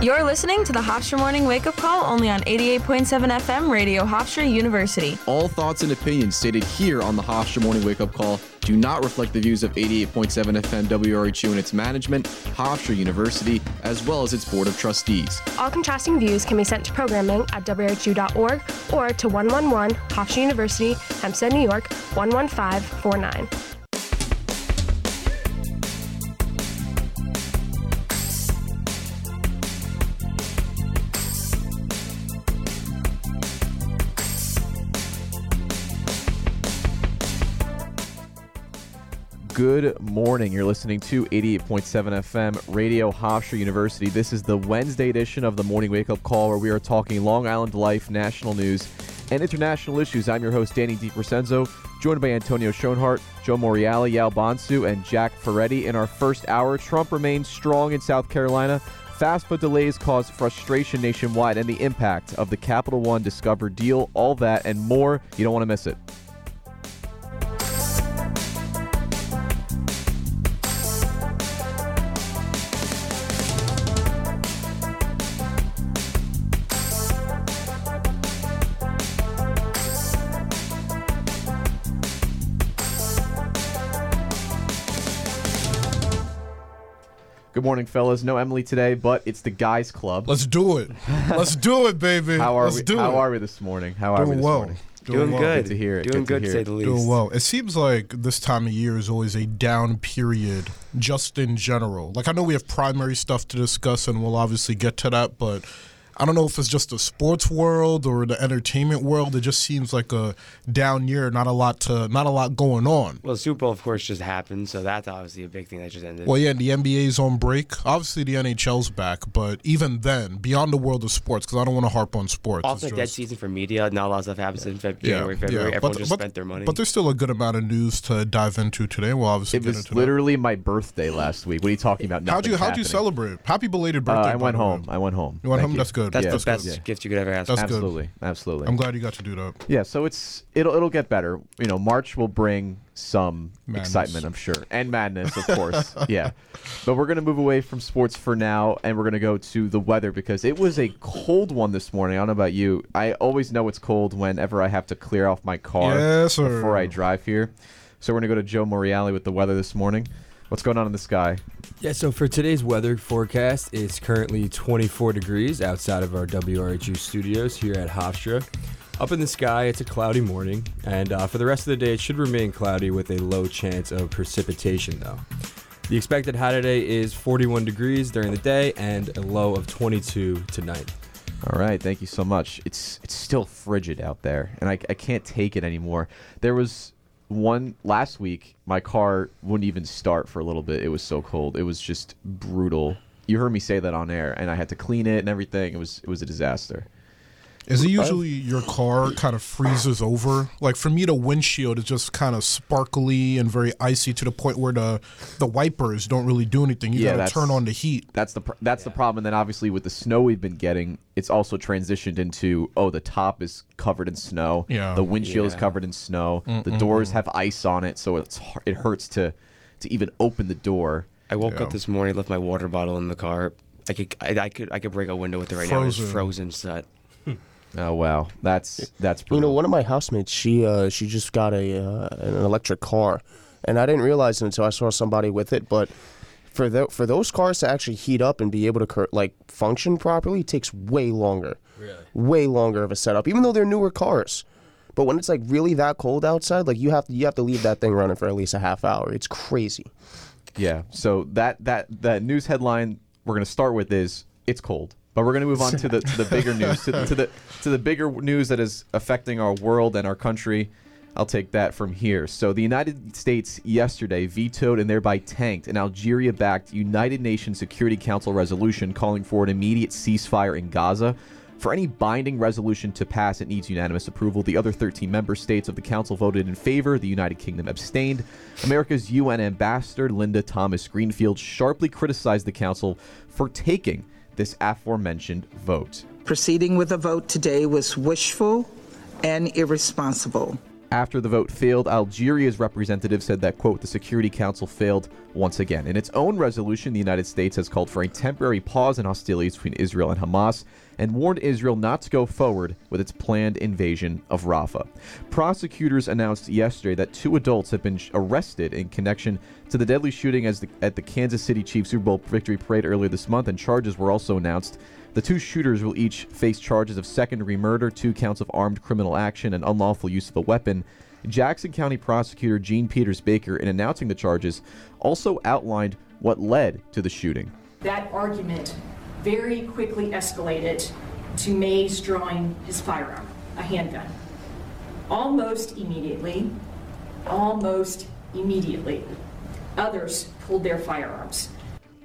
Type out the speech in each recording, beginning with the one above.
You're listening to the Hofstra Morning Wake Up Call only on 88.7 FM Radio Hofstra University. All thoughts and opinions stated here on the Hofstra Morning Wake Up Call do not reflect the views of 88.7 FM WRHU and its management, Hofstra University, as well as its Board of Trustees. All contrasting views can be sent to programming at WRHU.org or to 111 Hofstra University, Hempstead, New York 11549. Good morning. You're listening to 88.7 FM Radio Hofstra University. This is the Wednesday edition of the Morning Wake Up Call where we are talking Long Island life, national news, and international issues. I'm your host, Danny DiCrescenzo, joined by Antonio Schoenhart, Joe Moriali, Yaw Bonsu, and Jack Ferretti. In our first hour, Trump remains strong in South Carolina. Fast FAFSA delays cause frustration nationwide and the impact of the Capital One Discover deal. All that and more. You don't want to miss it. Morning, fellas. No Emily today, but it's the guys' club. Let's do it. Let's do it, baby. How are Let's we? do How it. are we this morning? How are we Doing this well. morning? Doing well. good. Good to hear it. Doing Good to good, to hear say it. the least. Doing well. It seems like this time of year is always a down period, just in general. Like I know we have primary stuff to discuss, and we'll obviously get to that, but. I don't know if it's just the sports world or the entertainment world. It just seems like a down year. Not a lot to, not a lot going on. Well, the Super Bowl, of course, just happened, so that's obviously a big thing that just ended. Well, yeah, the NBA's on break. Obviously, the NHL's back, but even then, beyond the world of sports, because I don't want to harp on sports. also, it's dead season for media. Not a lot of stuff happens in Feb- January, February. Everyone just spent their money. But there's still a good amount of news to dive into today. We'll obviously It get was into literally my birthday last week. What are you talking about? that. How'd you How'd you celebrate? Happy belated Uh, birthday! I went the way. home. I went home. You went Thank home. That's good. That's That's the best good. gift you could ever ask. That's for. good. Absolutely, absolutely. I'm glad you got to do that. Yeah, so it's it'll it'll get better. You know, March will bring some Madness. excitement, I'm sure, and madness, of course. yeah, but we're gonna move away from sports for now, and we're gonna go to the weather because it was a cold one this morning. I don't know about you. I always know it's cold whenever I have to clear off my car Yes, before I drive here. So we're gonna go to Joe Moriali with the weather this morning. What's going on in the sky? Yeah, so for today's weather forecast, it's currently 24 degrees outside of our WRHU studios here at Hofstra. Up in the sky, it's a cloudy morning, and uh, for the rest of the day, it should remain cloudy with a low chance of precipitation, though. The expected high today is 41 degrees during the day and a low of 22 tonight. All right, thank you so much. It's it's still frigid out there, and I, I can't take it anymore. There was one last week. My car wouldn't even start for a little bit. It was so cold. It was just brutal. You heard me say that on air, and I had to clean it and everything. It was it was a disaster. Is it usually your car kind of freezes over? Like for me, the windshield is just kind of sparkly and very icy to the point where the the wipers don't really do anything. You Yeah, got to turn on the heat. That's the pr- that's the problem. And then obviously with the snow we've been getting, it's also transitioned into oh the top is covered in snow. Yeah. The windshield is covered in snow. The doors have ice on it, so it's it hurts to to even open the door. I woke Yeah. up this morning, left my water bottle in the car. I could, I, I could, I could break a window with it right now. It's Frozen. frozen shut. Oh wow, that's that's You know, one of my housemates, she uh, she just got a uh, an electric car, and I didn't realize it until I saw somebody with it. But for tho- for those cars to actually heat up and be able to cur- like function properly takes way longer. Really, way longer of a setup, even though they're newer cars. But when it's like really that cold outside, like you have to you have to leave that thing running for at least a half hour. It's crazy. Yeah. So that that that news headline we're going to start with is it's cold, but we're going to move on to the to the bigger news to, to the to the bigger news that is affecting our world and our country. I'll take that from here. So the United States yesterday vetoed and thereby tanked an Algeria-backed United Nations Security Council resolution calling for an immediate ceasefire in Gaza. For any binding resolution to pass, it needs unanimous approval. The other 13 member states of the council voted in favor. The United Kingdom abstained. America's UN ambassador, Linda Thomas Greenfield, sharply criticized the council for taking this aforementioned vote. Proceeding with a vote today was wishful and irresponsible. After the vote failed, Algeria's representative said that, quote, the Security Council failed once again. In its own resolution, the United States has called for a temporary pause in hostilities between Israel and Hamas and warned Israel not to go forward with its planned invasion of Rafah. Prosecutors announced yesterday that two adults have been arrested in connection to the deadly shooting the, at the Kansas City Chiefs Super Bowl victory parade earlier this month, and charges were also announced. The two shooters will each face charges of second degree murder, two counts of armed criminal action, and unlawful use of a weapon. Jackson County prosecutor Jean Peters Baker, in announcing the charges, also outlined what led to the shooting. That argument very quickly escalated to Mays drawing his firearm, a handgun. Almost immediately, almost immediately, others pulled their firearms.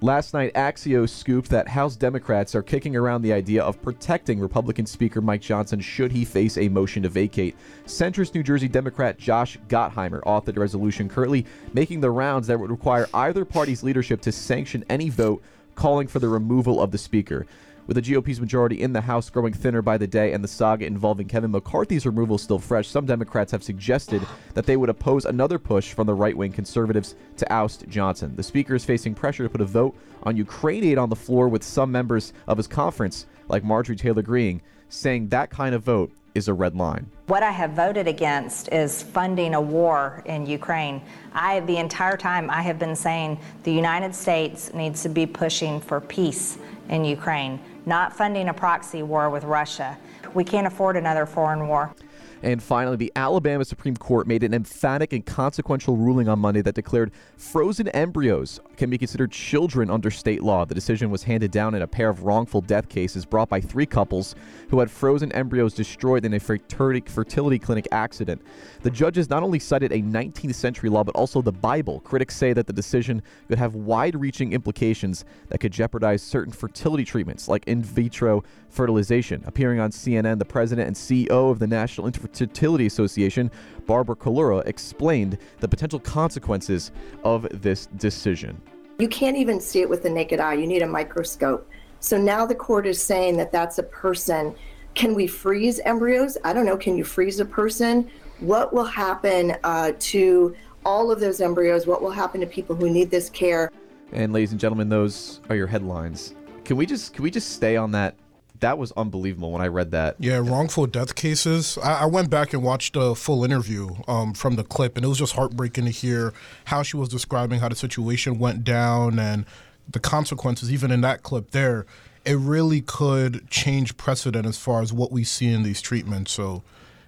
Last night, Axios scooped that House Democrats are kicking around the idea of protecting Republican Speaker Mike Johnson should he face a motion to vacate. Centrist New Jersey Democrat Josh Gottheimer authored a resolution currently making the rounds that would require either party's leadership to sanction any vote calling for the removal of the Speaker. With the GOP's majority in the House growing thinner by the day and the saga involving Kevin McCarthy's removal still fresh, some Democrats have suggested that they would oppose another push from the right wing conservatives to oust Johnson. The Speaker is facing pressure to put a vote on Ukraine aid on the floor, with some members of his conference, like Marjorie Taylor Greene, saying that kind of vote is a red line. What I have voted against is funding a war in Ukraine. I, the entire time, I have been saying the United States needs to be pushing for peace in Ukraine, not funding a proxy war with Russia. We can't afford another foreign war. And finally, the Alabama Supreme Court made an emphatic and consequential ruling on Monday that declared frozen embryos can be considered children under state law. The decision was handed down in a pair of wrongful death cases brought by three couples who had frozen embryos destroyed in a fertility, clinic accident. The judges not only cited a 19th century law, but also the Bible. Critics say that the decision could have wide reaching implications that could jeopardize certain fertility treatments, like in vitro fertilization. Appearing on CNN, the president and CEO of the National Infertility Association, Barbara Collura, explained the potential consequences of this decision. You can't even see it with the naked eye. You need a microscope. So now the court is saying that that's a person. Can we freeze embryos? I don't know. Can you freeze a person? What will happen uh, to all of those embryos? What will happen to people who need this care? And ladies and gentlemen, those are your headlines. Can we just can we just stay on that? That was unbelievable when I read that. Yeah, wrongful death cases. I, I went back and watched a full interview um, from the clip, and it was just heartbreaking to hear how she was describing how the situation went down and the consequences, even in that clip there. It really could change precedent as far as what we see in these treatments. So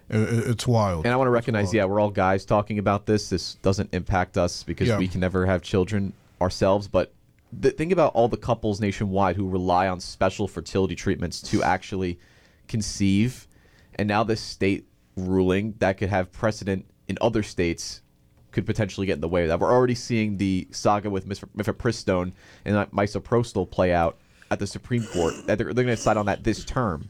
it's wild. And I want to recognize, yeah, we're all guys talking about this. This doesn't impact us because Yeah. we can never have children ourselves. But th- think about all the couples nationwide who rely on special fertility treatments to actually conceive. And now this state ruling that could have precedent in other states could potentially get in the way of that. We're already seeing the saga with Mif- mifepristone and misoprostol play out at the Supreme Court. That they're, they're going to decide on that this term,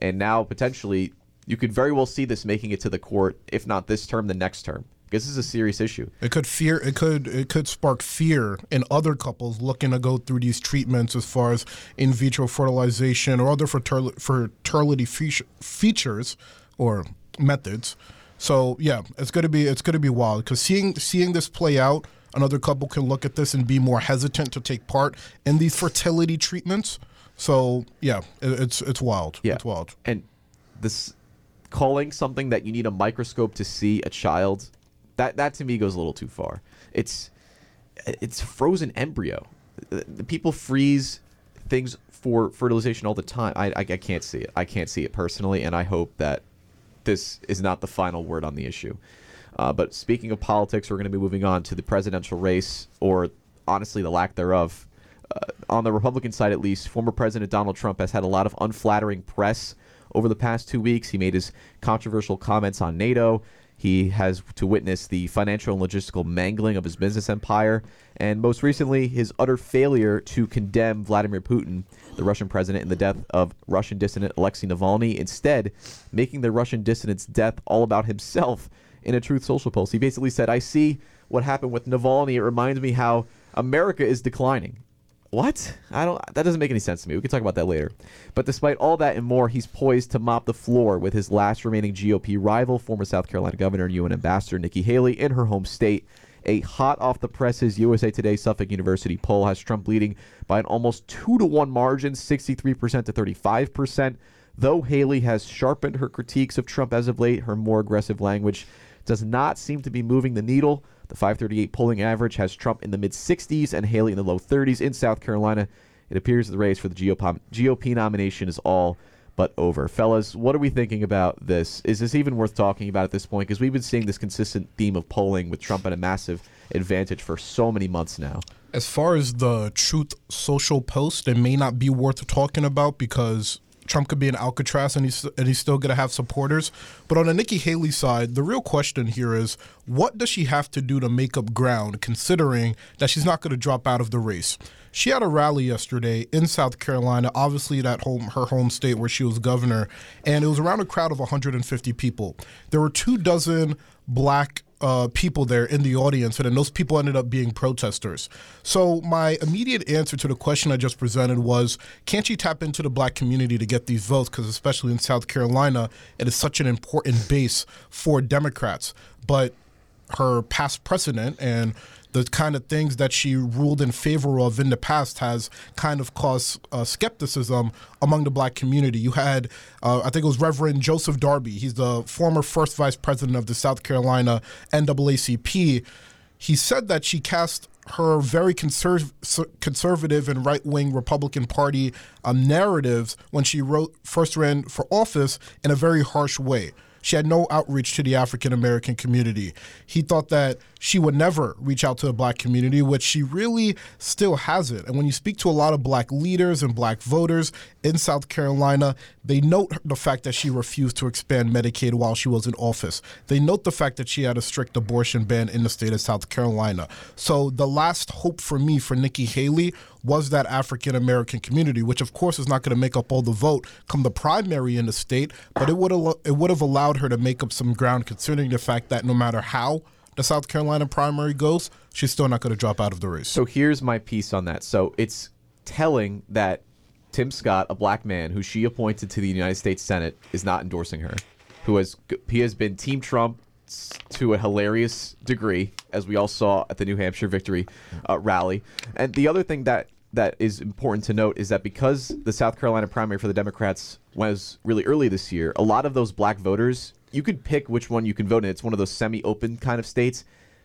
and now potentially you could very well see this making it to the court, if not this term, the next term. This is a serious issue. It could fear. It could. It could spark fear in other couples looking to go through these treatments, as far as in vitro fertilization or other fertil- fertility features or methods. So yeah, it's gonna be it's gonna be wild because seeing seeing this play out, another couple can look at this and be more hesitant to take part in these fertility treatments. So yeah, it, it's it's wild. Yeah. It's wild. And this calling something that you need a microscope to see a child, that that to me goes a little too far. It's it's frozen embryo. The- People freeze things for fertilization all the time. I, I I can't see it. I can't see it personally, and I hope that this is not the final word on the issue. Uh, but speaking of politics, we're going to be moving on to the presidential race, or honestly, the lack thereof. Uh, on the Republican side, at least, former President Donald Trump has had a lot of unflattering press over the past two weeks. He made his controversial comments on NATO. He has to witness the financial and logistical mangling of his business empire, and most recently, his utter failure to condemn Vladimir Putin, the Russian president, in the death of Russian dissident Alexei Navalny, instead making the Russian dissident's death all about himself in a Truth Social post. He basically said, I see what happened with Navalny. It reminds me how America is declining. What? I don't. That doesn't make any sense to me. We can talk about that later. But despite all that and more, he's poised to mop the floor with his last remaining GOP rival, former South Carolina Governor and UN Ambassador Nikki Haley, in her home state. A hot off the presses USA Today Suffolk University poll has Trump leading by an almost two to one margin, 63% to 35%. Though Haley has sharpened her critiques of Trump as of late, her more aggressive language does not seem to be moving the needle. The 538 polling average has Trump in the mid 60s and Haley in the low 30s in South Carolina. It appears the race for the GOP, GOP nomination is all but over. Fellas, what are we thinking about this? Is this even worth talking about at this point? Because we've been seeing this consistent theme of polling with Trump at a massive advantage for so many months now. As far as the Truth Social post, it may not be worth talking about because Trump could be in Alcatraz and he's and he's still going to have supporters. But on the Nikki Haley side, the real question here is what does she have to do to make up ground, considering that she's not going to drop out of the race? She had a rally yesterday in South Carolina, obviously that home her home state where she was governor, and it was around a crowd of 150 people. There were two dozen black uh, people there in the audience, and then those people ended up being protesters. So my immediate answer to the question I just presented was, can't you tap into the black community to get these votes? Because especially in South Carolina, it is such an important base for Democrats. But her past precedent and the kind of things that she ruled in favor of in the past has kind of caused uh, skepticism among the black community. You had, uh, I think it was Reverend Joseph Darby. He's the former first vice president of the South Carolina NAACP. He said that she cast her very conserv- conservative and right wing Republican Party um, narratives when she wrote first ran for office in a very harsh way. She had no outreach to the African American community. He thought that she would never reach out to the black community, which she really still hasn't. And when you speak to a lot of black leaders and black voters in South Carolina, they note the fact that she refused to expand Medicaid while she was in office. They note the fact that she had a strict abortion ban in the state of South Carolina. So the last hope for me for Nikki Haley was that African American community, which of course is not going to make up all the vote come the primary in the state, but it would it would have allowed her to make up some ground, considering the fact that no matter how the South Carolina primary goes, she's still not going to drop out of the race. So here's my piece on that. So it's telling that Tim Scott, a black man who she appointed to the United States Senate, is not endorsing her. Who has he has been Team Trump to a hilarious degree, as we all saw at the New Hampshire victory uh, rally. And the other thing that that is important to note is that because the South Carolina primary for the Democrats was really early this year, a lot of those black voters, you could pick which one you can vote in. It's one of those semi-open kind of states.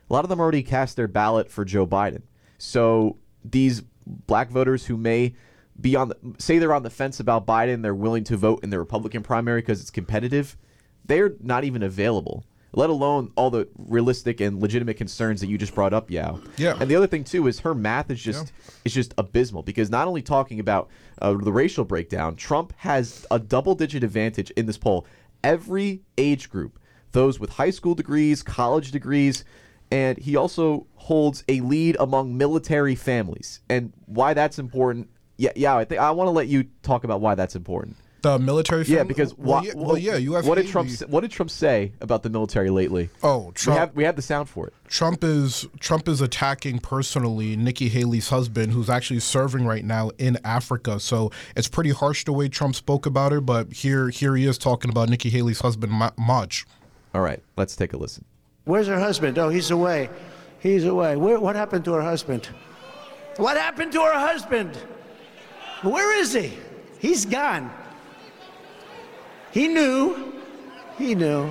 A lot of them already cast their ballot for Joe Biden. So these black voters who may be on the, say they're on the fence about Biden, they're willing to vote in the Republican primary because it's competitive. They're not even available let alone all the realistic and legitimate concerns that you just brought up, Yaw. Yeah. And the other thing too is her math is just yeah. is just abysmal because not only talking about uh, the racial breakdown, Trump has a double-digit advantage in this poll. Every age group, those with high school degrees, college degrees, and he also holds a lead among military families. And why that's important? Yeah, yeah. I think I want to let you talk about why that's important. The military. Family? Yeah, because well, yeah, well, yeah, you have. What did Trump? What did Trump say about the military lately? Oh, Trump. We have we have the sound for it. Trump is Trump is attacking personally Nikki Haley's husband, who's actually serving right now in Africa. So it's pretty harsh the way Trump spoke about her. But here here he is talking about Nikki Haley's husband much. All right, let's take a listen. Where's her husband? Oh, he's away. He's away. Where, what happened to her husband? What happened to her husband? Where is he? He's gone. He knew. He knew.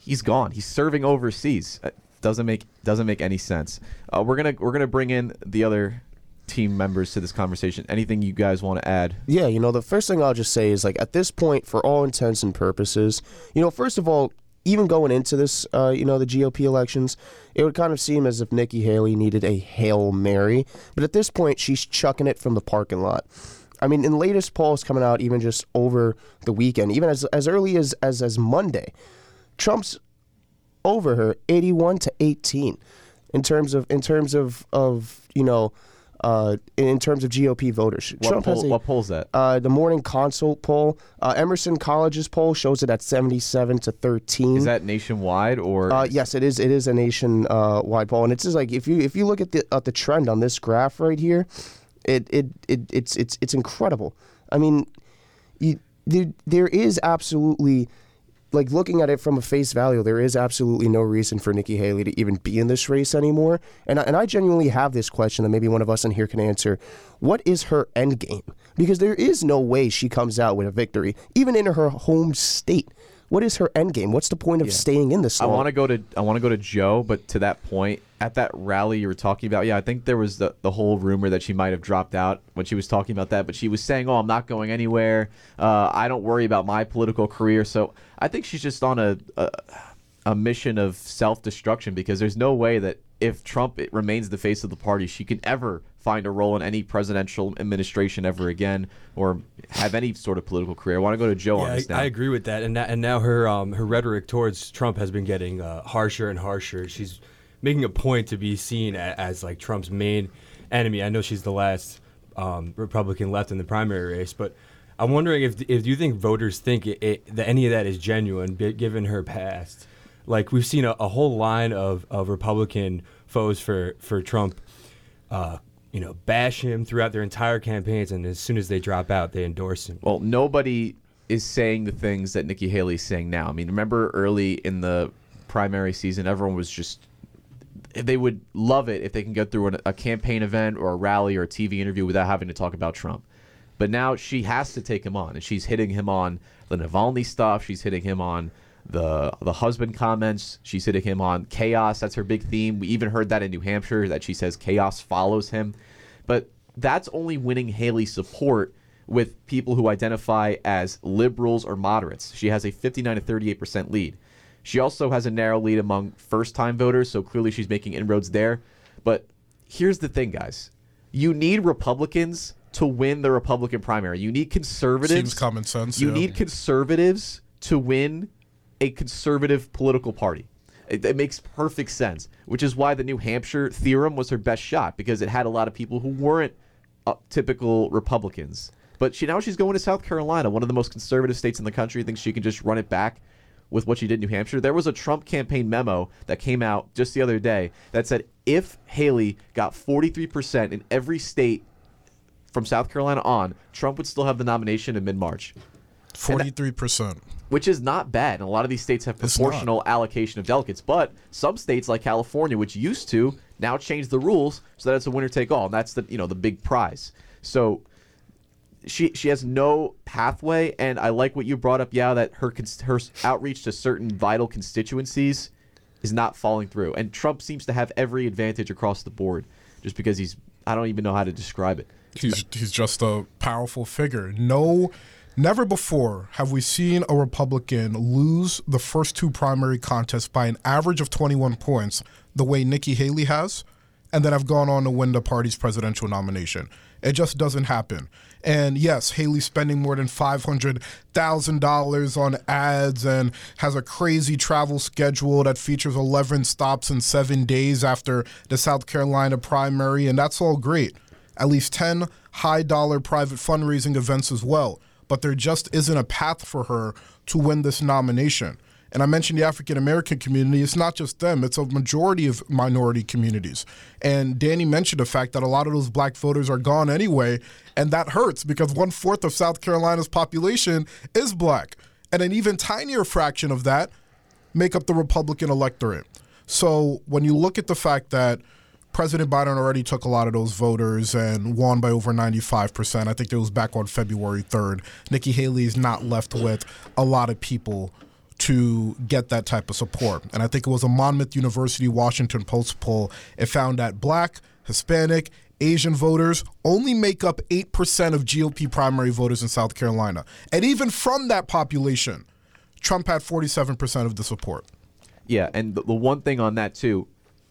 He's gone. He's serving overseas. Uh, doesn't make doesn't make any sense. Uh, we're gonna we're gonna bring in the other team members to this conversation. Anything you guys want to add? Yeah, you know, the first thing I'll just say is like at this point, for all intents and purposes, you know, first of all, even going into this, uh, you know, the GOP elections, it would kind of seem as if Nikki Haley needed a hail mary. But at this point, she's chucking it from the parking lot. I mean, in latest polls coming out, even just over the weekend, even as as early as as as Monday, Trump's over her 81 to 18 in terms of in terms of of you know uh, in terms of GOP voters. What, Trump poll, has a, what polls that? Uh, the Morning Consult poll, uh, Emerson College's poll shows it at 77 to 13. Is that nationwide or? Uh, yes, it is. It is a nationwide poll, and it's just like if you if you look at the at the trend on this graph right here, It it, it it's it's it's incredible. I mean, you, there there is absolutely like looking at it from a face value, there is absolutely no reason for Nikki Haley to even be in this race anymore. And I, and I genuinely have this question that maybe one of us in here can answer: What is her end game? Because there is no way she comes out with a victory, even in her home state. What is her end game? What's the point of staying in this? I want to go to I want to go to Joe, but to that point, at that rally you were talking about, yeah, I think there was the the whole rumor that she might have dropped out when she was talking about that, but she was saying, "Oh, I'm not going anywhere. Uh, I don't worry about my political career." So I think she's just on a a, a mission of self destruction because there's no way that if Trump remains the face of the party, she can ever find a role in any presidential administration ever again or have any sort of political career. I want to go to Joe on this now. I agree with that, and now, and now her um, her rhetoric towards Trump has been getting uh, harsher and harsher. She's making a point to be seen as, as like Trump's main enemy. I know she's the last um, Republican left in the primary race, but I'm wondering if if you think voters think it, it, that any of that is genuine, given her past. Like we've seen a, a whole line of, of Republican foes for for Trump. Uh, you know, bash him throughout their entire campaigns, and as soon as they drop out, they endorse him. Well, nobody is saying the things that Nikki Haley's saying now. I mean, remember early in the primary season, everyone was just they would love it if they can get through an, a campaign event or a rally or a TV interview without having to talk about Trump. But now she has to take him on, and she's hitting him on the Navalny stuff. She's hitting him on the the husband comments. She's hitting him on chaos. That's her big theme. We even heard that in New Hampshire that she says chaos follows him. But that's only winning Haley's support with people who identify as liberals or moderates. She has a 59 to 38 percent lead. She also has a narrow lead among first time voters, so clearly she's making inroads there. But here's the thing, guys you need Republicans to win the Republican primary. You need conservatives. Seems common sense, You yeah. need conservatives to win a conservative political party. It, it makes perfect sense, which is why the New Hampshire theorem was her best shot because it had a lot of people who weren't uh, typical Republicans. But she now she's going to South Carolina, one of the most conservative states in the country. Thinks she can just run it back with what she did in New Hampshire. There was a Trump campaign memo that came out just the other day that said if Haley got 43% in every state from South Carolina on, Trump would still have the nomination in mid March. Forty-three percent. Which is not bad. And a lot of these states have proportional allocation of delegates. But some states like California, which used to, now change the rules so that it's a winner take all. And that's the you know the big prize. So she she has no pathway, and I like what you brought up, yeah, that her her outreach to certain vital constituencies is not falling through, and Trump seems to have every advantage across the board, just because he's I don't even know how to describe it. He's he's just a powerful figure. No, never before have we seen a Republican lose the first two primary contests by an average of 21 points, the way Nikki Haley has, and then have gone on to win the party's presidential nomination. It just doesn't happen. And yes, Haley's spending more than five hundred thousand dollars on ads and has a crazy travel schedule that features eleven stops in seven days after the South Carolina primary, and that's all great at least 10 high dollar private fundraising events as well. But there just isn't a path for her to win this nomination. And I mentioned the African American community. It's not just them, it's a majority of minority communities. And Danny mentioned the fact that a lot of those black voters are gone anyway. And that hurts because one fourth of South Carolina's population is black. And an even tinier fraction of that make up the Republican electorate. So when you look at the fact that President Biden already took a lot of those voters and won by over 95%. I think it was back on February 3rd. Nikki Haley is not left with a lot of people to get that type of support. And I think it was a Monmouth University Washington Post poll. It found that black, Hispanic, Asian voters only make up 8% of GOP primary voters in South Carolina. And even from that population, Trump had 47% of the support. Yeah, and the, the one thing on that too,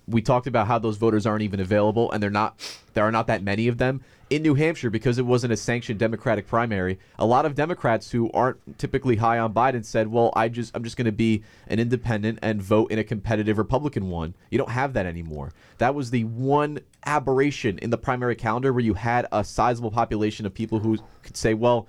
we talked about how those voters aren't even available, and they're not. There are not that many of them in New Hampshire because it wasn't a sanctioned Democratic primary. A lot of Democrats who aren't typically high on Biden said, "Well, I just I'm just going to be an independent and vote in a competitive Republican one." You don't have that anymore. That was the one aberration in the primary calendar where you had a sizable population of people who could say, "Well."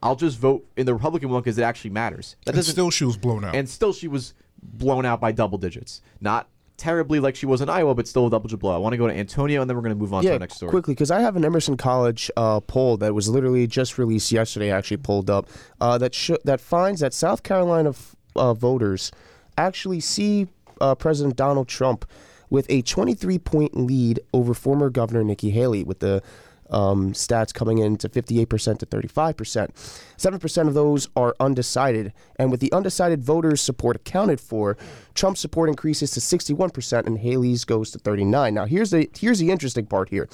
I'll just vote in the Republican one because it actually matters. That And still she was blown out. and still she was blown out by double digits. Not terribly like she was in Iowa, but still a double blow. I want to go to Antonio, and then we're going to move on to yeah, our next story. quickly, because I have an Emerson College uh, poll that was literally just released yesterday. Actually, pulled up uh, that sh- that finds that South Carolina f- uh, voters actually see uh, President Donald Trump with a 23 point lead over former Governor Nikki Haley, with the um, stats coming in to 58% to 35%. 7% of those are undecided. And with the undecided voters' support accounted for, Trump's support increases to 61% and Haley's goes to 39%. Now, here's the here's the interesting part here.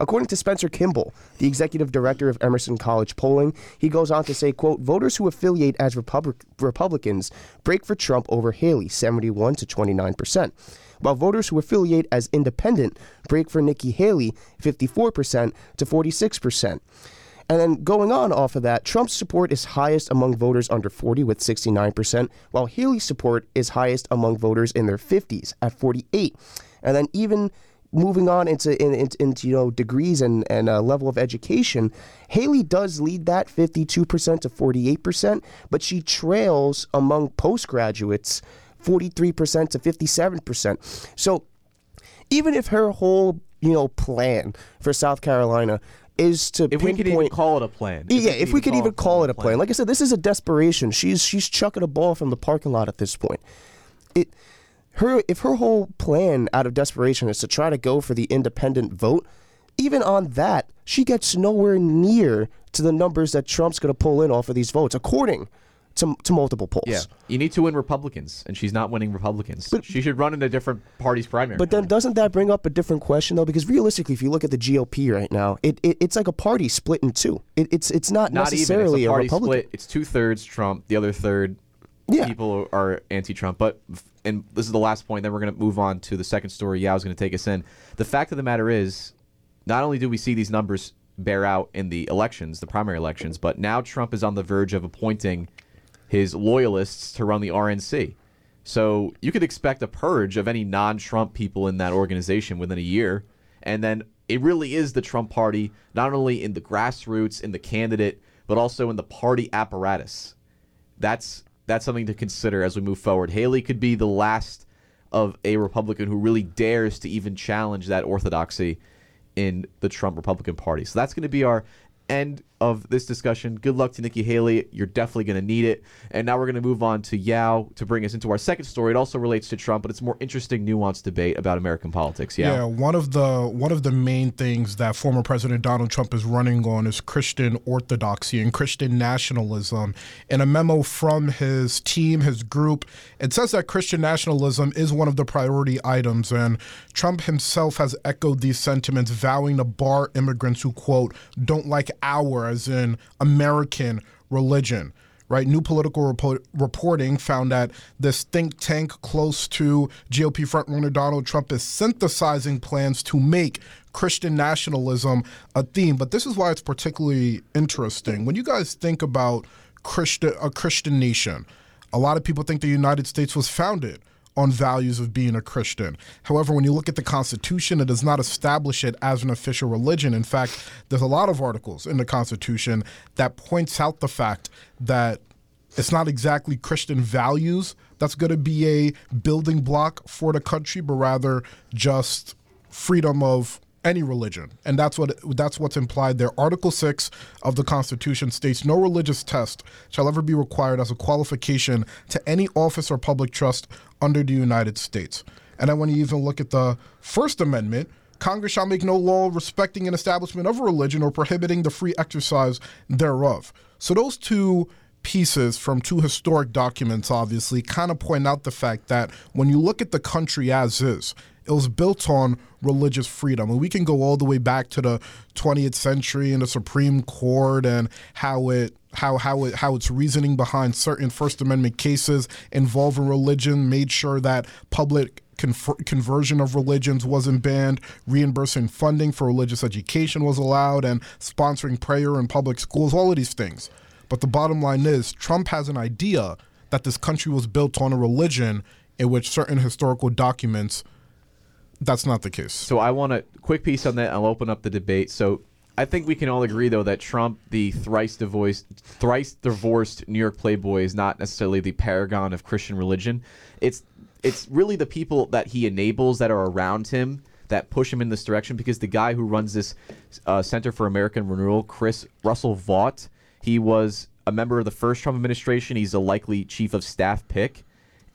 According to Spencer Kimball, the executive director of Emerson College Polling, he goes on to say, quote, voters who affiliate as Republic- Republicans break for Trump over Haley, 71 to 29%, while voters who affiliate as independent break for Nikki Haley, 54% to 46%. And then going on off of that, Trump's support is highest among voters under 40 with 69%, while Haley's support is highest among voters in their 50s at 48. And then even moving on into in, in, into you know degrees and and uh, level of education, Haley does lead that 52% to 48%, but she trails among postgraduates 43% to 57%. So even if her whole you know plan for South Carolina is to If we pinpoint, could even call it a plan. yeah, if we could even call it a plan. Like I said, this is a desperation. She's she's chucking a ball from the parking lot at this point. It her if her whole plan out of desperation is to try to go for the independent vote, even on that, she gets nowhere near to the numbers that Trump's going to pull in off of these votes, according to, to multiple polls. Yeah, you need to win Republicans, and she's not winning Republicans. she should run in a different party's primary. But then doesn't that bring up a different question though? Because realistically, if you look at the GOP right now, it, it it's like a party split in two. It, it's it's not, not necessarily even. It's a party Republican. split. It's two thirds Trump, the other third Yeah. people are anti-Trump. But and this is the last point. Then we're going to move on to the second story. Yeah, I was going to take us in. The fact of the matter is, not only do we see these numbers bear out in the elections, the primary elections, but now Trump is on the verge of appointing his loyalists to run the RNC. So you could expect a purge of any non-Trump people in that organization within a year, and then it really is the Trump party, not only in the grassroots, in the candidate, but also in the party apparatus. That's that's something to consider as we move forward. Haley could be the last of a Republican who really dares to even challenge that orthodoxy in the Trump Republican Party. So that's going to be our end of this discussion. Good luck to Nikki Haley. You're definitely going to need it. And now we're going to move on to Yaw to bring us into our second story. It also relates to Trump, but it's a more interesting, nuanced debate about American politics. Yaw. Yeah, one of the one of the main things that former President Donald Trump is running on is Christian orthodoxy and Christian nationalism. In a memo from his team, his group, it says that Christian nationalism is one of the priority items, and Trump himself has echoed these sentiments, vowing to bar immigrants who quote don't like our, as in American religion right? New Politico report, reporting found that this think tank close to GOP frontrunner Donald Trump is synthesizing plans to make Christian nationalism a theme. But this is why it's particularly interesting. When you guys think about Christian, a Christian nation, a lot of people think the United States was founded on values of being a Christian. However, when you look at the Constitution, it does not establish it as an official religion. In fact, there's a lot of articles in the Constitution that points out the fact that it's not exactly Christian values that's going to be a building block for the country, but rather just freedom of any religion, and that's what that's what's implied there. Article six of the Constitution states no religious test shall ever be required as a qualification to any office or public trust under the United States. And then when you even look at the First Amendment, Congress shall make no law respecting an establishment of religion or prohibiting the free exercise thereof. So those two pieces from two historic documents obviously kind of point out the fact that when you look at the country as is, it was built on religious freedom. And we can go all the way back to the 20th century and the Supreme Court and how it how how it how its reasoning behind certain First Amendment cases involving religion made sure that public conversion of religions wasn't banned, reimbursing funding for religious education was allowed, and sponsoring prayer in public schools. All of these things. But the bottom line is, Trump has an idea that this country was built on a religion in which certain historical documents that's not the case. So I want a quick piece on that. I'll open up the debate. So I think we can all agree, though, that Trump, the thrice divorced, thrice divorced New York Playboy, is not necessarily the paragon of Christian religion. It's it's really the people that he enables that are around him that push him in this direction because the guy who runs this uh, Center for American Renewal, Chris Russell Vought, he was a member of the first Trump administration. He's a likely chief of staff pick.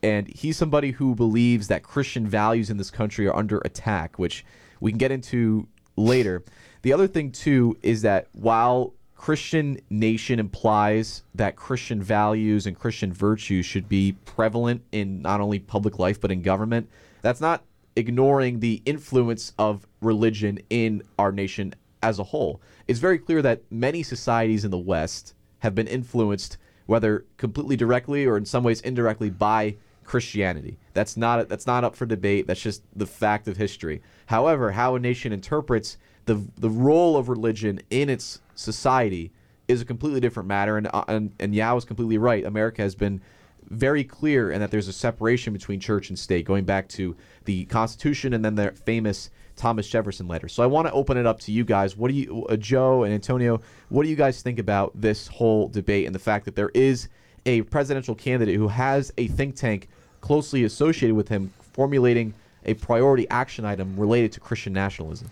And he's somebody who believes that Christian values in this country are under attack, which we can get into later. The other thing, too, is that while Christian nation implies that Christian values and Christian virtues should be prevalent in not only public life but in government, that's not ignoring the influence of religion in our nation as a whole. It's very clear that many societies in the West have been influenced, whether completely directly or in some ways indirectly, by Christianity. That's not that's not up for debate. That's just the fact of history. However, how a nation interprets the the role of religion in its society is a completely different matter. And uh, and, and Yaw is completely right. America has been very clear in that there's a separation between church and state, going back to the Constitution and then the famous Thomas Jefferson letter. So I want to open it up to you guys. What do you, uh, Joe and Antonio, what do you guys think about this whole debate and the fact that there is a presidential candidate who has a think tank closely associated with him formulating a priority action item related to Christian nationalism?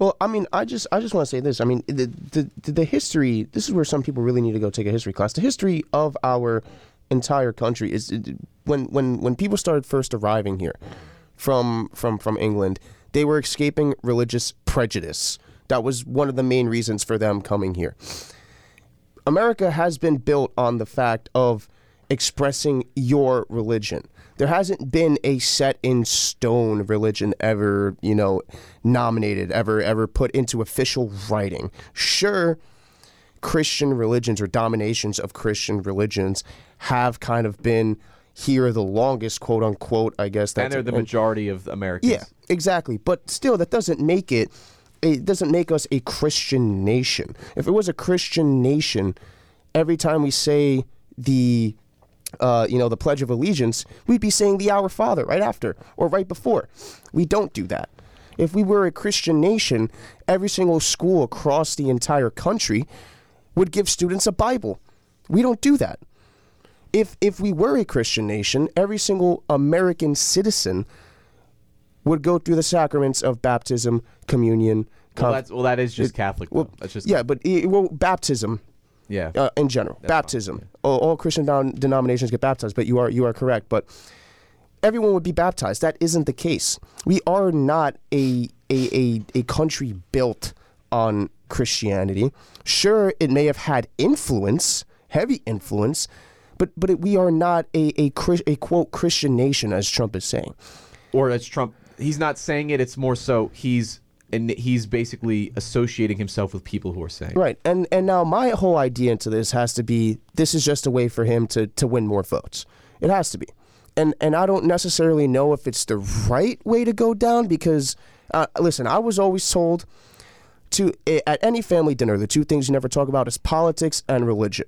Well, I mean, I just I just want to say this. I mean, the, the the history. This is where some people really need to go take a history class. The history of our entire country is when when when people started first arriving here from from from England, they were escaping religious prejudice. That was one of the main reasons for them coming here. America has been built on the fact of expressing your religion. There hasn't been a set in stone religion ever, you know, nominated, ever ever put into official writing. Sure, Christian religions or dominations of Christian religions have kind of been here the longest, quote unquote, I guess. and they're the majority of Americans. Yeah, exactly. But still, that doesn't make it. It doesn't make us a Christian nation. If it was a Christian nation, every time we say the, uh, you know, the Pledge of Allegiance, we'd be saying the Our Father right after or right before. We don't do that. If we were a Christian nation, every single school across the entire country would give students a Bible. We don't do that. If if we were a Christian nation, every single American citizen would go through the sacraments of baptism, communion. Well, that's, well, that is just Catholic. Though. well, that's just yeah, but well, baptism. Yeah. Uh, in general, baptism. All, all Christian don- denominations get baptized, but you are you are correct. But everyone would be baptized. That isn't the case. We are not a a a, a country built on Christianity. Sure, it may have had influence, heavy influence, but but it, we are not a a, a quote Christian nation, as Trump is saying. or as Trump, he's not saying it. It's more so he's and he's basically associating himself with people who are saying. Right. And and now my whole idea into this has to be this is just a way for him to to win more votes. It has to be. And and I don't necessarily know if it's the right way to go down because uh, listen, I was always told to eh, at any family dinner the two things you never talk about is politics and religion.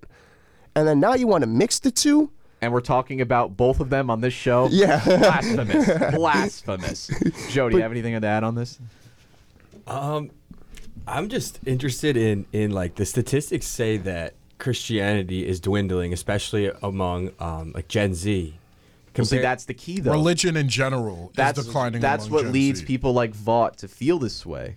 And then now you want to mix the two? And we're talking about both of them on this show. Yeah. blasphemous, blasphemous. Joe, do you have anything to add on this? Um, I'm just interested in in like the statistics say that Christianity is dwindling, especially among um, like Gen Z. Well, see, that's the key, though. Religion in general That's is declining. that's among what Gen leads Z. people like Vought to feel this way.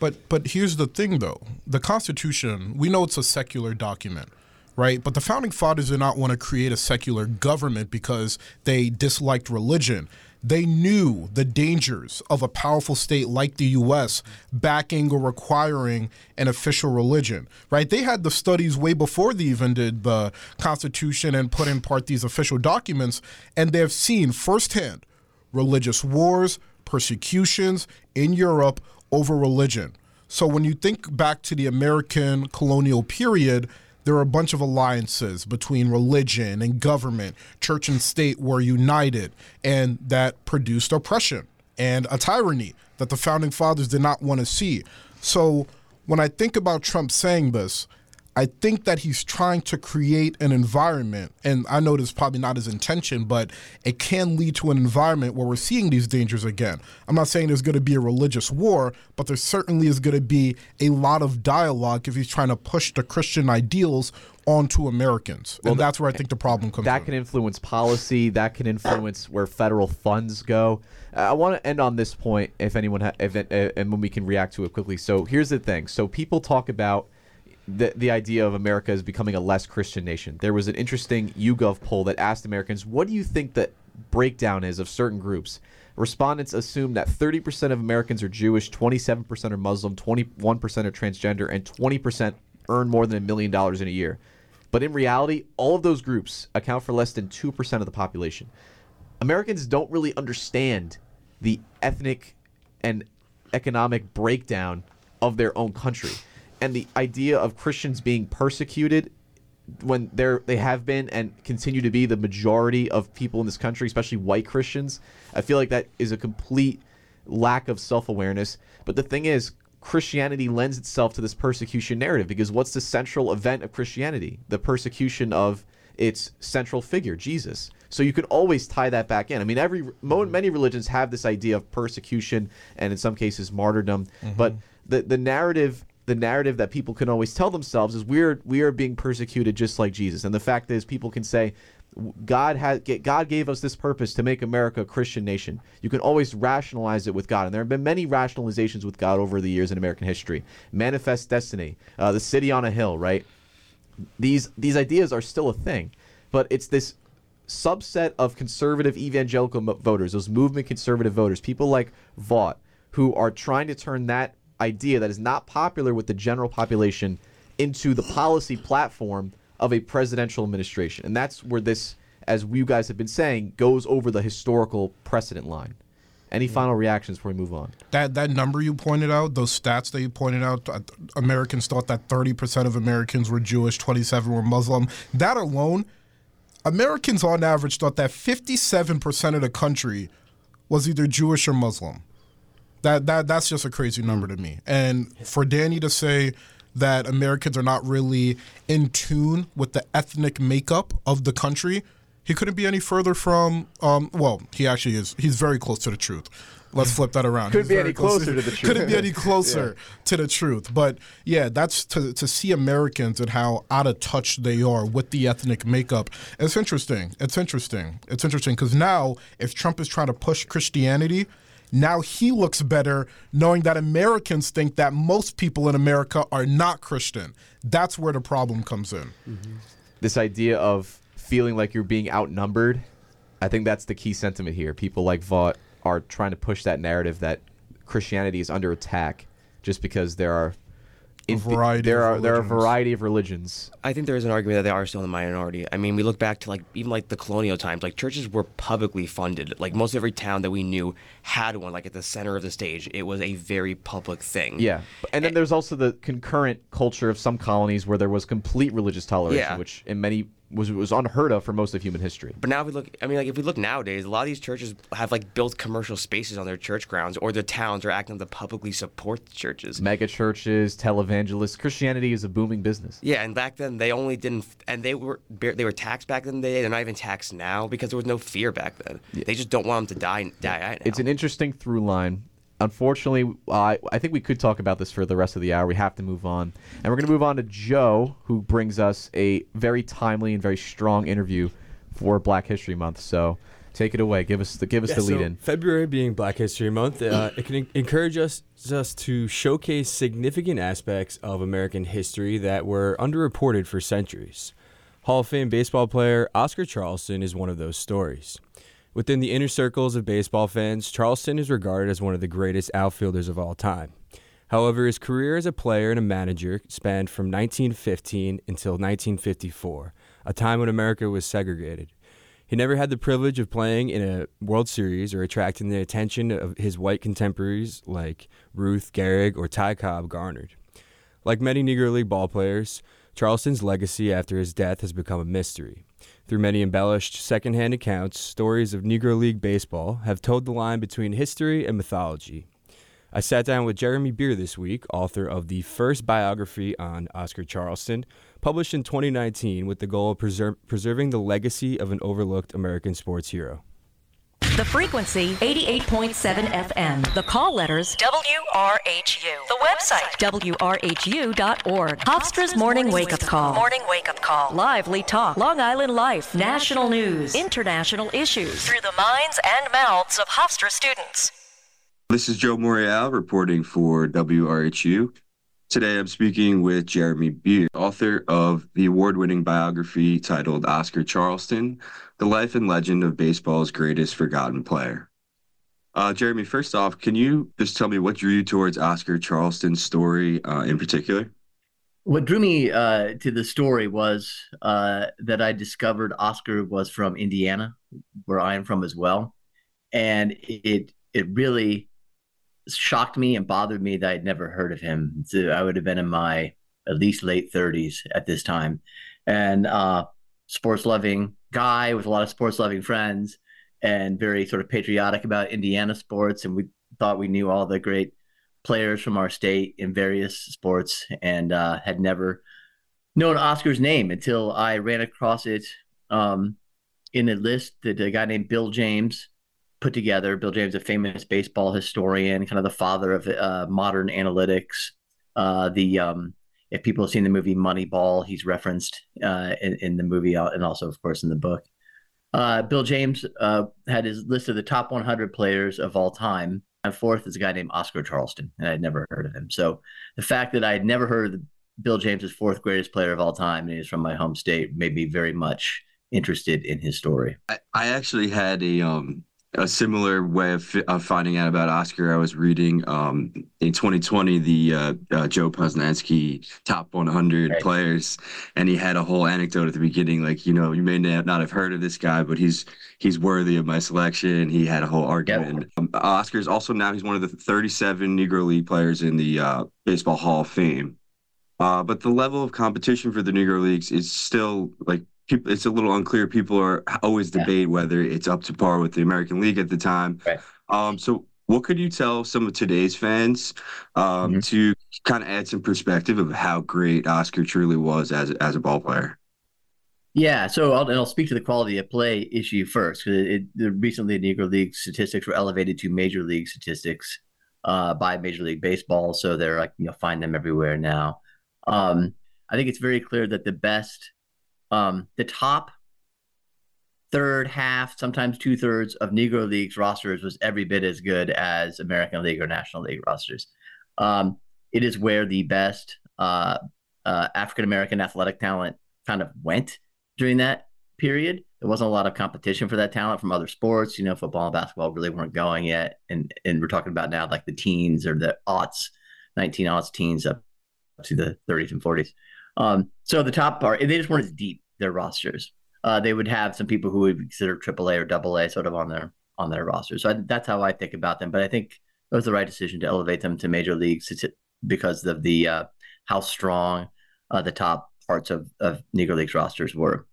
But but here's the thing though. The Constitution, we know it's a secular document, right? But the founding fathers did not want to create a secular government because they disliked religion. They knew the dangers of a powerful state like the US backing or requiring an official religion, right? They had the studies way before they even did the Constitution and put in part these official documents, and they have seen firsthand religious wars, persecutions in Europe over religion. So when you think back to the American colonial period, there are a bunch of alliances between religion and government. Church and state were united, and that produced oppression and a tyranny that the founding fathers did not want to see. So when I think about Trump saying this, I think that he's trying to create an environment, and I know this is probably not his intention, but it can lead to an environment where we're seeing these dangers again. I'm not saying there's going to be a religious war, but there certainly is going to be a lot of dialogue if he's trying to push the Christian ideals onto Americans. Well, and that's where I think the problem comes that in. can influence policy. That can influence where federal funds go. Uh, I want to end on this point, if anyone, ha- if uh, and when we can react to it quickly. So here's the thing. So people talk about the the idea of America as becoming a less Christian nation. There was an interesting YouGov poll that asked Americans, "What do you think the breakdown is of certain groups?" Respondents assume that 30% of Americans are Jewish, 27% are Muslim, 21% are transgender, and 20% earn more than a million dollars in a year. But in reality, all of those groups account for less than 2% of the population. Americans don't really understand the ethnic and economic breakdown of their own country. And the idea of Christians being persecuted when they're they have been and continue to be the majority of people in this country, especially white Christians, I feel like that is a complete lack of self-awareness. But the thing is, Christianity lends itself to this persecution narrative because what's the central event of Christianity? The persecution of its central figure, Jesus. So you can always tie that back in. I mean, every mm-hmm. many religions have this idea of persecution and in some cases martyrdom, mm-hmm. but the the narrative the narrative that people can always tell themselves is we're we are being persecuted just like Jesus. And the fact is, people can say. God has God gave us this purpose to make America a Christian nation. You can always rationalize it with God, and there have been many rationalizations with God over the years in American history. Manifest destiny, uh, the city on a hill, right? These these ideas are still a thing, but it's this subset of conservative evangelical voters, those movement conservative voters, people like Vought, who are trying to turn that idea that is not popular with the general population into the policy platform of a presidential administration. And that's where this, as you guys have been saying, goes over the historical precedent line. Any final reactions before we move on? that that number you pointed out, those stats that you pointed out, uh, Americans thought that 30% of Americans were Jewish, 27 were Muslim. That alone, Americans on average thought that 57% of the country was either Jewish or Muslim. That that that's just a crazy number to me. And for Danny to say that Americans are not really in tune with the ethnic makeup of the country, he couldn't be any further from. Um, well, he actually is. He's very close to the truth. Let's flip that around. Couldn't He's be any close closer to the truth. Couldn't be any closer to the truth. But yeah, that's to to see Americans and how out of touch they are with the ethnic makeup. It's interesting. It's interesting. It's interesting because now if Trump is trying to push Christianity. Now he looks better knowing that Americans think that most people in America are not Christian. That's where the problem comes in. Mm-hmm. this idea of feeling like you're being outnumbered, I think that's the key sentiment here. People like Vought are trying to push that narrative that Christianity is under attack just because there are A variety there of are there are a variety of religions. I think there is an argument that they are still in the minority. I mean, we look back to like even like the colonial times, like churches were publicly funded. Like most every town that we knew had one, like at the center of the stage. It was a very public thing. Yeah, and then there's also the concurrent culture of some colonies where there was complete religious toleration, Yeah. which in many was was unheard of for most of human history. But now if we look, I mean, like if we look nowadays, a lot of these churches have like built commercial spaces on their church grounds, or the towns are acting to publicly support the churches. Mega churches, televangelists, Christianity is a booming business. Yeah, and back then they only didn't, and they were they were taxed back in the day. They're not even taxed now because there was no fear back then. They just don't want them to die. Die. now. It's an interesting through line. Unfortunately, I I think we could talk about this for the rest of the hour. We have to move on, and we're going to move on to Joe, who brings us a very timely and very strong interview for Black History Month. So, take it away. Give us the give us Yeah, the so lead in. February being Black History Month, uh, it can en- encourage us us to showcase significant aspects of American history that were underreported for centuries. Hall of Fame baseball player Oscar Charleston is one of those stories. Within the inner circles of baseball fans, Charleston is regarded as one of the greatest outfielders of all time. However, his career as a player and a manager spanned from 1915 until 1954, a time when America was segregated. He never had the privilege of playing in a World Series or attracting the attention of his white contemporaries like Ruth Gehrig or Ty Cobb garnered. Like many Negro League ballplayers, Charleston's legacy after his death has become a mystery. Through many embellished secondhand accounts, stories of Negro League baseball have toed the line between history and mythology. I sat down with Jeremy Beer this week, author of the first biography on Oscar Charleston, published in 2019 with the goal of preser- preserving the legacy of an overlooked American sports hero. The frequency 88.7 FM. The call letters WRHU. The website WRHU.org. Hofstra's morning wake up call. Morning wake up call. Lively talk. Long Island life. National news. International issues. Through the minds and mouths of Hofstra students. This is Joe Morial reporting for WRHU. Today I'm speaking with Jeremy Beer, author of the award winning biography titled Oscar Charleston The Life and Legend of Baseball's Greatest Forgotten Player. Uh, Jeremy, first off, can you just tell me what drew you towards Oscar Charleston's story uh, in particular? What drew me uh, to the story was uh, that I discovered Oscar was from Indiana, where I am from as well, and it it really shocked me and bothered me that I'd never heard of him. So I would have been in my at least late 30s at this time, and uh, sports loving guy with a lot of sports loving friends, and very sort of patriotic about Indiana sports. And we thought we knew all the great players from our state in various sports, and uh, had never known Oscar's name until I ran across it um, in a list that a guy named Bill James put together. Bill James, a famous baseball historian, kind of the father of uh, modern analytics. Uh, the um, if people have seen the movie Moneyball, he's referenced uh, in, in, the movie uh, and also, of course, in the book. Uh, Bill James uh, had his list of the top 100 players of all time. And fourth is a guy named Oscar Charleston, and I'd never heard of him. So the fact that I had never heard of Bill James' fourth greatest player of all time, and he's from my home state, made me very much interested in his story. I, I actually had a um a similar way of, of finding out about Oscar. I was reading um, in 2020 the uh, uh, Joe Posnanski top 100 right. players, and he had a whole anecdote at the beginning, like you know, you may not have heard of this guy, but he's he's worthy of my selection. He had a whole argument. Yep. Um, Oscar's also now he's one of the 37 Negro League players in the uh, Baseball Hall of Fame. Uh, but the level of competition for the Negro Leagues is still like people, it's a little unclear. People are always debate yeah. whether it's up to par with the American League at the time. Right. Um, so, what could you tell some of today's fans um, mm-hmm. to kind of add some perspective of how great Oscar truly was as as a ball player? Yeah, so I'll, I'll speak to the quality of play issue first because it, it, recently the Negro League statistics were elevated to Major League statistics uh, by Major League Baseball, so they're like you know find them everywhere now. Um, I think it's very clear that the best um, the top third, half, sometimes two thirds of Negro Leagues rosters was every bit as good as American League or National League rosters. Um, it is where the best uh, uh, African American athletic talent kind of went during that period. There wasn't a lot of competition for that talent from other sports. You know, football and basketball really weren't going yet, and and we're talking about now like the teens or the aughts, nineteen aughts teens up to the 30s and 40s. Um, so the top part, they just weren't as deep their rosters. Uh, they would have some people who would consider AAA or AA sort of on their on their roster. So I, that's how I think about them. But I think it was the right decision to elevate them to major leagues because of the uh, how strong uh, the top parts of, of Negro Leagues rosters were.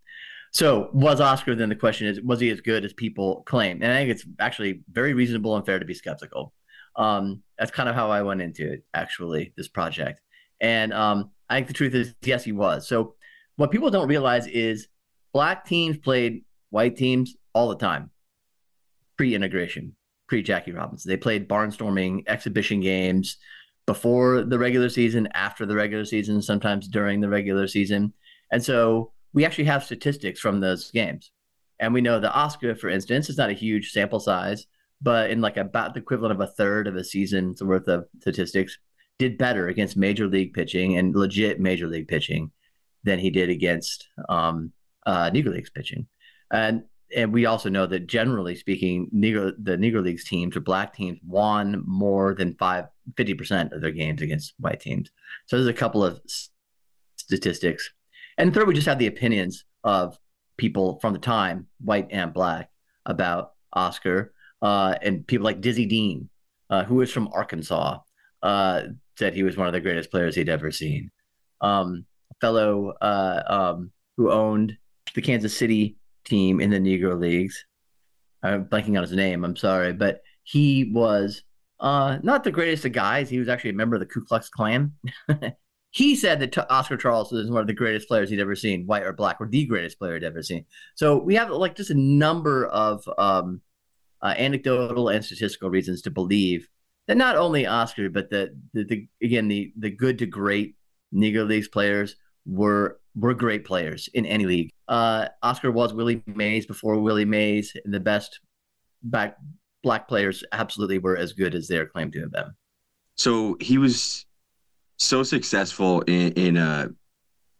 So was Oscar then the question is was he as good as people claim? And I think it's actually very reasonable and fair to be skeptical. Um, that's kind of how I went into it actually this project. And um, I think the truth is, yes, he was. So what people don't realize is black teams played white teams all the time, pre-integration, pre-Jackie Robinson. They played barnstorming exhibition games before the regular season, after the regular season, sometimes during the regular season. And so we actually have statistics from those games. And we know the Oscar, for instance, is not a huge sample size, but in like about the equivalent of a third of a season's worth of statistics, did better against major league pitching and legit major league pitching than he did against um, uh, Negro Leagues pitching. And and we also know that generally speaking, Negro the Negro Leagues teams or black teams won more than five, 50% of their games against white teams. So there's a couple of statistics. And third, we just have the opinions of people from the time, white and black, about Oscar. Uh, and people like Dizzy Dean, uh, who is from Arkansas, uh, said he was one of the greatest players he'd ever seen. Um, fellow uh, um, who owned the Kansas City team in the Negro Leagues. I'm blanking on his name. I'm sorry, but he was uh, not the greatest of guys. He was actually a member of the Ku Klux Klan. he said that Oscar Charleston is one of the greatest players he'd ever seen, white or black, or the greatest player he'd ever seen. So we have like just a number of um, uh, anecdotal and statistical reasons to believe that not only Oscar, but the, the, the again the the good to great Negro Leagues players were were great players in any league. Uh, Oscar was Willie Mays before Willie Mays, and the best back black players absolutely were as good as they're claimed to have been. So he was so successful in, in a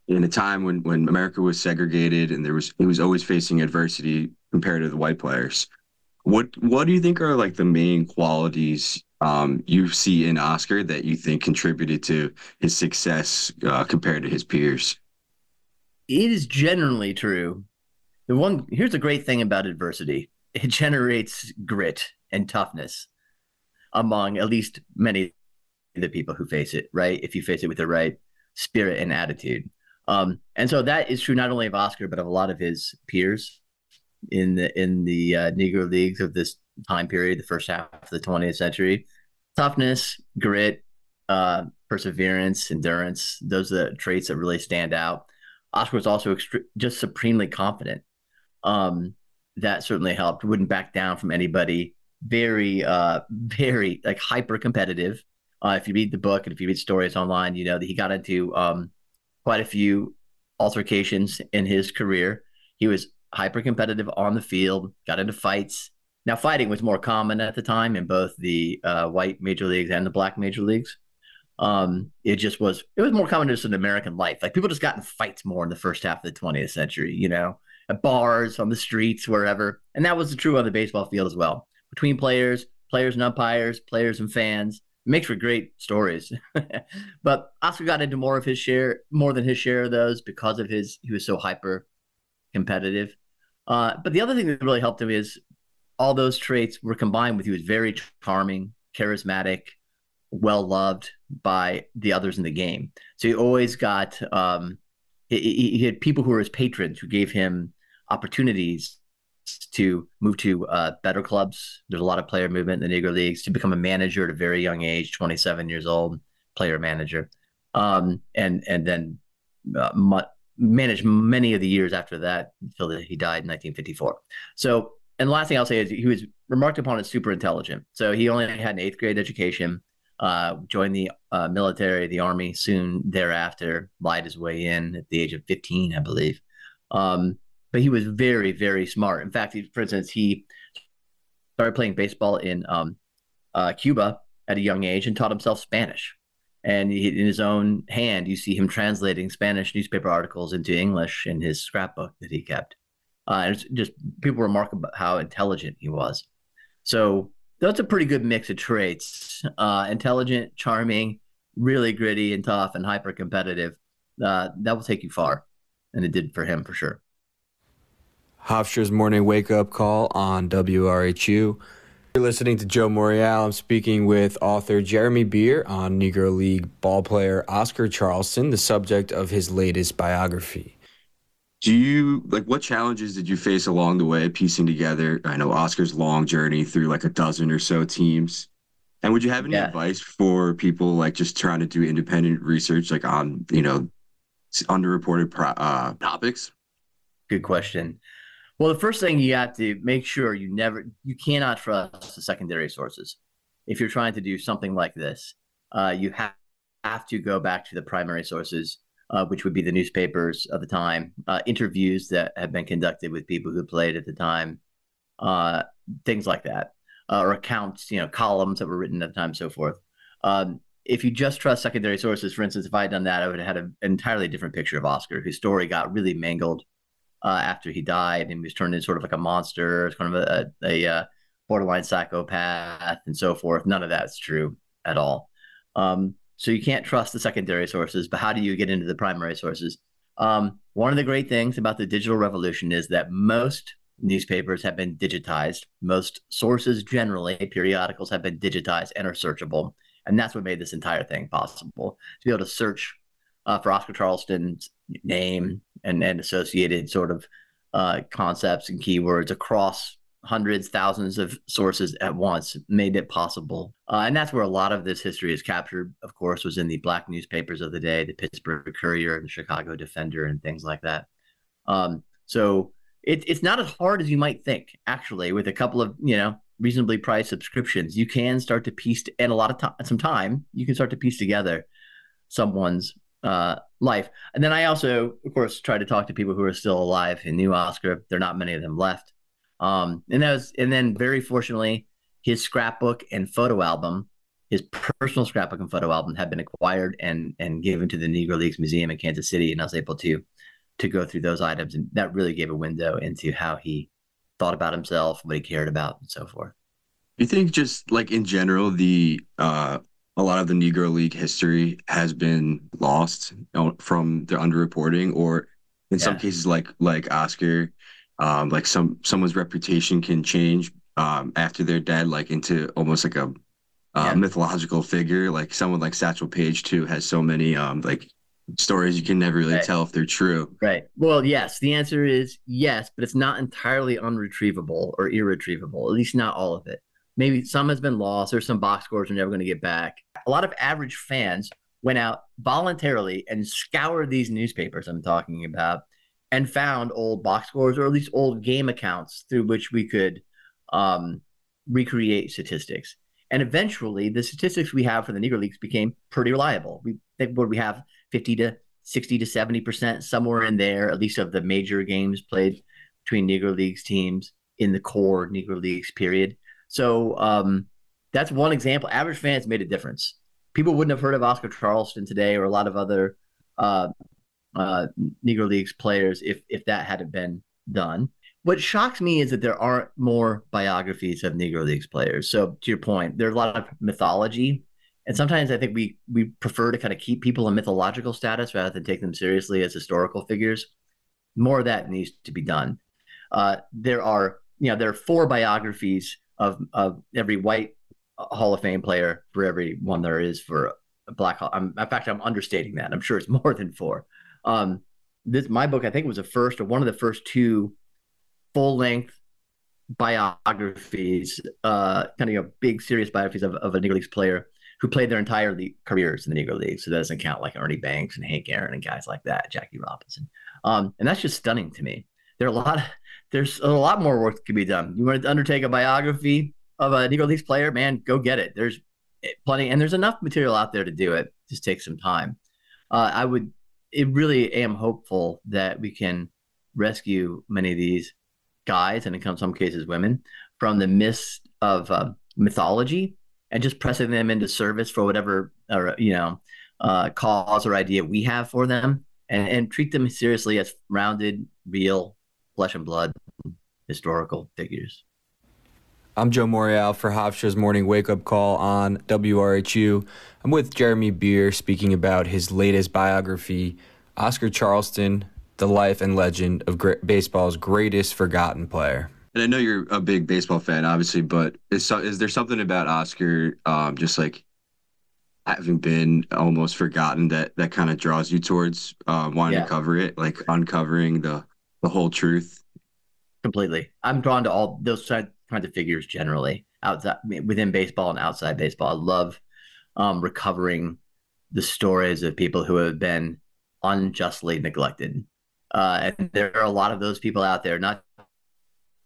in a time when when America was segregated and there was he was always facing adversity compared to the white players. What what do you think are like the main qualities um, you see in Oscar that you think contributed to his success uh, compared to his peers? It is generally true. The one here's the great thing about adversity: it generates grit and toughness among at least many of the people who face it. Right, if you face it with the right spirit and attitude. Um, and so that is true not only of Oscar but of a lot of his peers in the in the uh, Negro leagues of this time period, the first half of the 20th century. Toughness, grit, uh, perseverance, endurance, those are the traits that really stand out. Oscar was also extre- just supremely confident. Um, that certainly helped. Wouldn't back down from anybody. Very, uh, very like hyper competitive. Uh, if you read the book and if you read stories online, you know that he got into um, quite a few altercations in his career. He was hyper competitive on the field, got into fights, now, fighting was more common at the time in both the uh, white major leagues and the black major leagues. Um, it just was it was more common just in American life. Like people just got in fights more in the first half of the 20th century, you know, at bars, on the streets, wherever. And that was true on the baseball field as well. Between players, players and umpires, players and fans. It makes for great stories. but Oscar got into more of his share, more than his share of those because of his he was so hyper competitive. Uh, but the other thing that really helped him is all those traits were combined with he was very charming, charismatic, well loved by the others in the game. So he always got um, he, he, had people who were his patrons who gave him opportunities to move to uh, better clubs. There's a lot of player movement in the Negro Leagues to become a manager at a very young age, 27 years old, player manager, um, and and then uh, managed many of the years after that until he died in 1954. So and the last thing I'll say is he was remarked upon as super intelligent. So he only had an eighth grade education, uh, joined the uh, military, the army soon thereafter, lied his way in at the age of 15, I believe. Um, but he was very, very smart. In fact, he, for instance, he started playing baseball in um, uh, Cuba at a young age and taught himself Spanish. And he, in his own hand, you see him translating Spanish newspaper articles into English in his scrapbook that he kept. Uh, and just people remark about how intelligent he was. So that's a pretty good mix of traits: uh, intelligent, charming, really gritty and tough, and hyper competitive. Uh, that will take you far, and it did for him for sure. Hofstra's morning wake up call on WRHU. You're listening to Joe Morial. I'm speaking with author Jeremy Beer on Negro League ballplayer Oscar Charleston, the subject of his latest biography do you like what challenges did you face along the way piecing together i know oscar's long journey through like a dozen or so teams? And would you have any yeah. advice for people like just trying to do independent research like on you know underreported pro- uh, topics? Good question. Well the first thing you have to make sure you never you cannot trust the secondary sources. If you're trying to do something like this uh, you have, have to go back to the primary sources uh, which would be the newspapers of the time, uh, interviews that have been conducted with people who played at the time, uh, things like that, uh, or accounts, you know, columns that were written at the time, so forth. Um, if you just trust secondary sources, for instance, if I had done that, I would have had an entirely different picture of Oscar, whose story got really mangled uh, after he died and was turned into sort of like a monster, kind of a, a, a uh, borderline psychopath and so forth. None of that's true at all. Um, so you can't trust the secondary sources, but how do you get into the primary sources? Um, one of the great things about the digital revolution is that most newspapers have been digitized. Most sources, generally, periodicals have been digitized and are searchable. And that's what made this entire thing possible to be able to search uh, for Oscar Charleston's name and, and associated sort of uh, concepts and keywords across hundreds, thousands of sources at once made it possible. Uh, and that's where a lot of this history is captured, of course, was in the black newspapers of the day, the Pittsburgh Courier, the Chicago Defender, and things like that. Um, so it, it's not as hard as you might think, actually, with a couple of, you know, reasonably priced subscriptions. You can start to piece, and a lot of time, some time, you can start to piece together someone's uh, life. And then I also, of course, try to talk to people who are still alive who knew Oscar. There are not many of them left. Um, and that was, and then very fortunately, his scrapbook and photo album, his personal scrapbook and photo album, had been acquired and and given to the Negro Leagues Museum in Kansas City, and I was able to to go through those items, and that really gave a window into how he thought about himself, what he cared about, and so forth. You think just like in general, the uh, a lot of the Negro League history has been lost from the underreporting, or in yeah. some cases, like like Oscar, um, like some someone's reputation can change um, after they're dead, like into almost like a uh, yeah. mythological figure. Like someone like Satchel Paige too has so many um, like stories you can never really right. tell if they're true. Right. Well, yes. The answer is yes, but it's not entirely unretrievable or irretrievable. At least not all of it. Maybe some has been lost. There's some box scores we're never going to get back. A lot of average fans went out voluntarily and scoured these newspapers I'm talking about and found old box scores or at least old game accounts through which we could um, recreate statistics. And eventually, the statistics we have for the Negro Leagues became pretty reliable. We think what we have 50 to 60 to 70 percent somewhere in there, at least of the major games played between Negro Leagues teams in the core Negro Leagues period. So um, that's one example. Average fans made a difference. People wouldn't have heard of Oscar Charleston today or a lot of other uh, uh, Negro Leagues players if if that hadn't been done. What shocks me is that there aren't more biographies of Negro Leagues players. So to your point, there's a lot of mythology, and sometimes I think we we prefer to kind of keep people in mythological status rather than take them seriously as historical figures. More of that needs to be done. Uh, there are you know there are four biographies of of every white Hall of Fame player for every one there is for a black. I'm, in fact, I'm understating that. I'm sure it's more than four. Um, this my book, I think, was the first or one of the first two full length biographies, uh, kind of you know, big serious biographies of, of a Negro Leagues player who played their entire careers in the Negro League. So that doesn't count like Ernie Banks and Hank Aaron and guys like that, Jackie Robinson. Um, and that's just stunning to me. There are a lot. There's a lot more work that can be done. You want to undertake a biography of a Negro Leagues player, man, go get it. There's plenty, and there's enough material out there to do it. Just take some time. Uh, I would it really am hopeful that we can rescue many of these guys, and in some cases women, from the mist of uh, mythology and just pressing them into service for whatever or you know uh, cause or idea we have for them, and, and treat them seriously as rounded, real, flesh and blood historical figures. I'm Joe Morial for Hofstra's Morning Wake Up Call on WRHU. I'm with Jeremy Beer speaking about his latest biography, Oscar Charleston, the life and legend of baseball's greatest forgotten player. And I know you're a big baseball fan, obviously, but is, so, is there something about Oscar, um, just like having been almost forgotten, that that kind of draws you towards uh, wanting yeah. to cover it, like uncovering the the whole truth? Completely, I'm drawn to all those kinds of figures generally outside within baseball and outside baseball. I love um, recovering the stories of people who have been unjustly neglected. Uh, and there are a lot of those people out there, not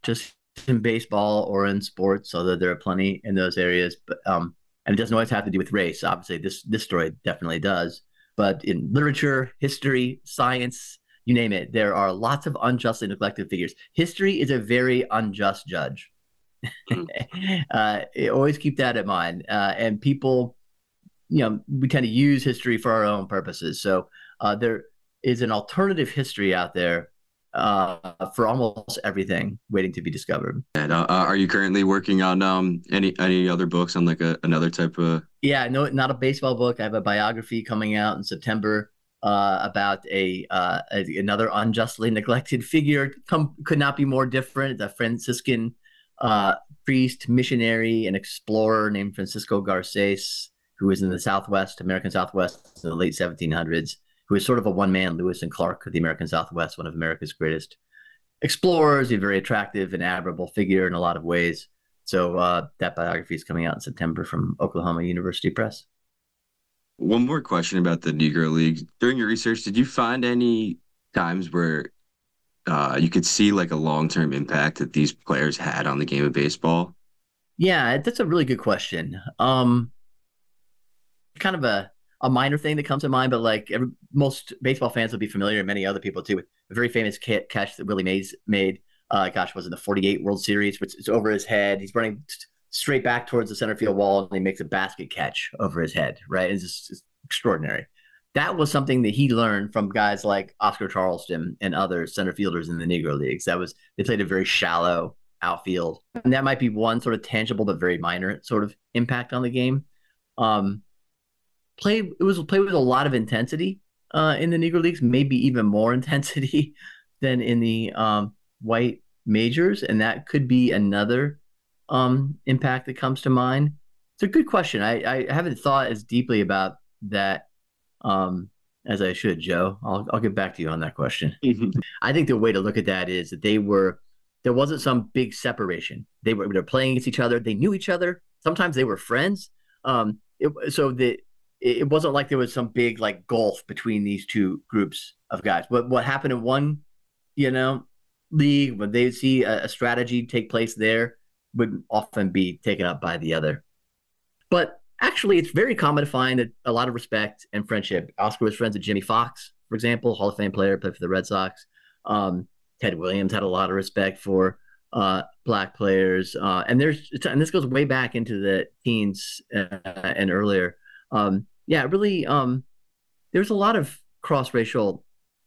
just in baseball or in sports, although there are plenty in those areas. But um, and it doesn't always have to do with race. Obviously, this this story definitely does. But in literature, history, science, you name it, there are lots of unjustly neglected figures. History is a very unjust judge. Hmm. uh, always keep that in mind. Uh, and people, you know, we tend to use history for our own purposes. So uh, there is an alternative history out there uh, for almost everything waiting to be discovered. And uh, are you currently working on um, any any other books on like a, another type of? Yeah, no, not a baseball book. I have a biography coming out in September uh, about a, uh, a, another unjustly neglected figure. Come, could not be more different. The Franciscan uh, priest, missionary, and explorer named Francisco Garces, who was in the Southwest, American Southwest, in the late 1700s, who was sort of a one man Lewis and Clark of the American Southwest, one of America's greatest explorers, a very attractive and admirable figure in a lot of ways. So uh, that biography is coming out in September from Oklahoma University Press. One more question about the Negro League. During your research, did you find any times where uh, you could see like a long term impact that these players had on the game of baseball? Yeah, that's a really good question. Um, kind of a, a minor thing that comes to mind, but like every, most baseball fans will be familiar, and many other people too, with a very famous catch that Willie Mays made. Uh, gosh, was in the 48 World Series, which is over his head. He's running straight back towards the center field wall, and he makes a basket catch over his head, right? It's just it's extraordinary. That was something that he learned from guys like Oscar Charleston and other center fielders in the Negro Leagues. That was they played a very shallow outfield, and that might be one sort of tangible but very minor sort of impact on the game. Um, play it was played with a lot of intensity uh, in the Negro Leagues, maybe even more intensity than in the um, white majors, and that could be another um, impact that comes to mind. It's a good question. I, I haven't thought as deeply about that um, as I should, Joe. I'll, I'll get back to you on that question. I think the way to look at that is that they were there wasn't some big separation. They were they were playing against each other. They knew each other. Sometimes they were friends. Um, it, so the it wasn't like there was some big like gulf between these two groups of guys. But what happened in one, you know, league when they see a, a strategy take place there would often be taken up by the other. But actually, it's very common to find a, a lot of respect and friendship. Oscar was friends with Jimmie Foxx, for example, Hall of Fame player, played for the Red Sox. Um, Ted Williams had a lot of respect for uh, black players, uh, and there's and this goes way back into the teens uh, and earlier. Um, yeah, really, um, there's a lot of cross racial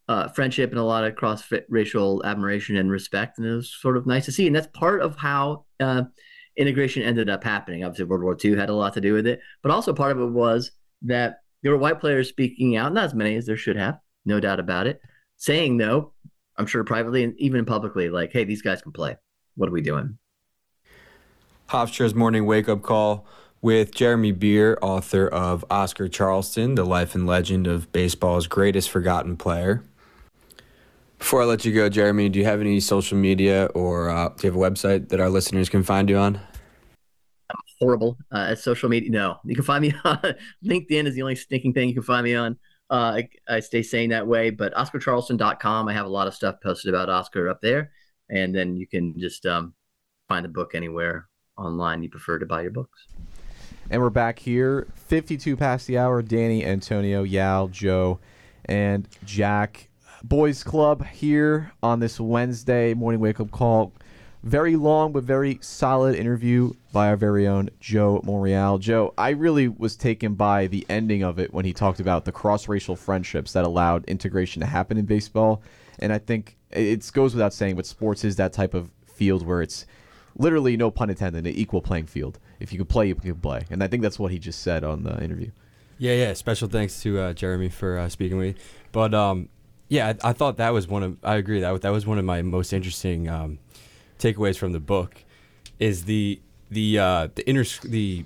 uh, friendship and a lot of cross racial admiration and respect, and it was sort of nice to see. And that's part of how uh, integration ended up happening. Obviously, World War II had a lot to do with it, but also part of it was that there were white players speaking out, not as many as there should have, no doubt about it, saying though, I'm sure privately and even publicly, like, "Hey, these guys can play. What are we doing?" Hofstra's morning wake up call with Jeremy Beer, author of Oscar Charleston, the life and legend of baseball's greatest forgotten player. Before I let you go, Jeremy, do you have any social media or uh, do you have a website that our listeners can find you on? I'm horrible uh, at social media. No, you can find me on LinkedIn is the only stinking thing you can find me on. Uh, I, I, stay saying that way, but OscarCharleston.com, I have a lot of stuff posted about Oscar up there. And then you can just um, find the book anywhere online you prefer to buy your books. And we're back here, 52 past the hour. Danny, Antonio, Yaw, Joe, and Jack. Boys Club here on this Wednesday morning wake up call. Very long but very solid interview by our very own Joe Morreale. Joe, I really was taken by the ending of it when he talked about the cross racial friendships that allowed integration to happen in baseball. And I think it goes without saying, but sports is that type of field where it's literally, no pun intended, an equal playing field if you can play, you can play. And I think that's what he just said on the interview. Yeah, yeah. Special thanks to uh, Jeremy for uh, speaking with me. But um, yeah, I, I, thought that was one of. I agree that that was one of my most interesting um, takeaways from the book. Is the the uh, the inter the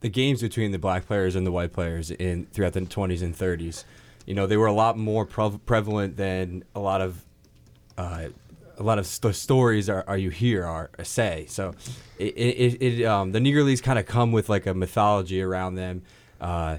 the games between the black players and the white players in throughout the 20s and 30s. You know, they were a lot more pre- prevalent than a lot of uh, a lot of st- stories are, are you hear are say. So it, it, it um, the Negro Leagues kind of come with like a mythology around them. Uh,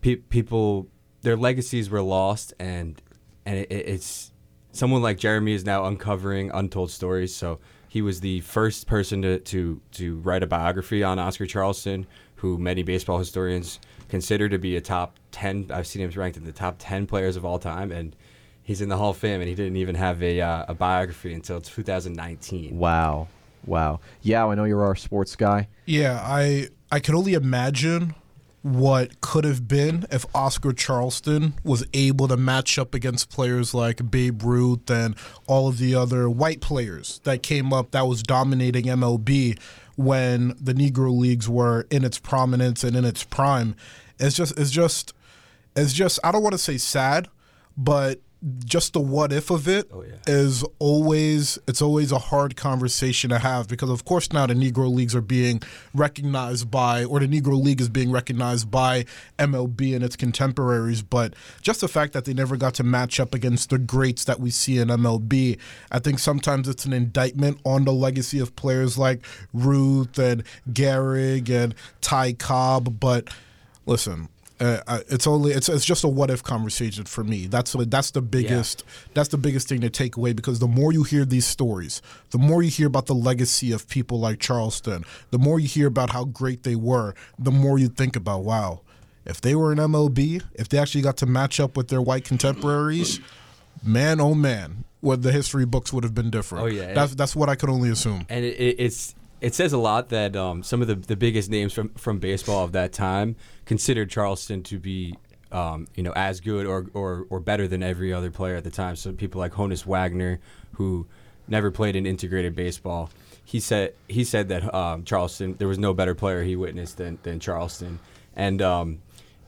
pe- people their legacies were lost, and and it, it's someone like Jeremy is now uncovering untold stories. So he was the first person to to to write a biography on Oscar Charleston, who many baseball historians consider to be a top ten. I've seen him ranked in the top ten players of all time, and he's in the Hall of Fame, and he didn't even have a uh, a biography until 2019. Wow, wow. Yeah, I know you're our sports guy. Yeah, I I can only imagine what could have been if Oscar Charleston was able to match up against players like Babe Ruth and all of the other white players that came up that was dominating MLB when the Negro leagues were in its prominence and in its prime. It's just it's just it's just I don't want to say sad, but just the what if of it oh, is always it's always a hard conversation to have because of course now the Negro leagues are being recognized by or the Negro League is being recognized by MLB and its contemporaries, but just the fact that they never got to match up against the greats that we see in MLB, I think sometimes it's an indictment on the legacy of players like Ruth and Gehrig and Ty Cobb, but listen, uh, it's only it's it's just a what if conversation for me. That's what, that's the biggest yeah. that's the biggest thing to take away because the more you hear these stories, the more you hear about the legacy of people like Charleston, the more you hear about how great they were, the more you think about wow, if they were in MLB, if they actually got to match up with their white contemporaries, man oh man, what the history books would have been different. Oh yeah, that's that's what I could only assume. And it, it's it says a lot that um, some of the, the biggest names from, from baseball of that time considered Charleston to be um, you know as good or, or, or better than every other player at the time. So people like Honus Wagner, who never played in integrated baseball, he said he said that um, Charleston there was no better player he witnessed than, than Charleston, and um,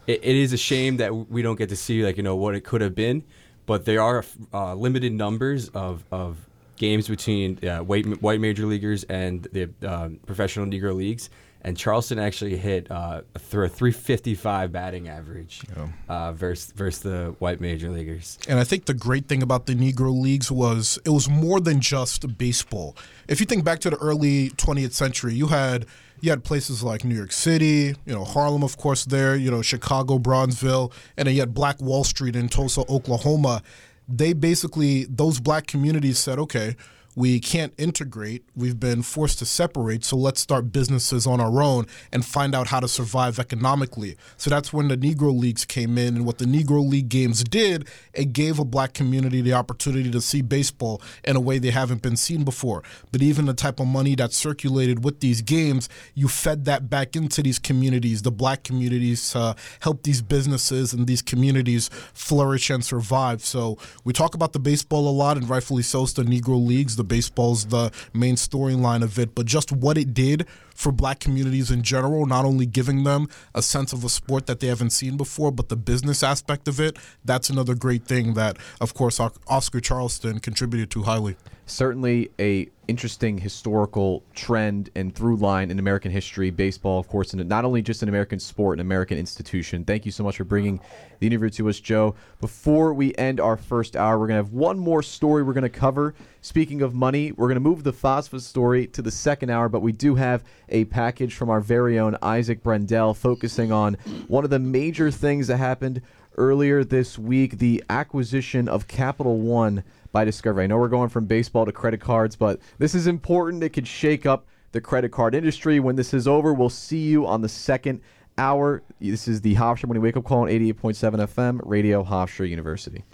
it, it is a shame that we don't get to see like you know what it could have been, but there are uh, limited numbers of, of games between uh, white white major leaguers and the um, professional Negro leagues, and Charleston actually hit uh, through a 355 batting average yeah. uh, versus versus the white major leaguers. And I think the great thing about the Negro leagues was it was more than just baseball. If you think back to the early 20th century, you had you had places like New York City, you know, Harlem, of course, there, you know, Chicago, Bronzeville, and then you had Black Wall Street in Tulsa, Oklahoma they basically those black communities said, okay, we can't integrate. We've been forced to separate. So let's start businesses on our own and find out how to survive economically. So that's when the Negro Leagues came in. And what the Negro League games did, it gave a black community the opportunity to see baseball in a way they haven't been seen before. But even the type of money that circulated with these games, you fed that back into these communities, the black communities, uh, to help these businesses and these communities flourish and survive. So we talk about the baseball a lot, and rightfully so, it's the Negro Leagues, the baseball's the main storyline of it, but just what it did for black communities in general, not only giving them a sense of a sport that they haven't seen before, but the business aspect of it, that's another great thing that, of course, Oscar Charleston contributed to highly. Certainly a interesting historical trend and through line in American history. Baseball, of course, and not only just an American sport, an American institution. Thank you so much for bringing the interview to us, Joe. Before we end our first hour, we're going to have one more story we're going to cover. Speaking of money, we're going to move the phosphorus story to the second hour, but we do have a package from our very own Isaac Brendel focusing on one of the major things that happened earlier this week the acquisition of Capital One by Discovery. I know we're going from baseball to credit cards, but this is important. It could shake up the credit card industry. When this is over, we'll see you on the second hour. This is the Hofstra Morning Wake Up Call on 88.7 FM, Radio Hofstra University.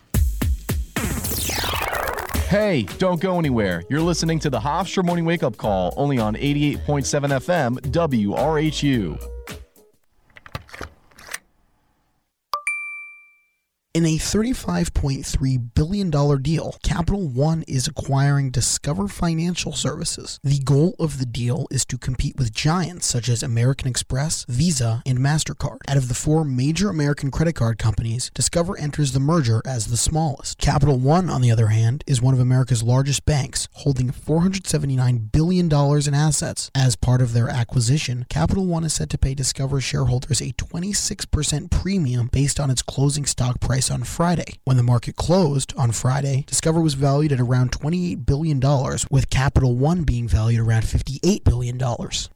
Hey, don't go anywhere. You're listening to the Hofstra Morning Wake Up Call only on 88.7 FM WRHU. In a $35.3 billion deal, Capital One is acquiring Discover Financial Services. The goal of the deal is to compete with giants such as American Express, Visa, and MasterCard. Out of the four major American credit card companies, Discover enters the merger as the smallest. Capital One, on the other hand, is one of America's largest banks, holding $479 billion in assets. As part of their acquisition, Capital One is set to pay Discover shareholders a 26% premium based on its closing stock price price on Friday. When the market closed on Friday, Discover was valued at around $28 billion, with Capital One being valued around $58 billion.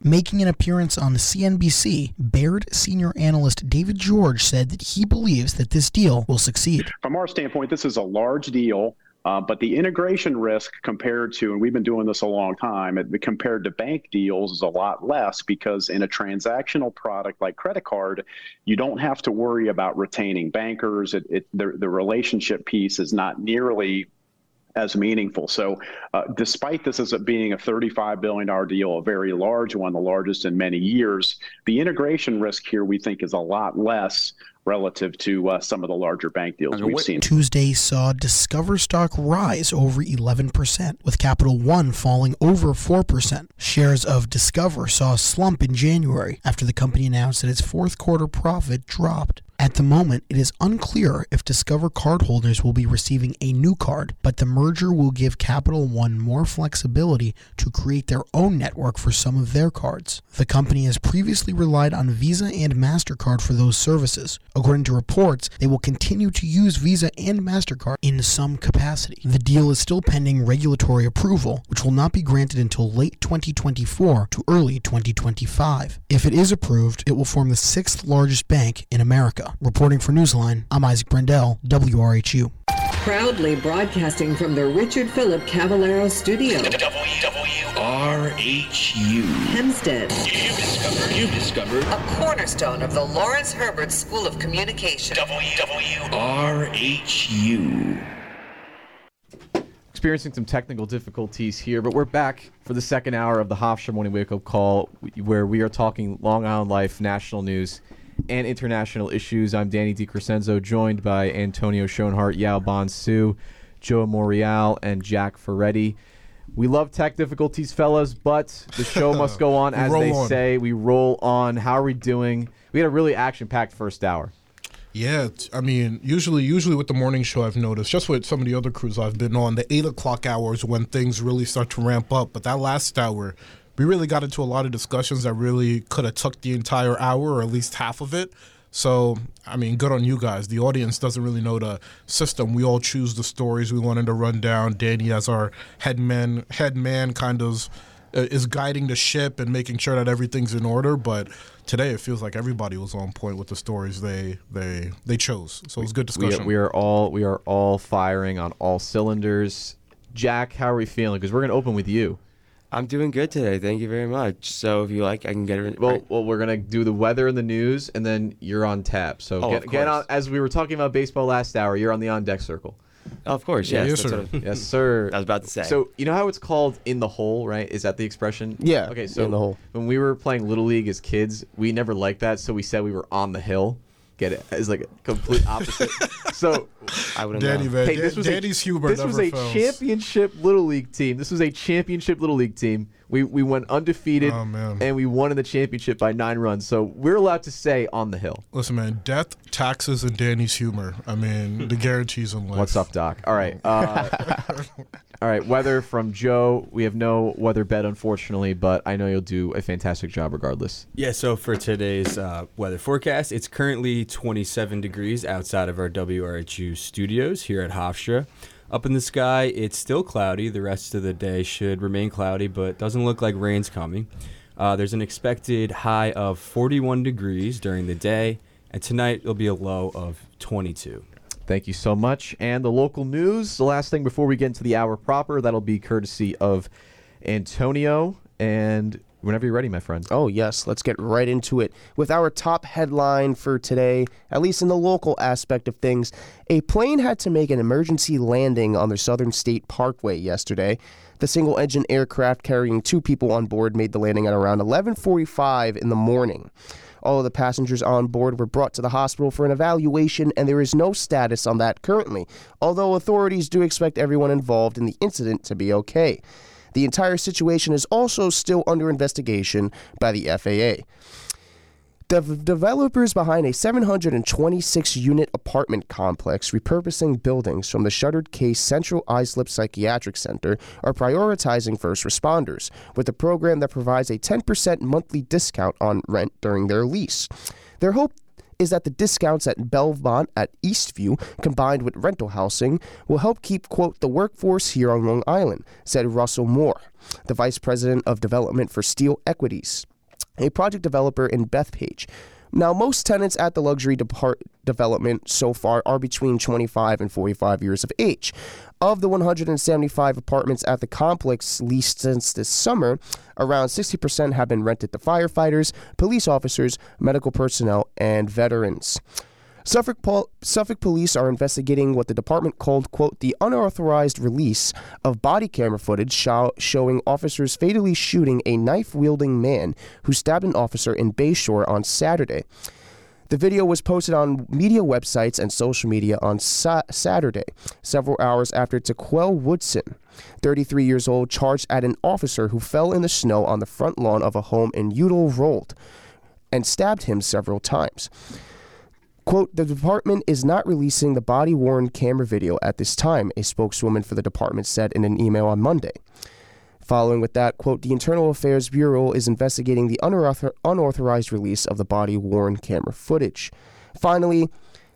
Making an appearance on CNBC, Baird senior analyst David George said that he believes that this deal will succeed. From our standpoint, this is a large deal uh, but the integration risk compared to, and we've been doing this a long time, it, compared to bank deals is a lot less because in a transactional product like credit card, you don't have to worry about retaining bankers. It, it, the, the relationship piece is not nearly as meaningful. So, uh, despite this as being a $35 billion deal, a very large one, the largest in many years, the integration risk here we think is a lot less relative to uh, some of the larger bank deals we've seen. Tuesday saw Discover stock rise over 11%, with Capital One falling over 4%. Shares of Discover saw a slump in January after the company announced that its fourth quarter profit dropped. At the moment, it is unclear if Discover cardholders will be receiving a new card, but the merger will give Capital One more flexibility to create their own network for some of their cards. The company has previously relied on Visa and MasterCard for those services. According to reports, they will continue to use Visa and MasterCard in some capacity. The deal is still pending regulatory approval, which will not be granted until late 2024 to early 2025. If it is approved, it will form the sixth largest bank in America. Reporting for Newsline, I'm Isaac Brendel, WRHU. Proudly broadcasting from the Richard Philip Cavallero studio. RHU. Hempstead. You discovered. You discovered. A cornerstone of the Lawrence Herbert School of Communication. RHU. Experiencing some technical difficulties here, but we're back for the second hour of the Hofstra Morning Wake Up Call, where we are talking Long Island Life, national news, and international issues. I'm Danny DiCrescenzo, joined by Antonio Schoenhart, Yaw Bonsu, Joe Morial, and Jack Ferretti. We love tech difficulties, fellas, but the show must go on, as they on. say. We roll on. How are we doing? We had a really action-packed first hour. Yeah, I mean, usually, usually with the morning show, I've noticed just with some of the other crews I've been on, the eight o'clock hours when things really start to ramp up. But that last hour, we really got into a lot of discussions that really could have took the entire hour or at least half of it. So, I mean, good on you guys. The audience doesn't really know the system. We all choose the stories we wanted to run down. Danny, as our head man, head man, kind of uh, is guiding the ship and making sure that everything's in order. But today, it feels like everybody was on point with the stories they they they chose. So it was good We, discussion. we are all we are all firing on all cylinders. Jack, how are we feeling? Because we're going to open with you. I'm doing good today. Thank you very much. So if you like, I can get it. Well, well, we're gonna do the weather and the news, and then you're on tap. So Oh, get, get on. As we were talking about baseball last hour, you're on the on deck circle. Oh, of course, yes. yes, sir. what I- Yes, sir. I was about to say. So you know how it's called in the hole, right? Is that the expression? Yeah, Okay, so in the hole. when we were playing little league as kids, we never liked that, so we said we were on the hill. Get it? It's like a complete opposite. so I wouldn't Danny, know. man, hey, this was Danny's a, humor This was a fails. championship little league team. This was a championship little league team. We we went undefeated, Oh, man. and we won in the championship by nine runs. So we're allowed to say on the hill. Listen, man, death, taxes, and Danny's humor. I mean, the guarantees in life. What's up, Doc? All right. Uh, all right. Weather from Joe. We have no weather bet, unfortunately, but I know you'll do a fantastic job regardless. Yeah, so for today's uh, weather forecast, it's currently 27 degrees outside of our WRHU studios here at Hofstra. Up in the sky, it's still cloudy. The rest of the day should remain cloudy, but doesn't look like rain's coming. Uh, there's an expected high of 41 degrees during the day, and tonight it'll be a low of 22. Thank you so much. And the local news. The last thing before we get into the hour proper, that'll be courtesy of Antonio. And whenever you're ready, my friend. Oh, yes. Let's get right into it. With our top headline for today, at least in the local aspect of things, a plane had to make an emergency landing on the Southern State Parkway yesterday. The single-engine aircraft carrying two people on board made the landing at around 11:45 in the morning. All of the passengers on board were brought to the hospital for an evaluation, and there is no status on that currently, although authorities do expect everyone involved in the incident to be okay. The entire situation is also still under investigation by the FAA. The developers behind a 726 unit apartment complex repurposing buildings from the shuttered case Central Islip Psychiatric Center are prioritizing first responders with a program that provides a 10% monthly discount on rent during their lease. Their hope is that the discounts at Belmont at Eastview, combined with rental housing, will help keep, quote, the workforce here on Long Island, said Russell Moore, the vice president of development for Steel Equities a project developer in Bethpage. Now, most tenants at the luxury development so far are between 25 and 45 years of age. Of the 175 apartments at the complex leased since this summer, around 60% have been rented to firefighters, police officers, medical personnel, and veterans. Suffolk, pol- Suffolk police are investigating what the department called, quote, the unauthorized release of body camera footage show- showing officers fatally shooting a knife wielding man who stabbed an officer in Bayshore on Saturday. The video was posted on media websites and social media on sa- Saturday, several hours after Taquel Woodson, 33 years old, charged at an officer who fell in the snow on the front lawn of a home in Udall Road and stabbed him several times. Quote, the department is not releasing the body worn camera video at this time, a spokeswoman for the department said in an email on Monday. Following with that, quote, the Internal Affairs Bureau is investigating the unauthor- unauthorized release of the body worn camera footage. Finally,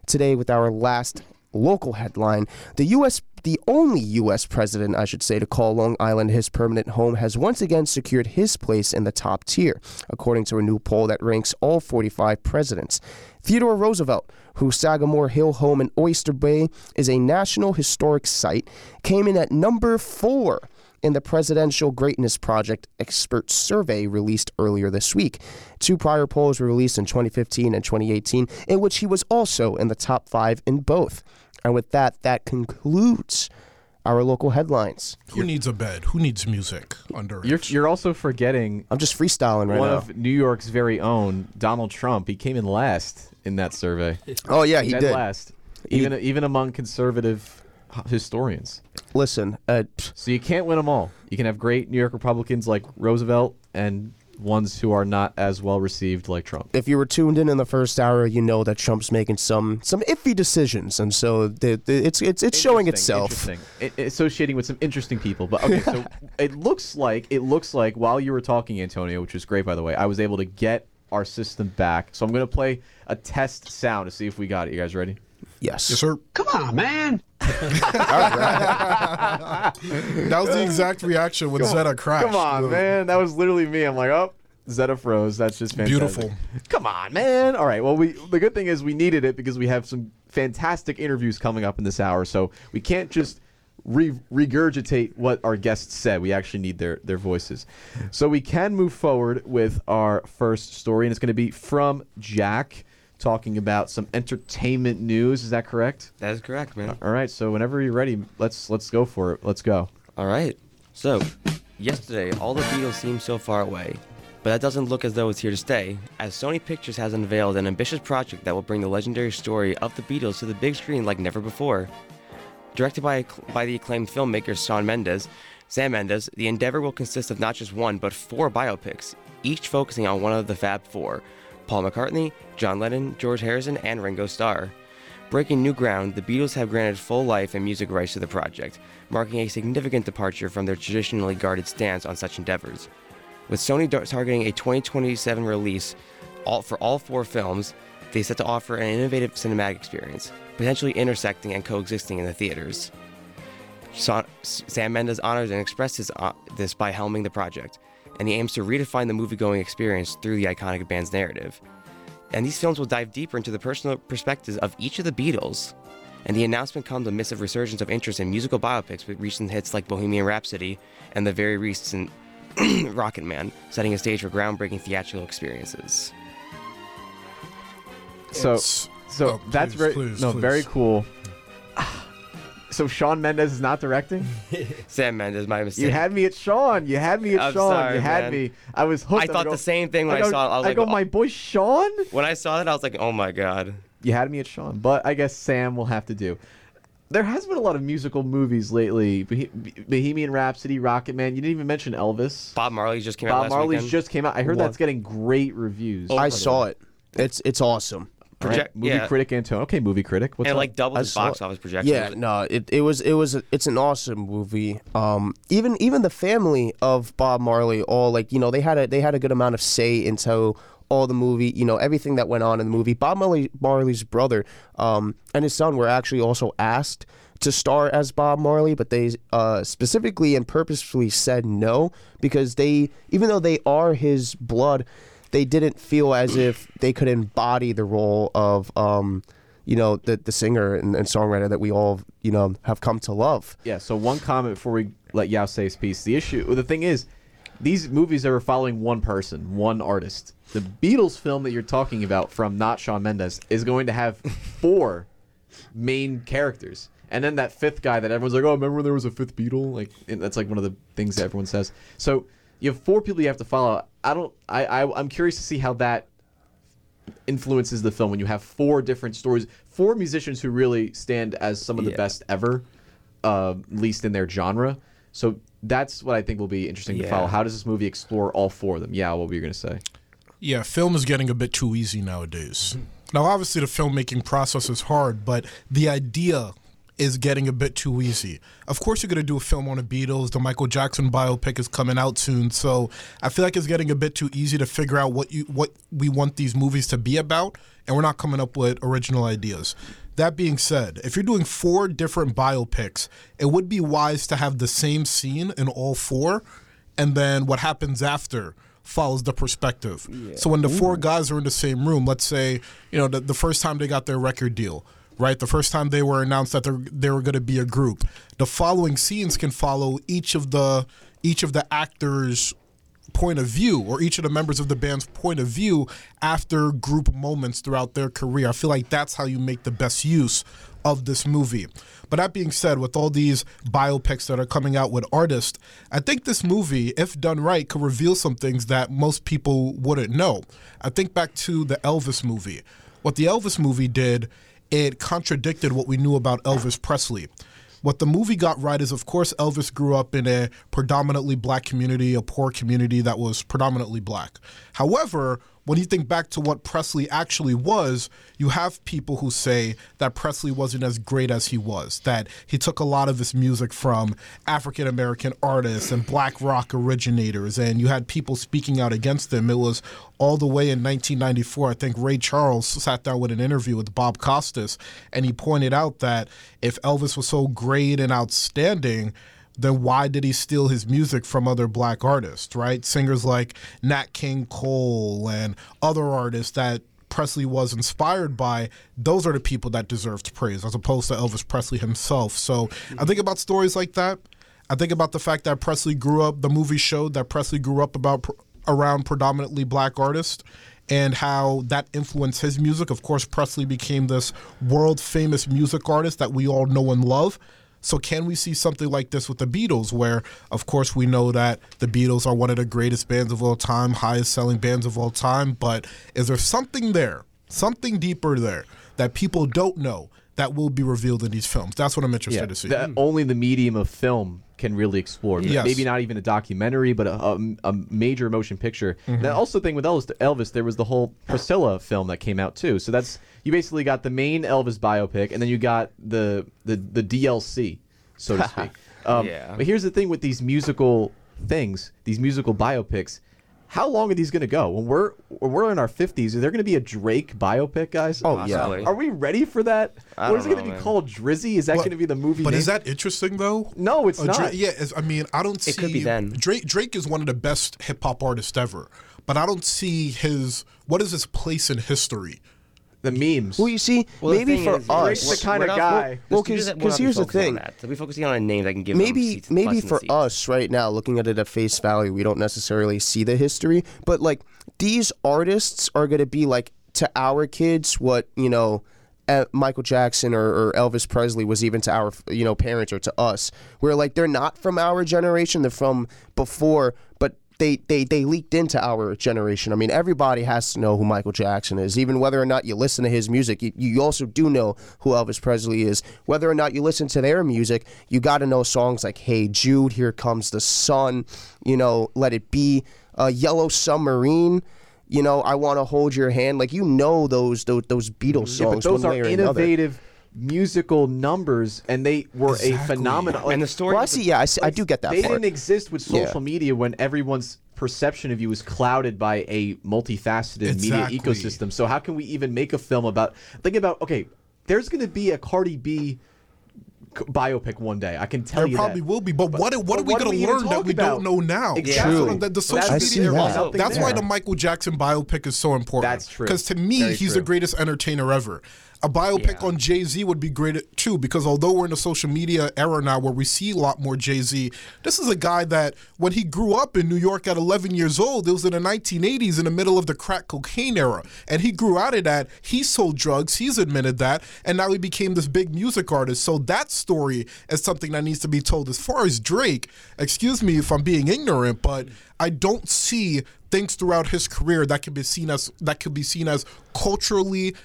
today with our last local headline, the U.S. The only U.S. president, I should say, to call Long Island his permanent home has once again secured his place in the top tier, according to a new poll that ranks all 45 presidents. Theodore Roosevelt, whose Sagamore Hill home in Oyster Bay is a National Historic Site, came in at number four in the Presidential Greatness Project expert survey released earlier this week. Two prior polls were released in 2015 and 2018, in which he was also in the top five in both. And with that, that concludes our local headlines. Who needs a bed? Who needs music under? You're, you're also forgetting. I'm just freestyling right one now. of New York's very own, Donald Trump. He came in last in that survey. Oh, yeah, he Dead did. last, He- even even among conservative historians. Listen, uh, so you can't win them all. You can have great New York Republicans like Roosevelt and ones who are not as well received like Trump. if you were tuned in in the first hour, you know that Trump's making some some iffy decisions, and so the, the, it's it's it's showing itself. Interesting. Associating with some interesting people. But okay, so it looks like it looks like while you were talking, Antonio, which was great by the way, I was able to get our system back. So I'm gonna play a test sound to see if we got it. You guys ready? Yes. Yes, sir. Come on, man. that was the exact reaction when Zeta crashed. Come on, man. That was literally me. I'm like, oh, Zeta froze. That's just fantastic. Beautiful. Come on, man. All right. Well, we the good thing is we needed it because we have some fantastic interviews coming up in this hour. So we can't just re- regurgitate what our guests said. We actually need their their voices. So we can move forward with our first story, and it's going to be from Jack. Talking about some entertainment news, is that correct? That is correct, man. Uh, all right, so whenever you're ready, let's let's go for it. Let's go. All right. So, yesterday, all the Beatles seemed so far away, but that doesn't look as though it's here to stay, as Sony Pictures has unveiled an ambitious project that will bring the legendary story of the Beatles to the big screen like never before. Directed by, by the acclaimed filmmaker Shawn Mendes, Sam Mendes, the endeavor will consist of not just one, but four biopics, each focusing on one of the Fab Four Paul McCartney, John Lennon, George Harrison, and Ringo Starr. Breaking new ground, the Beatles have granted full life and music rights to the project, marking a significant departure from their traditionally guarded stance on such endeavors. With Sony targeting a 2027 release all, for all four films, they set to offer an innovative cinematic experience, potentially intersecting and coexisting in the theaters. Sa- Sam Mendes honors and expressed his, uh, this by helming the project, and he aims to redefine the movie-going experience through the iconic band's narrative. And these films will dive deeper into the personal perspectives of each of the Beatles. And the announcement comes amidst a resurgence of interest in musical biopics with recent hits like Bohemian Rhapsody and the very recent Rocket Man, setting a stage for groundbreaking theatrical experiences. So, so oh, that's very please, no please. very cool. So Sean Mendes is not directing. Sam Mendes, my mistake. You had me at Sean. You had me at I'm Sean. sorry, you had man. me. I was hooked. I thought go- the same thing when I, go- saw it. I was I like, go, oh. my boy Sean. when I saw it, I was like, oh my god. You had me at Sean, but I guess Sam will have to do. There has been a lot of musical movies lately. Bohe- Bohemian Rhapsody, Rocket Man. You didn't even mention Elvis. Bob Marley just came out Bob last Marley's weekend. just came out. I heard What? that's getting great reviews. I saw it. It's it's awesome. All right, Project- movie yeah. critic Antonio. Okay, movie critic. What's and up? like doubled I his box office projection. Yeah, no, it, it was it was a, it's an awesome movie. Um, even even the family of Bob Marley, all like you know they had a they had a good amount of say into all the movie. You know everything that went on in the movie. Bob Marley Marley's brother, um, and his son were actually also asked to star as Bob Marley, but they uh, specifically and purposefully said no because they even though they are his blood, they didn't feel as if they could embody the role of. Um, you know the the singer and, and songwriter that we all you know have come to love. Yeah. So one comment before we let Yaw say his piece. The issue, the thing is, these movies are following one person, one artist. The Beatles film that you're talking about from not Shawn Mendes is going to have four main characters. And then that fifth guy that everyone's like, oh, remember when there was a fifth Beatle? Like that's like one of the things that everyone says. So you have four people you have to follow. I don't. I, I I'm curious to see how that influences the film when you have four different stories, four musicians who really stand as some of the Yeah. best ever, uh, at least in their genre. So that's what I think will be interesting to follow. How does this movie explore all four of them? Yeah, what were you gonna say? Yeah, film is getting a bit too easy nowadays. Now, obviously, the filmmaking process is hard, but the idea is getting a bit too easy. Of course, you're going to do a film on the Beatles. The Michael Jackson biopic is coming out soon, so I feel like it's getting a bit too easy to figure out what you what we want these movies to be about, and we're not coming up with original ideas. That being said, if you're doing four different biopics, it would be wise to have the same scene in all four, and then what happens after follows the perspective. So when the four guys are in the same room, let's say, you know, the, the first time they got their record deal, right? The first time they were announced that they were going to be a group. The following scenes can follow each of the each of the actors point of view or each of the members of the band's point of view after group moments throughout their career. I feel like that's how you make the best use of this movie. But that being said, with all these biopics that are coming out with artists, I think this movie, if done right, could reveal some things that most people wouldn't know. I think back to the Elvis movie. What the Elvis movie did, it contradicted what we knew about Elvis Presley. What the movie got right is, of course, Elvis grew up in a predominantly black community, a poor community that was predominantly black. However, when you think back to what Presley actually was, you have people who say that Presley wasn't as great as he was, that he took a lot of his music from African American artists and black rock originators, and you had people speaking out against him. It was all the way in 1994. I think Ray Charles sat down with an interview with Bob Costas, and he pointed out that if Elvis was so great and outstanding, then why did he steal his music from other black artists, right? Singers like Nat King Cole and other artists that Presley was inspired by, those are the people that deserved praise as opposed to Elvis Presley himself. So I think about stories like that. I think about the fact that Presley grew up, the movie showed that Presley grew up about around predominantly black artists and how that influenced his music. Of course, Presley became this world famous music artist that we all know and love. So, can we see something like this with the Beatles, where, of course, we know that the Beatles are one of the greatest bands of all time, highest selling bands of all time, but is there something there, something deeper there that people don't know that will be revealed in these films? That's what I'm interested to see. that hmm. only the medium of film can really explore. Yes. Maybe not even a documentary, but a, a, a major motion picture. Mhm. The also thing with Elvis, Elvis, there was the whole Priscilla film that came out too. So that's you basically got the main Elvis biopic, and then you got the the the DLC, so to speak. Um, Yeah. But here's the thing with these musical things, these musical biopics. How long are these going to go? When we're when we're in our 50s, is there going to be a Drake biopic, guys? Oh, yeah. Are we ready for that? I Or is it going to be man. called Drizzy? Is that But- going to be the movie? But name? is that interesting though? No, it's Uh, not. Drake, yeah, it's, I mean, I don't see. It could be then. Drake Drake is one of the best hip hop artists ever, but I don't see his. What is his place in history? The memes. Well, you see, Well, the maybe thing for is, us, Drake's the kind we're of not- guy- Well, the studios because that will not here's the focusing on thing. that. They'll be focusing on a name that can give them maybe seats, maybe butts in the for seats. us right now looking at it at face value we don't necessarily see the history but like these artists are going to be like to our kids what you know uh, Michael Jackson or, or Elvis Presley was even to our you know parents or to us where like they're not from our generation they're from before but they, they, they leaked into our generation. I mean, everybody has to know who Michael Jackson is, even whether or not you listen to his music. You, you also do know who Elvis Presley is. Whether or not you listen to their music, you got to know songs like "Hey Jude," "Here Comes the Sun," you know, "Let It Be," uh, "Yellow Submarine." You know, "I Want to Hold Your Hand." Like you know those those those Beatles Yeah, but songs. those are way or another. innovative musical numbers, and they were a phenomenon. And the story. Well, I see. Yeah, I, see, I do get that They part. didn't exist with Yeah. social media when everyone's perception of you is clouded by a multifaceted Exactly. media ecosystem. So how can we even make a film about? Think about okay, there's going to be a Cardi B biopic one day. I can tell you There you probably that. will be, but, what what but are we going to learn that we about? don't know now? Exactly. That's, what, the, the social That's- media. that. era. That's why the Michael Jackson biopic is so important. That's true. Because to me, Very he's true. the greatest entertainer ever. A biopic on Jay Z would be great too, because although we're in a social media era now where we see a lot more Jay Z, this is a guy that when he grew up in New York at 11 years old, it was in the 1980s in the middle of the crack cocaine era. And he grew out of that. He sold drugs, he's admitted that, and now he became this big music artist. So that story is something that needs to be told. As far as Drake, excuse me if I'm being ignorant, but I don't see things throughout his career that can be seen as that could be seen as culturally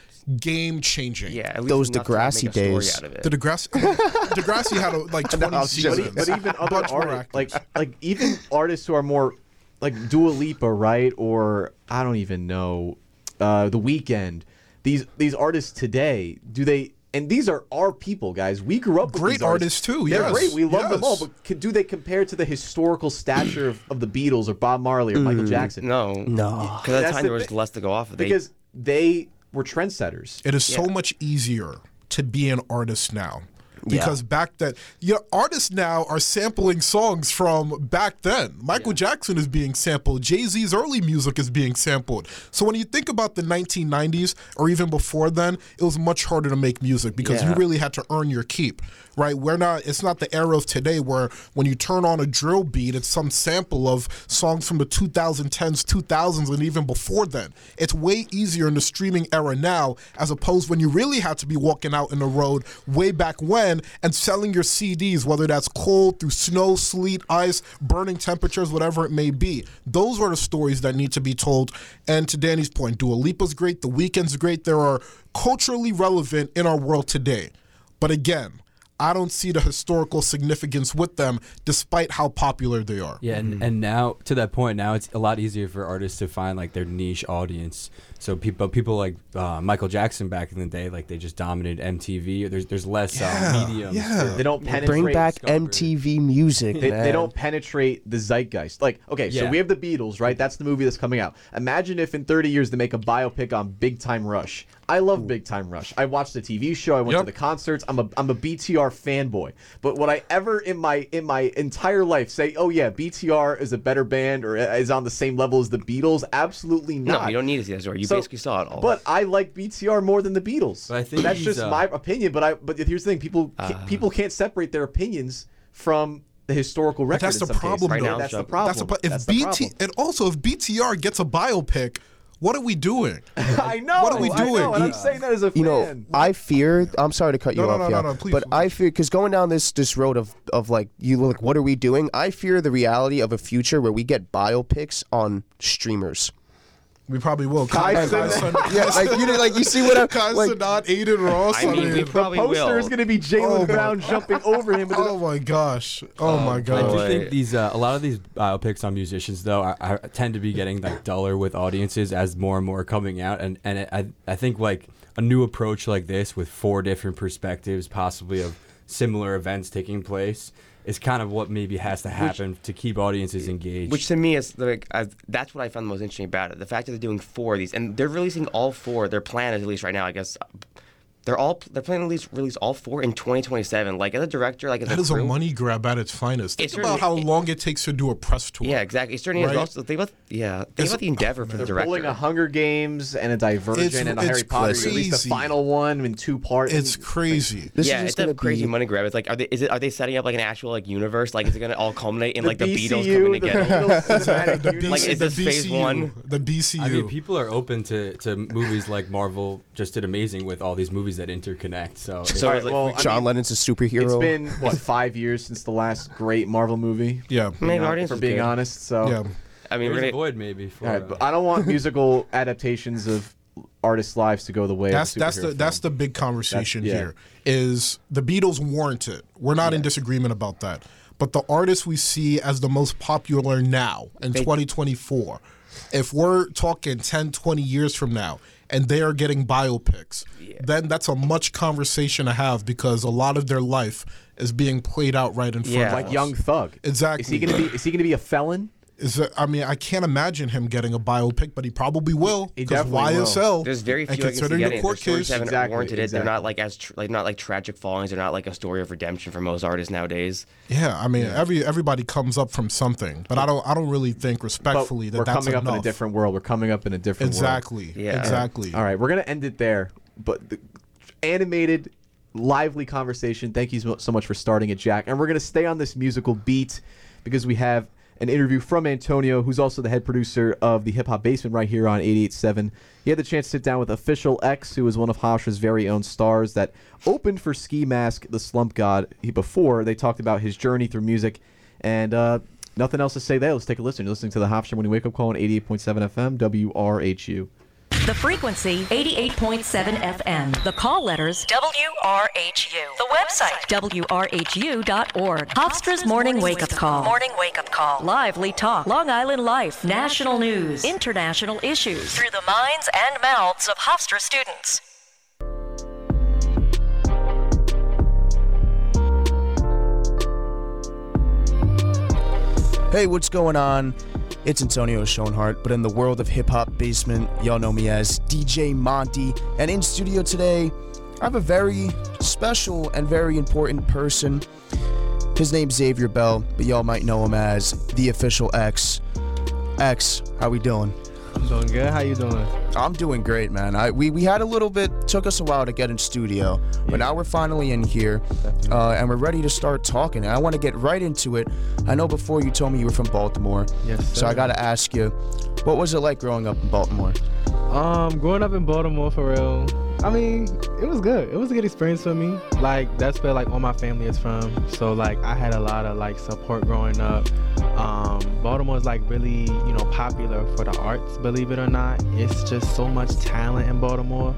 game changing. Yeah, at least Those enough Degrassi make a story days. out of it. The Degrassi, Degrassi had a, like 20 I was just- seasons. but, but even other artists, like like even artists who are more like Dua Lipa, right? Or I don't even know, uh, The Weeknd. These these artists today, do they? And these are our people, guys. We grew up with Great these artists, too, yes. They're yes, great. We love them all. But can, do they compare to the historical stature of, of the Beatles or Bob Marley or Michael Mm, Jackson? No, no. Because at the That's time the there was less to go off of. They- Because they were trendsetters. It is so much easier to be an artist now. Yeah. Because back then, you know, artists now are sampling songs from back then. Michael Jackson is being sampled. Jay Z's early music is being sampled. So when you think about the 1990s or even before then, it was much harder to make music because you really had to earn your keep, right? We're not. It's not the era of today where when you turn on a drill beat, it's some sample of songs from the 2010s, 2000s, and even before then. It's way easier in the streaming era now, as opposed when you really had to be walking out in the road way back when and selling your CDs, whether that's cold through snow, sleet, ice, burning temperatures, whatever it may be. Those are the stories that need to be told. And to Danny's point, Dua Lipa's great, The Weeknd's great. There are culturally relevant in our world today. But again, I don't see the historical significance with them, despite how popular they are. Yeah, and, and now to that point, now it's a lot easier for artists to find like their niche audience. So people, people like uh, Michael Jackson back in the day, like they just dominated MTV. There's there's less uh, mediums. for- They don't penetrate. Bring back MTV music, They, man. they don't penetrate the zeitgeist. Like, okay, so we have the Beatles, right? That's the movie that's coming out. Imagine if in 30 years they make a biopic on Big Time Rush. I love Big Time Rush. I watched the TV show. I went to the concerts. I'm a I'm a BTR fanboy. But would I ever in my in my entire life say, oh yeah, BTR is a better band or is on the same level as the Beatles? Absolutely no, not. you don't need to see that story. You So- basically saw it all. But I like BTR more than the Beatles. But I think that's just uh, my opinion. But I but here's the thing: people ca- people can't separate their opinions from the historical record. that's in the some problem, Right now, That's the problem. That's the pro- if That's the BT problem. and also if BTR gets a biopic, what are we doing? I know. What are we I know, doing? and I'm saying that as a fan. you know. I fear. I'm sorry to cut you No, no, off, no, yeah, no, no, please, but please. I fear because going down this this road of of like you look, what are we doing? I fear the reality of a future where we get biopics on streamers. We probably will. Kai Kai Cenat. Cenat- Yeah, like you know, like you see what I'm Kai like. Cenat, Adin Ross. I mean, we probably the poster will. is going to be Jalen Oh, Brown jumping over him. with an- Oh my gosh! Oh, my god! I do think these uh, a lot of these biopics on musicians though I, I tend to be getting like duller with audiences as more and more are coming out and and it, I I think like a new approach like this with four different perspectives possibly of similar events taking place is kind of what maybe has to happen to keep audiences engaged. Which to me is like I've, that's what I found the most interesting about it. The fact that they're doing four of these and they're releasing all four. Their plan is at least right now, I guess. They're all they're planning to release, release all four in 2027. Like as a director, like as That a is a money grab at its finest. Think It's about certainly- how long it takes to do a press tour. Yeah, exactly. It's certainly is Right? also think about yeah think It's- about the endeavor oh, for the They're director. pulling a Hunger Games and a Divergent It's- and a Harry Potter. At least the final one in two parts. It's crazy. This yeah, is it's just a crazy be. money grab. It's like, are they is it are they setting up like an actual like universe? Like, is it gonna all culminate in The like the Beatles coming together? Beatles cinematic The universe. Like, BC is the this phase one? The BCU. I mean, people are open to, to movies like Marvel just did amazing with all these movies that interconnect. So, So right, like, well, I John mean, Lennon's a superhero. It's been what five years since the last great Marvel movie. yeah. Maybe You know, Guardians for being good. honest. So Yeah. I mean, there's we're a gonna, void maybe for. All right, uh, but I don't want musical adaptations of artists' lives to go the way That's of that's the superhero that's the big conversation yeah. here. Is the Beatles warrant it? We're not in disagreement about that. But the artists we see as the most popular now in 2024, if we're talking 10, 20 years from now, and they are getting biopics, then that's a much conversation to have because a lot of their life is being played out right in front Yeah. of like us. Young Thug. Exactly. Is he gonna be? Is he gonna be a felon? Is that, I mean, I can't imagine him getting a biopic, but he probably will. He Because definitely will. YSL. There's very few I can considering the it. Their court stories case, haven't Exactly, warranted it. They're not like as tr- like not like tragic fallings. They're not like a story of redemption for most artists nowadays. Yeah, I mean, every everybody comes up from something, but I don't I don't really think But respectfully that we're that's coming up in a different world. We're coming up in a different world. Exactly. Yeah. Exactly. All right, we're gonna end it there. But the, animated, lively conversation. Thank you so- so much for starting it, Jack. And we're gonna stay on this musical beat because we have an interview from Antonio, who's also the head producer of the Hip Hop Basement right here on 88.7. He had the chance to sit down with Official X, who is one of Hofstra's very own stars that opened for Ski Mask, the Slump God. Before they talked about his journey through music, and uh, nothing else to say there. Let's take a listen. You're listening to the Hofstra when you wake up call on 88.7 FM WRHU. The frequency 88.7 FM. The call letters WRHU. The website WRHU.org. Hofstra's morning wake up call. Morning wake up call. Lively talk. Long Island life. National news. International issues. Through the minds and mouths of Hofstra students. Hey, what's going on? It's Antonio Schoenhart, but in the world of hip hop basement, y'all know me as DJ Monty. And in studio today, I have a very special and very important person. His name's Xavier Bell, but y'all might know him as the official X. X, how we doing? I'm doing good. How you doing? I'm doing great, man. I we, we had a little bit took us a while to get in studio, but now we're finally in here, uh, and we're ready to start talking. And I want to get right into it. I know before you told me you were from Baltimore, Yes, so I got to ask you, what was it like growing up in Baltimore? Um, growing up in Baltimore for real. I mean, it was good. It was a good experience for me. Like that's where like all my family is from. So like I had a lot of like support growing up. Um, Baltimore is like really you know popular for the arts. Believe it or not, it's just so much talent in Baltimore.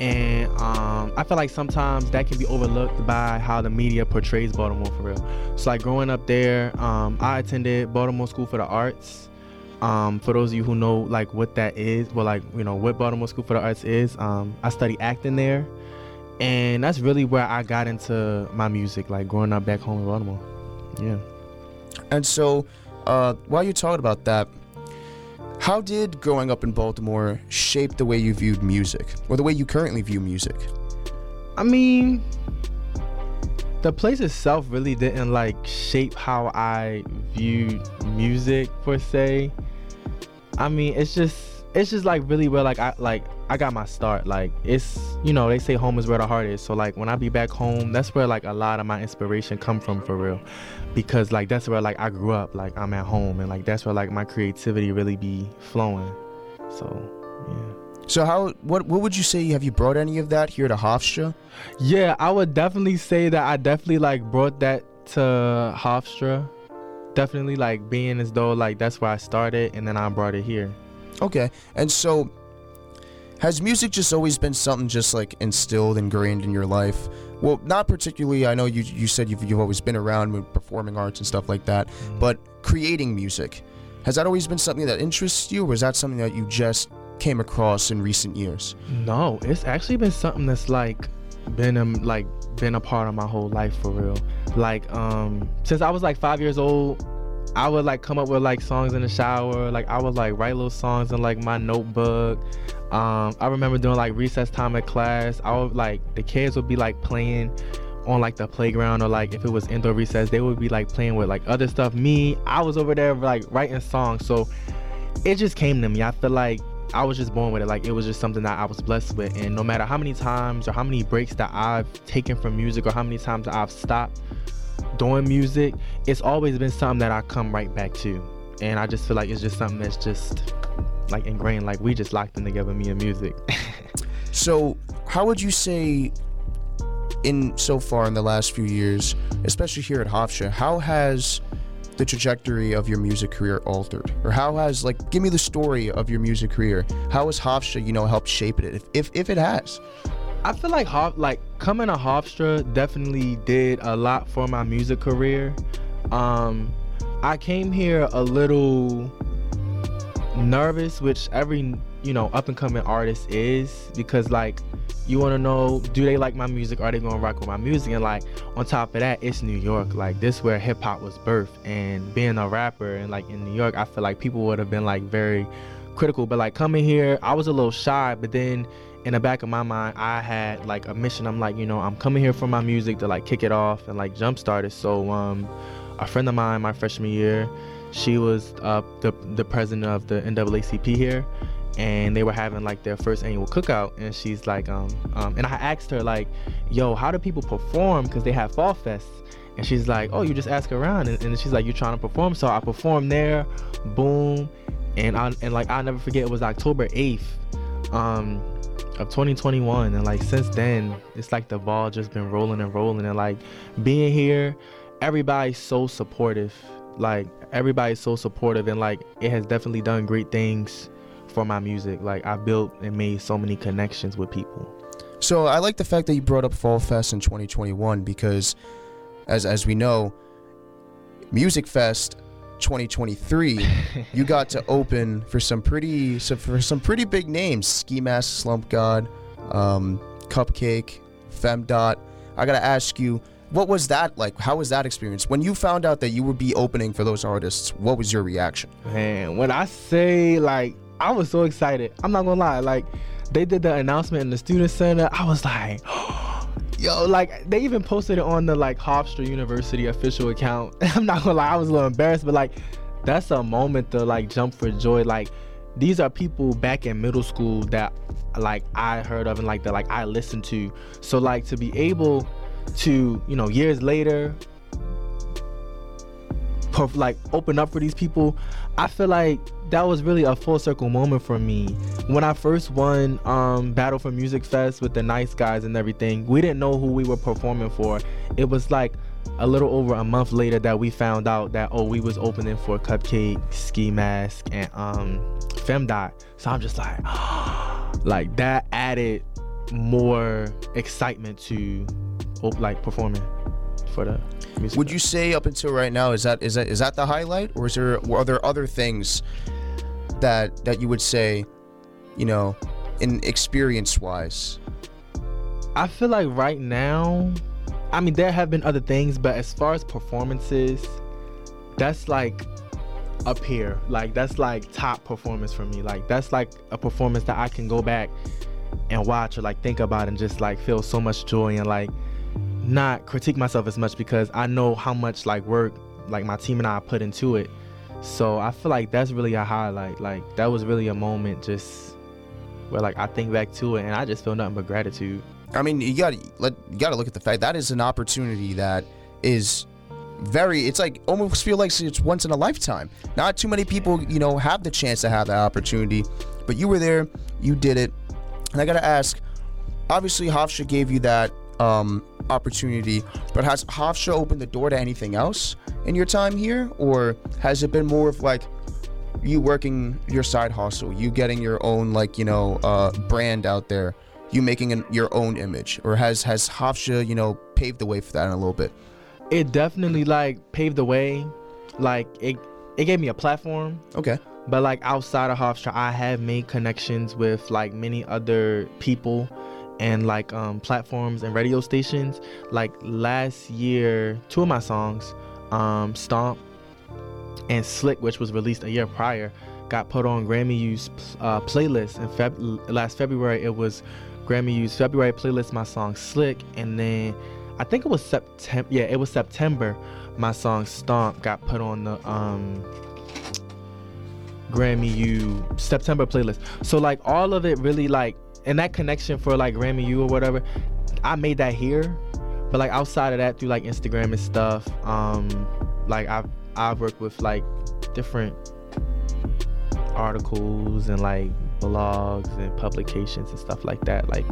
And um, I feel like sometimes that can be overlooked by how the media portrays Baltimore for real. So like growing up there, um, I attended Baltimore School for the Arts. Um, for those of you who know like what that is, well, like you know what Baltimore School for the Arts is, um, I studied acting there, and that's really where I got into my music, like growing up back home in Baltimore. Yeah. And so, uh, while you're talking about that, how did growing up in Baltimore shape the way you viewed music, or the way you currently view music? I mean, the place itself really didn't like shape how I viewed music per se. I mean, it's just it's just like really where like I like I got my start. Like it's you know they say home is where the heart is. So like when I be back home, that's where like a lot of my inspiration come from for real, because like that's where like I grew up. Like I'm at home and like that's where like my creativity really be flowing. So yeah. So how what what would you say? Have you brought any of that here to Hofstra? Yeah, I would definitely say that I definitely like brought that to Hofstra. Definitely like being as though like that's where I started and then I brought it here. Okay, and so has music just always been something just like instilled, ingrained in your life? Well, not particularly. I know you you said you've you've always been around with performing arts and stuff like that, but creating music has that always been something that interests you, or is that something that you just came across in recent years? No, it's actually been something that's like been um like been a part of my whole life for real. Like um since I was like five years old, I would like come up with like songs in the shower. Like I would like write little songs in like my notebook. Um I remember doing like recess time at class. I would like the kids would be like playing on like the playground or like if it was indoor recess, they would be like playing with like other stuff. Me, I was over there like writing songs. So it just came to me. I feel like I was just born with it. Like it was just something that I was blessed with. And no matter how many times or how many breaks that I've taken from music or how many times I've stopped doing music, it's always been something that I come right back to. And I just feel like it's just something that's just like ingrained. Like we just locked in together, me and music. So, how would you say, in so far in the last few years, especially here at Hofstra, how has the trajectory of your music career altered, or how has like give me the story of your music career? How has Hofstra, you know, helped shape it, if if, if it has? I feel like Hof, like coming to Hofstra definitely did a lot for my music career. Um, I came here a little nervous, which every you know up and coming artist is, because like you want to know do they like my music? Are they gonna rock with my music? And like on top of that, it's New York. Like this where hip hop was birthed, and being a rapper and like in New York, I feel like people would have been like very critical. But like coming here, I was a little shy, but then in the back of my mind, I had like a mission. I'm like, you know, I'm coming here for my music to like kick it off and like jumpstart it. So um, a friend of mine, my freshman year, she was uh, the the president of the NAACP here, and they were having like their first annual cookout and she's like um, um and i asked her like yo how do people perform? Because they have fall fest and she's like oh you just ask around and, and she's like you're trying to perform. So i performed there boom and i and like i'll never forget it was october 8th um of 2021 and like since then it's like the ball just been rolling and rolling and like being here everybody's so supportive like everybody's so supportive and like it has definitely done great things for my music. Like i built and made so many connections with people. So I like the fact that you brought up Fall Fest in 2021 because, as as we know, Music Fest 2023, you got to open for some pretty so for some pretty big names: Ski Mask, Slump God, um, CupcakKe, Femdot. I gotta ask you, what was that like? How was that experience when you found out that you would be opening for those artists? What was your reaction? Man, when I say like I was so excited, I'm not gonna lie. Like they did the announcement in the student center, I was like, yo, like they even posted it on the like Hofstra University official account. I'm not gonna lie, I was a little embarrassed, but like that's a moment to like jump for joy. Like these are people back in middle school that like I heard of and like that like I listened to. So like to be able to, you know, years later perf- like open up for these people i feel like that was really a full circle moment for me. When i first won um battle for music fest with the nice guys and everything we didn't know who we were performing for. It was like a little over a month later that we found out that oh we was opening for CupcakKe ski mask and um femdot. So i'm just like like that added more excitement to like performing for the music Would you say up until right now is that is that is that the highlight, or is there are there other things that that you would say, you know, in experience wise? I feel like right now, I mean, there have been other things, but as far as performances, that's like up here. Like, that's like top performance for me. Like, that's like a performance that I can go back and watch or like think about and just like feel so much joy and like not critique myself as much because I know how much like work like my team and I put into it. So I feel like that's really a highlight. Like, that was really a moment just where like I think back to it and I just feel nothing but gratitude. I mean, you got let you got to look at the fact that is an opportunity that is very. It's like almost feel like it's once in a lifetime. Not too many people, you know, have the chance to have that opportunity, but you were there, you did it, and I got to ask. Obviously, Hofstra gave you that um, opportunity, but has Hofstra opened the door to anything else in your time here, or has it been more of like you working your side hustle, you getting your own like you know uh, brand out there, you making an, your own image, or has has Hofstra you know paved the way for that in a little bit? It definitely like paved the way. Like it it gave me a platform. Okay. But like outside of Hofstra, I have made connections with like many other people and like um, platforms and radio stations. Like last year, two of my songs, um, Stomp and Slick, which was released a year prior, got put on Grammy U's uh, playlist. In Feb- last February, it was Grammy U's February playlist. My song Slick, and then I think it was September. Yeah, it was September. My song Stomp got put on the um, Grammy U September playlist. So like all of it really like and that connection for like Grammy U or whatever, I made that here. But like outside of that through like Instagram and stuff, um like I've I've worked with like different articles and like blogs and publications and stuff like that. Like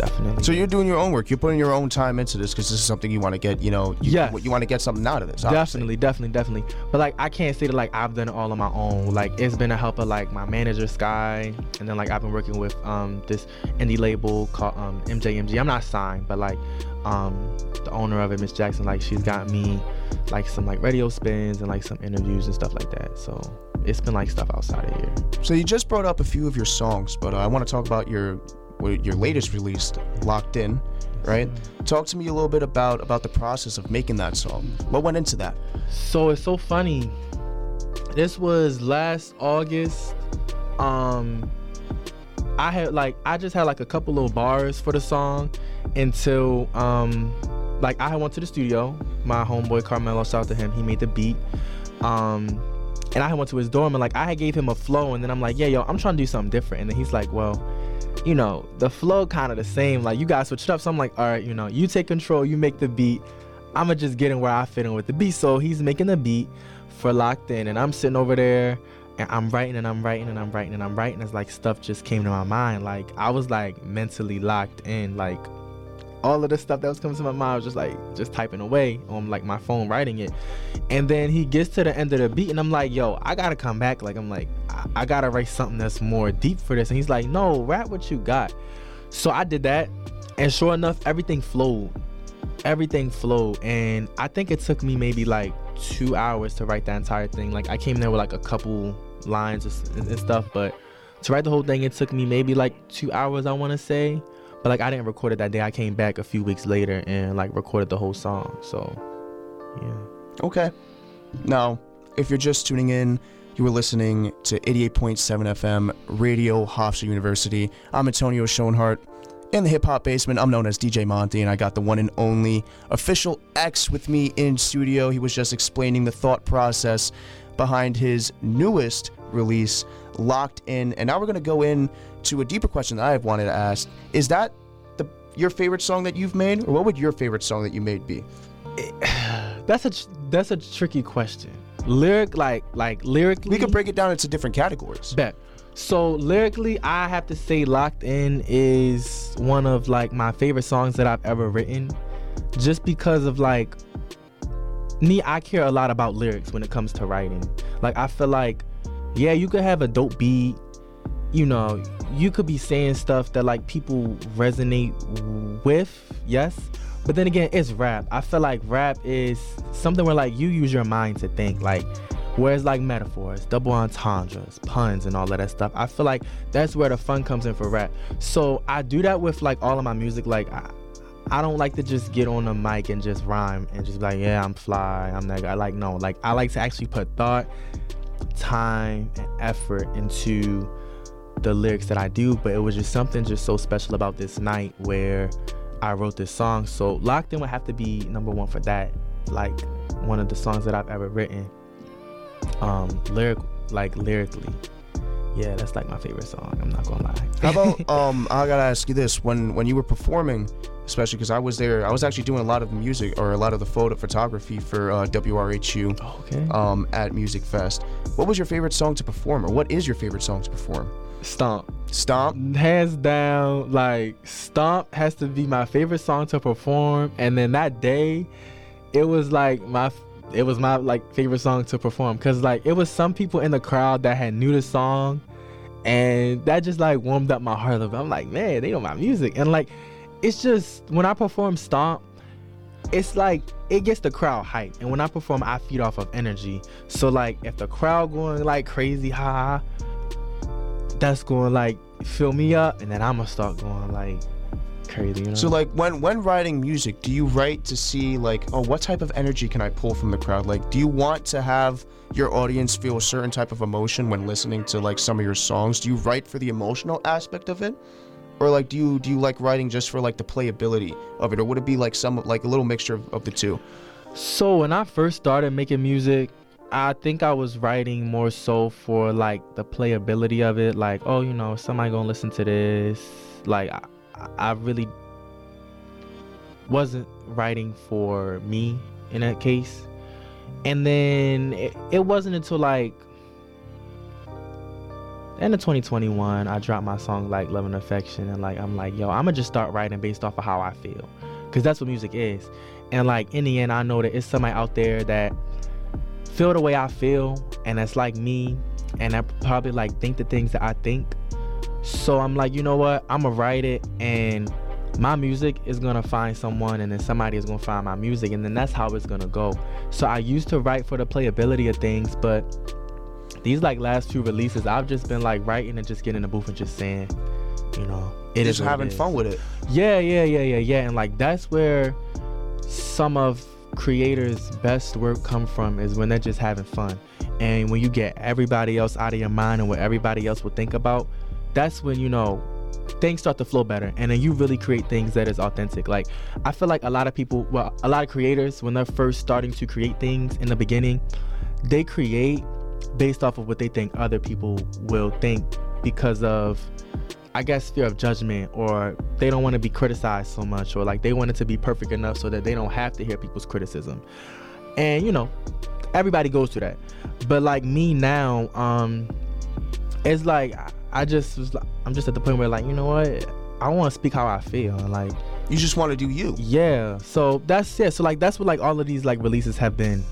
definitely. So you're doing your own work. You're putting your own time into this because this is something you want to get. You know, you, Yes. you want to get something out of this. obviously. Definitely, definitely, definitely. But like, I can't say that like I've done it all on my own. Like, it's been a help of like my manager Sky, and then like I've been working with um this indie label called um MJMG. I'm not signed, but like um the owner of it, Miss Jackson, like she's got me like some like radio spins and like some interviews and stuff like that. So it's been like stuff outside of here. So you just brought up a few of your songs, but uh, I want to talk about your your latest release, Locked In, right? Talk to me a little bit about about the process of making that song. What went into that? So it's so funny. This was last August. Um I had like I just had like a couple little bars for the song until um like I went to the studio. My homeboy Carmelo, shout out to him, he made the beat. Um and I went to his dorm and like I gave him a flow and then I'm like, yeah, yo, I'm trying to do something different. And then he's like, well, you know, the flow kind of the same. Like you guys switch it up. So I'm like, all right, you know, you take control, you make the beat. I'ma just get in where I fit in with the beat. So he's making the beat for locked in, and I'm sitting over there and I'm writing and I'm writing and I'm writing and I'm writing. It's like stuff just came to my mind. Like I was like mentally locked in. Like all of the stuff that was coming to my mind I was just like just typing away on like my phone writing it. And then he gets to the end of the beat and i'm like yo i gotta come back. Like i'm like i, I gotta write something that's more deep for this. And he's like no rap what you got. So i did that and sure enough everything flowed. Everything flowed. And i think it took me maybe like two hours to write that entire thing. Like i came there with like a couple lines and, stuff but to write the whole thing it took me maybe like two hours i want to say but like I didn't record it that day. I came back a few weeks later and like recorded the whole song. So, yeah. Okay. Now, if you're just tuning in, you were listening to 88.7 FM Radio Hofstra University. I'm Antonio Schoenhart. In the hip hop basement, I'm known as DJ Monty, and I got the one and only official X with me in studio. He was just explaining the thought process behind his newest release, Locked In. And now we're going to go in to a deeper question that I've wanted to ask. Is that the your favorite song that you've made, or what would your favorite song that you made be? That's a that's a tricky question. Lyric like like lyrically, we could break it down into different categories. Bet. So lyrically, I have to say "Locked In" is one of like my favorite songs that I've ever written, just because of like me. I care a lot about lyrics when it comes to writing. Like I feel like, yeah, you could have a dope beat, you know, you could be saying stuff that like people resonate with, yes. But then again, it's rap. I feel like rap is something where like you use your mind to think. Like whereas like metaphors, double entendres, puns and all of that stuff. I feel like that's where the fun comes in for rap. So I do that with like all of my music. Like I, I don't like to just get on the mic and just rhyme and just be like, yeah, I'm fly, I'm that guy. Like no, like I like to actually put thought, time, and effort into the lyrics that I do, but it was just something just so special about this night where I wrote this song. So Locked In would have to be number one for that. Like one of the songs that I've ever written. Um, lyric like lyrically. Yeah, that's like my favorite song. I'm not gonna lie. How about um? I gotta ask you this: when when you were performing, especially because I was there, I was actually doing a lot of the music or a lot of the photo photography for uh, WRHU. Okay. Um, at Music Fest, what was your favorite song to perform, or what is your favorite song to perform? Stomp. Stomp. Hands down, like Stomp has to be my favorite song to perform. And then that day, it was like my it was my like favorite song to perform because like it was some people in the crowd that had knew the song and that just like warmed up my heart a little bit. I'm like, man, they know my music. And like it's just when I perform Stomp, it's like it gets the crowd hype. And when I perform, I feed off of energy. So like if the crowd going like crazy, ha, that's going like fill me up, and then I'm gonna start going like crazy. You know? So like when when writing music, do you write to see like oh what type of energy can I pull from the crowd? Like do you want to have your audience feel a certain type of emotion when listening to like some of your songs? Do you write for the emotional aspect of it? Or like do you do you like writing just for like the playability of it or would it be like some like a little mixture of, of the two? So when I first started making music, I think I was writing more so for like the playability of it, like oh you know somebody gonna listen to this. Like I, I really wasn't writing for me in that case. And then it, it wasn't until like end of 2021 I dropped my song like Love and Affection and like I'm like yo I'm gonna just start writing based off of how I feel because that's what music is. And like in the end I know that it's somebody out there that feel the way I feel and that's like me and I probably like think the things that I think. So I'm like, you know what? I'm gonna write it and my music is gonna find someone and then somebody is gonna find my music and then that's how it's gonna go. So I used to write for the playability of things, but these like last two releases, I've just been like writing and just getting in the booth and just saying, you know, it just it having fun with it. Yeah, yeah, yeah, yeah, yeah. And like that's where some of creators' best work come from is when they're just having fun. And when you get everybody else out of your mind and what everybody else will think about, that's when you know things start to flow better and then you really create things that is authentic like i feel like a lot of people well a lot of creators when they're first starting to create things in the beginning they create based off of what they think other people will think because of I guess fear of judgment or they don't want to be criticized so much or like they want it to be perfect enough so that they don't have to hear people's criticism. And you know, everybody goes through that. But like me now, um it's like I- just was like, I'm just at the point where like, you know what? I want to speak how I feel. Like you just want to do you. Yeah. So that's it. So like that's what like all of these like releases have been.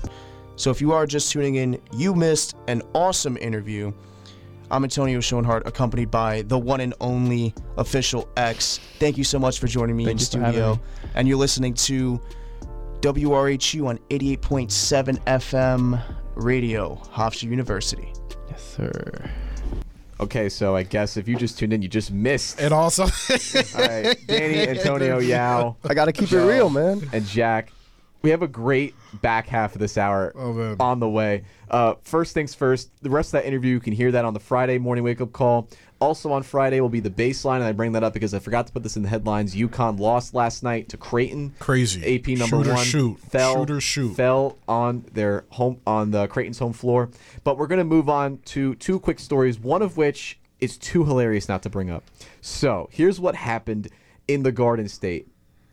So if you are just tuning in, you missed an awesome interview. I'm Antonio Schoenhart, accompanied by the one and only official X. Thank you so much for joining me Thank in you studio. me. And you're listening to WRHU on 88.7 FM radio, Hofstra University. Yes, sir. Okay, so I guess if you just tuned in, you just missed. And also, all right, Danny, Antonio, Yaw. I gotta keep it real, man. And Jack. We have a great back half of this hour Oh, on the way. Uh, first things first, the rest of that interview, you can hear that on the Friday morning wake up call. Also on Friday will be the baseline, and I bring that up because I forgot to put this in the headlines. UConn lost last night to Creighton. Crazy. AP number Shoot or one shoot. fell Shoot or shoot. fell on their home on the Creighton's home floor. But we're gonna move on to two quick stories. One of which is too hilarious not to bring up. So here's what happened in the Garden State.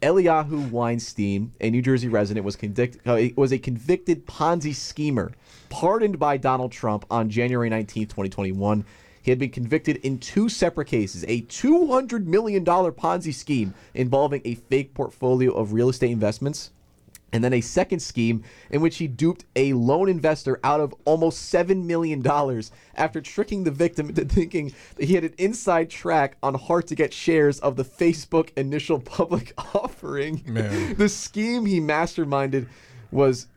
Eliyahu Weinstein, a New Jersey resident, was convict, uh, was a convicted Ponzi schemer, pardoned by Donald Trump on January 19, 2021. He had been convicted in two separate cases a $200 million Ponzi scheme involving a fake portfolio of real estate investments, and then a second scheme in which he duped a loan investor out of almost $7 million after tricking the victim into thinking that he had an inside track on hard to get shares of the Facebook initial public offering. Man. the scheme he masterminded was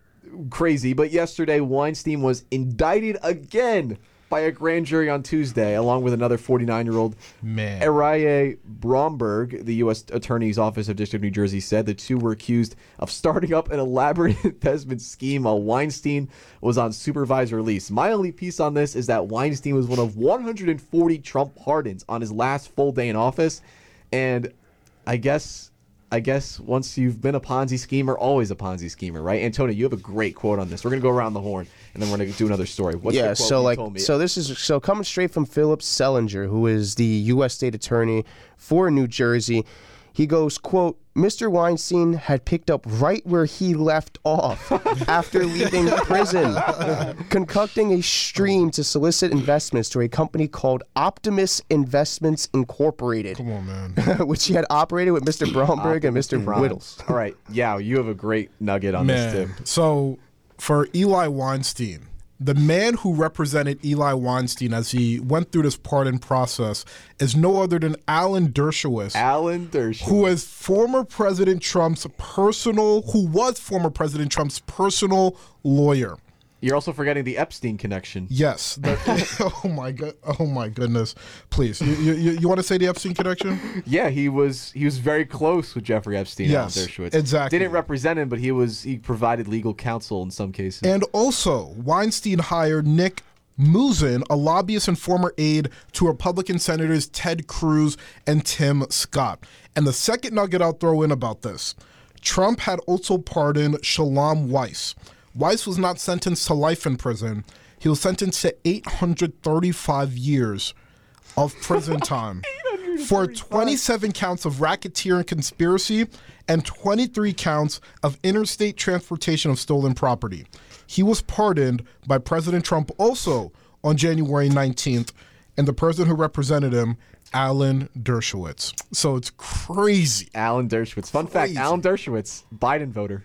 crazy, but yesterday Weinstein was indicted again by a grand jury on Tuesday, along with another 49 year old Man. Aryeh Bromberg, the U.S. Attorney's Office of District of New Jersey, said the two were accused of starting up an elaborate investment scheme while Weinstein was on supervised release. My only piece on this is that Weinstein was one of 140 Trump pardons on his last full day in office, and I guess. I guess once you've been a Ponzi schemer, always a Ponzi schemer, right? Antonio, you have a great quote on this. We're gonna go around the horn, and then we're gonna do another story. What's yeah, the quote so like so this is so coming straight from Philip Sellinger, who is the U.S. state attorney for New Jersey. He goes, "quote Mr. Weinstein had picked up right where he left off after leaving prison, concocting a stream to solicit investments to a company called Optimus Investments Incorporated, Come on, man. which he had operated with Mr. Bromberg and Mr. Ron. Whittles." All right, yeah, you have a great nugget on this Man, too. so for Eli Weinstein, the man who represented Eli Weinstein as he went through this pardon process is no other than Alan Dershowitz. Alan Dershowitz. Who is former President Trump's personal, who was former President Trump's personal lawyer. You're also forgetting the Epstein connection. Yes. oh my god. Oh my goodness. Please, you you, you, want to say the Epstein connection? Yeah, he was he was very close with Jeffrey Epstein. Yes, Dershowitz. exactly. Didn't represent him, but he was he provided legal counsel in some cases. And also, Weinstein hired Nick Muzin, a lobbyist and former aide to Republican Senators Ted Cruz and Tim Scott. And the second nugget I'll throw in about this Trump had also pardoned Sholam Weiss. Weiss was not sentenced to life in prison, he was sentenced to 835 years of prison time. For 27 counts of racketeering conspiracy and 23 counts of interstate transportation of stolen property. He was pardoned by President Trump also on January 19th, and the person who represented him, Alan Dershowitz. So it's crazy. Alan Dershowitz. Fun fact: Alan Dershowitz, Biden voter.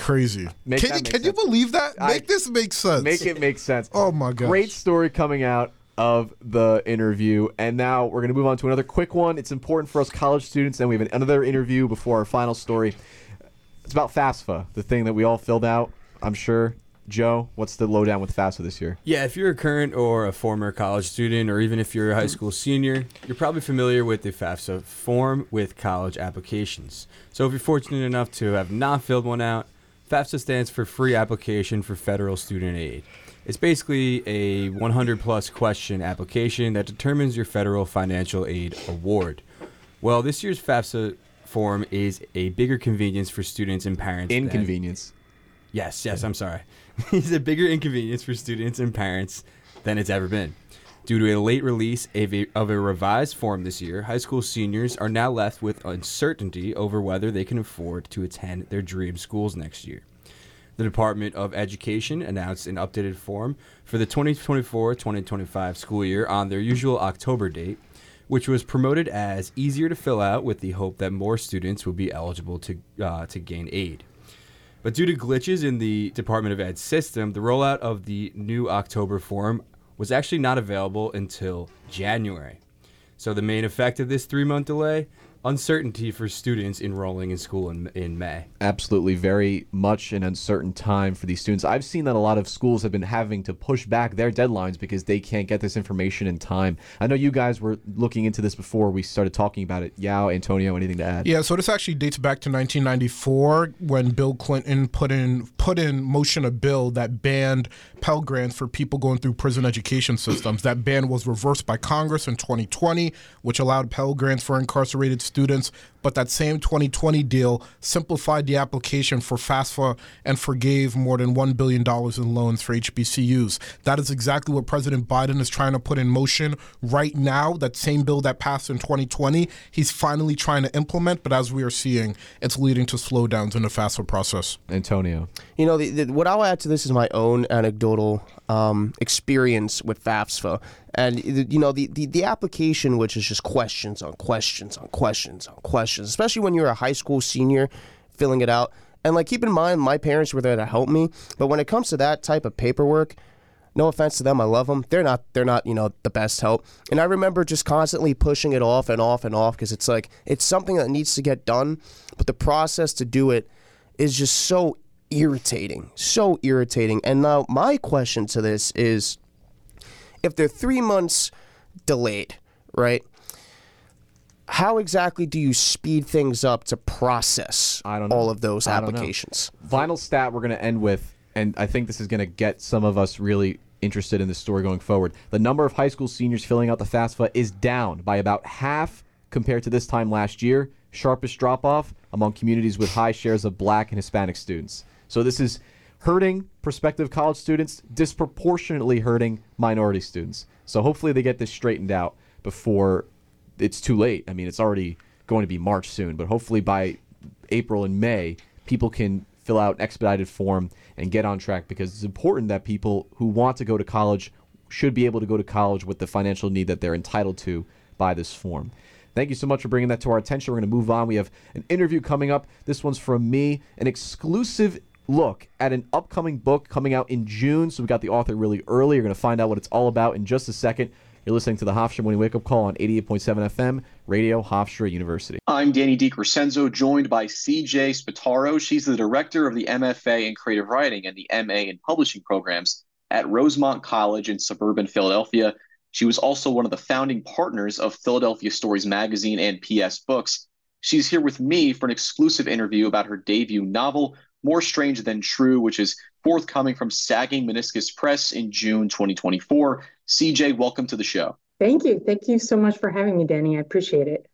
Crazy. Make can you, make can you believe that? I- Make this make sense. Make it make sense. Oh my god. Great story coming out of the interview. And now we're going to move on to another quick one. It's important for us college students, and we have another interview before our final story. It's about FAFSA, the thing that we all filled out, I'm sure. Joe, what's the lowdown with FAFSA this year? Yeah, if you're a current or a former college student, or even if you're a high mm-hmm. school senior, you're probably familiar with the FAFSA form with college applications. So if you're fortunate enough to have not filled one out, FAFSA stands for Free Application for Federal Student Aid. It's basically a 100 plus question application that determines your federal financial aid award. Well, this year's FAFSA form is a bigger convenience for students and parents. than- Inconvenience. Yes, yes, I'm sorry. it's a bigger inconvenience for students and parents than it's ever been. Due to a late release of a, of a revised form this year, high school seniors are now left with uncertainty over whether they can afford to attend their dream schools next year. The Department of Education announced an updated form for the 2024 2025 school year on their usual October date, which was promoted as easier to fill out with the hope that more students will be eligible to, uh, to gain aid. But due to glitches in the Department of Ed system, the rollout of the new October form was actually not available until January. So the main effect of this three month delay uncertainty for students enrolling in school in, in May. Absolutely, very much an uncertain time for these students. I've seen that a lot of schools have been having to push back their deadlines because they can't get this information in time. I know you guys were looking into this before we started talking about it. Yaw, Antonio, anything to add? Yeah, so this actually dates back to 1994 when Bill Clinton put in put in motion a bill that banned Pell Grants for people going through prison education systems. That ban was reversed by Congress in 2020, which allowed Pell Grants for incarcerated students. But that same 2020 deal simplified the application for FAFSA and forgave more than $1 billion in loans for HBCUs. That is exactly what President Biden is trying to put in motion right now. That same bill that passed in 2020, he's finally trying to implement. But as we are seeing, it's leading to slowdowns in the FAFSA process. Antonio. You know, the, the, what I'll add to this is my own anecdotal um, experience with FAFSA. And, you know, the, the, the application, which is just questions on questions on questions on questions, especially when you're a high school senior filling it out. And, like, keep in mind, my parents were there to help me. But when it comes to that type of paperwork, no offense to them, I love them. They're not they're not, you know, the best help. And I remember just constantly pushing it off and off and off because it's like it's something that needs to get done, but the process to do it is just so irritating. So irritating. And now my question to this is if they're 3 months delayed, right? How exactly do you speed things up to process I don't know. all of those I don't know. applications? Final stat we're going to end with, and I think this is going to get some of us really interested in this story going forward. The number of high school seniors filling out the FAFSA is down by about half compared to this time last year. Sharpest drop off among communities with high shares of black and Hispanic students. So this is hurting prospective college students, disproportionately hurting minority students. So hopefully they get this straightened out before it's too late. I mean, it's already going to be March soon, but hopefully by April and May, people can fill out an expedited form and get on track because it's important that people who want to go to college should be able to go to college with the financial need that they're entitled to by this form. Thank you so much for bringing that to our attention. We're going to move on. We have an interview coming up. This one's from me, an exclusive look at an upcoming book coming out in June. So we got the author really early. You're going to find out what it's all about in just a second. You're listening to the Hofstra Morning Wake Up Call on 88.7 FM, Radio Hofstra University. I'm Danny DiCrescenzo, joined by CJ Spataro. She's the director of the MFA in Creative Writing and the MA in Publishing programs at Rosemont College in suburban Philadelphia. She was also one of the founding partners of Philadelphia Stories Magazine and PS Books. She's here with me for an exclusive interview about her debut novel, More Strange Than True, which is forthcoming from Sagging Meniscus Press in June 2024. CJ, welcome to the show. Thank you. Thank you so much for having me, Danny. I appreciate it.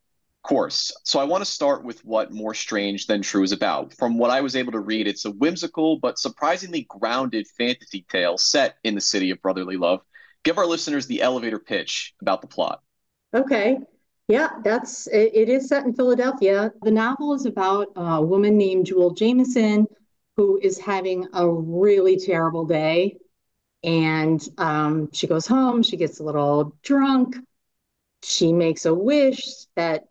Of course. So I want to start with what More Strange Than True is about. From what I was able to read, it's a whimsical but surprisingly grounded fantasy tale set in the city of brotherly love. Give our listeners the elevator pitch about the plot. Okay. Yeah, that's it, it is set in Philadelphia. The novel is about a woman named Jewel Jameson who is having a really terrible day. And um, she goes home, she gets a little drunk. She makes a wish that,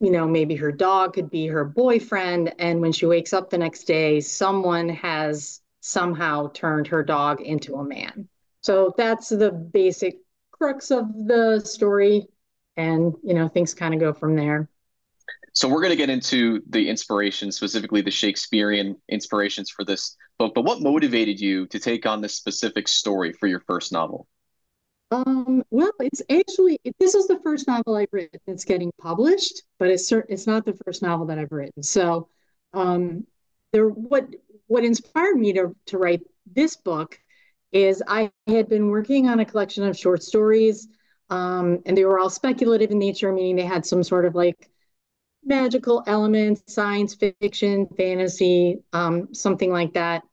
you know, maybe her dog could be her boyfriend. And when she wakes up the next day, someone has somehow turned her dog into a man. So that's the basic crux of the story. And, you know, things kind of go from there. So we're going to get into the inspiration, specifically the Shakespearean inspirations for this book. But what motivated you to take on this specific story for your first novel? Um, well, it's actually this is the first novel I've written that's getting published, but it's it's not the first novel that I've written. So, um, there what what inspired me to to write this book is I had been working on a collection of short stories, um, and they were all speculative in nature, meaning they had some sort of like magical elements, science fiction, fantasy, um, something like that.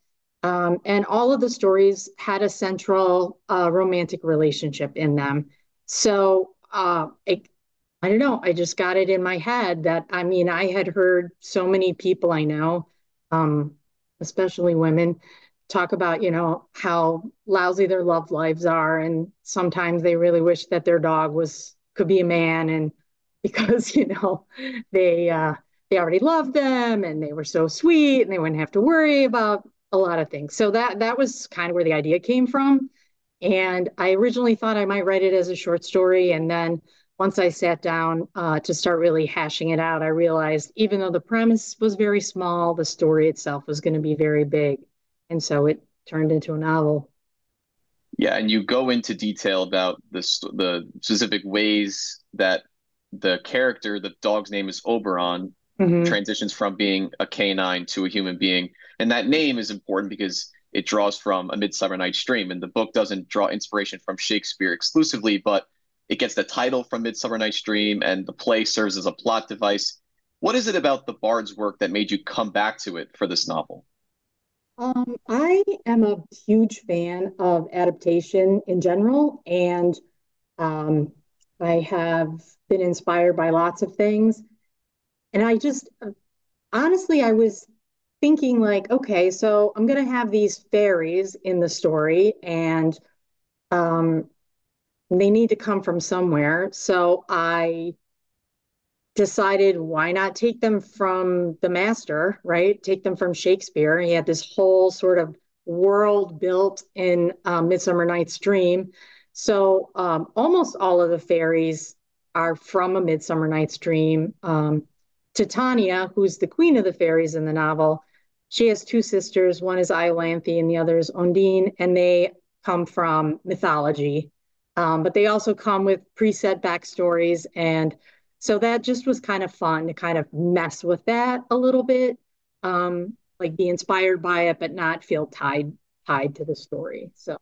Um, and all of the stories had a central uh, romantic relationship in them. So uh, it, I don't know, I just got it in my head that, I mean, I had heard so many people I know, um, especially women, talk about, you know, how lousy their love lives are. And sometimes they really wish that their dog was, could be a man. And because, you know, they, uh, they already loved them and they were so sweet and they wouldn't have to worry about a lot of things. So that that was kind of where the idea came from. And I originally thought I might write it as a short story. And then once I sat down uh, to start really hashing it out, I realized even though the premise was very small, the story itself was going to be very big. And so it turned into a novel. Yeah, and you go into detail about the the specific ways that the character, the dog's name is Oberon, mm-hmm. transitions from being a canine to a human being. And that name is important because it draws from A Midsummer Night's Dream. And the book doesn't draw inspiration from Shakespeare exclusively, but it gets the title from Midsummer Night's Dream, and the play serves as a plot device. What is it about the Bard's work that made you come back to it for this novel? Um, I am a huge fan of adaptation in general, and um, I have been inspired by lots of things and I just honestly, I was thinking like, okay, so I'm gonna have these fairies in the story, and um, they need to come from somewhere. So I decided why not take them from the master, right? Take them from Shakespeare. He had this whole sort of world built in um, Midsummer Night's Dream. So um, almost all of the fairies are from A Midsummer Night's Dream. Um, Titania, who's the queen of the fairies in the novel, she has two sisters. One is Iolanthe and the other is Undine, and they come from mythology. Um, but they also come with preset backstories. And so that just was kind of fun to kind of mess with that a little bit, um, like be inspired by it, but not feel tied tied to the story. So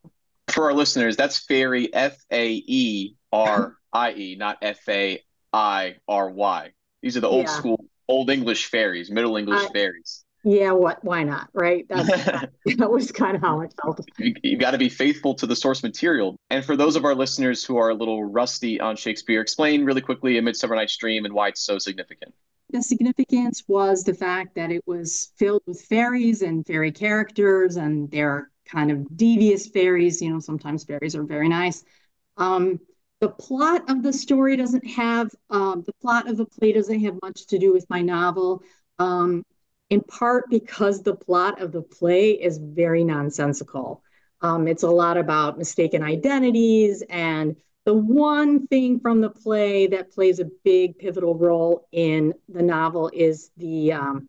for our listeners, that's fairy F A E R I E, not F A I R Y. These are the old yeah. school, old English fairies, Middle English uh, fairies. Yeah, what? Why not? Right? That's, that was kind of how I felt. You, you got to be faithful to the source material. And for those of our listeners who are a little rusty on Shakespeare, explain really quickly A Midsummer Night's Dream and why it's so significant. The significance was the fact that it was filled with fairies and fairy characters, and they're kind of devious fairies. You know, sometimes fairies are very nice. Um, the plot of the story doesn't have um, the plot of the play doesn't have much to do with my novel um, in part because the plot of the play is very nonsensical. Um, it's a lot about mistaken identities and the one thing from the play that plays a big pivotal role in the novel is the um,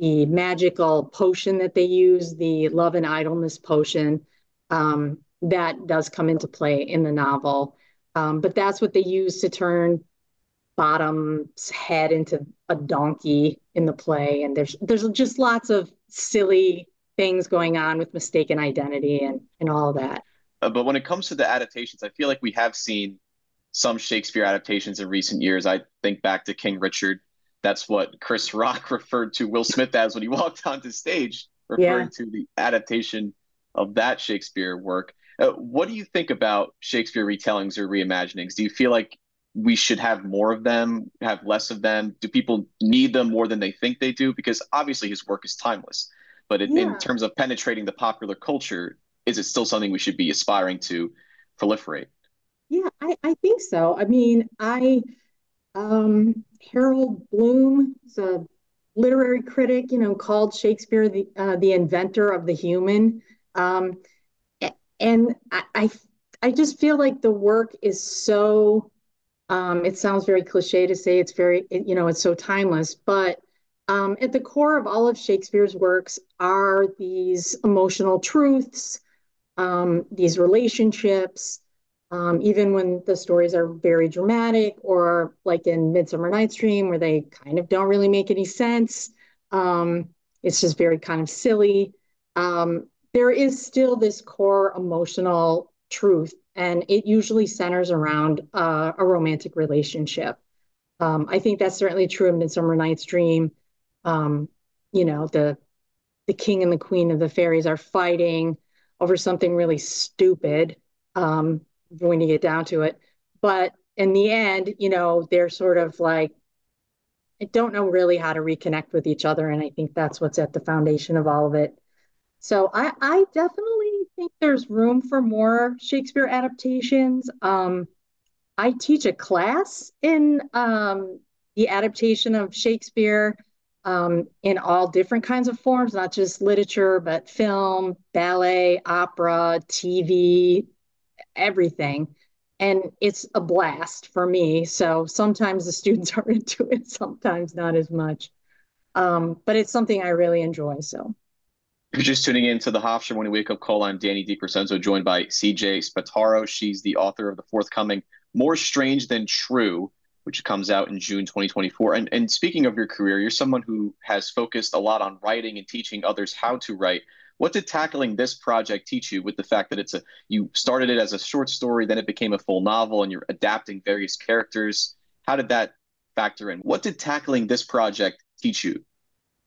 the magical potion that they use the love and idleness potion um, that does come into play in the novel. Um, but that's what they use to turn Bottom's head into a donkey in the play. And there's there's just lots of silly things going on with mistaken identity and, and all that. Uh, but when it comes to the adaptations, I feel like we have seen some Shakespeare adaptations in recent years. I think back to King Richard. That's what Chris Rock referred to Will Smith as when he walked onto stage, referring yeah. to the adaptation of that Shakespeare work. Uh, what do you think about Shakespeare retellings or reimaginings? Do you feel like we should have more of them, have less of them? Do people need them more than they think they do? Because obviously his work is timeless, but it, yeah. in terms of penetrating the popular culture, is it still something we should be aspiring to proliferate? Yeah, I, I think so. I mean, I um, Harold Bloom is a literary critic, you know, called Shakespeare the uh, the inventor of the human. Um, and I, I, I just feel like the work is so um, it sounds very cliche to say it's very you know it's so timeless but um, at the core of all of shakespeare's works are these emotional truths um, these relationships um, even when the stories are very dramatic or like in midsummer night's dream where they kind of don't really make any sense. Um, it's just very kind of silly. Um, there is still this core emotional truth, and it usually centers around uh, a romantic relationship. Um, I think that's certainly true in Midsummer Night's Dream. Um, you know, the the king and the queen of the fairies are fighting over something really stupid um, when you get down to it. But in the end, you know, they're sort of like, I don't know really how to reconnect with each other. And I think that's what's at the foundation of all of it. So I, I definitely think there's room for more Shakespeare adaptations. Um, I teach a class in um, the adaptation of Shakespeare um, in all different kinds of forms, not just literature, but film, ballet, opera, TV, everything. And it's a blast for me. So sometimes the students are into it, sometimes not as much. Um, but it's something I really enjoy. So. If you're just tuning in to the Hofstra Morning Wake Up Call, I'm Danny DiCrescenzo, joined by CJ Spataro. She's the author of the forthcoming More Strange Than True, which comes out in June 2024. And, and speaking of your career, you're someone who has focused a lot on writing and teaching others how to write. What did tackling this project teach you with the fact that it's a you started it as a short story, then it became a full novel, and you're adapting various characters? How did that factor in? What did tackling this project teach you?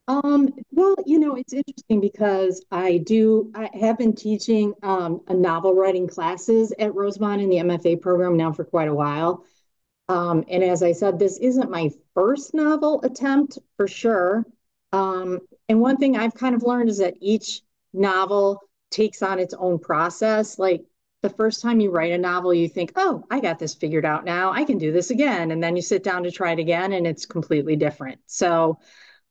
Um, well, you know, it's interesting because I do, I have been teaching um, a novel writing classes at Rosemont in the MFA program now for quite a while. Um, and as I said, this isn't my first novel attempt for sure. Um, and one thing I've kind of learned is that each novel takes on its own process. Like the first time you write a novel, you think, oh, I got this figured out now. I can do this again. And then you sit down to try it again and it's completely different. So,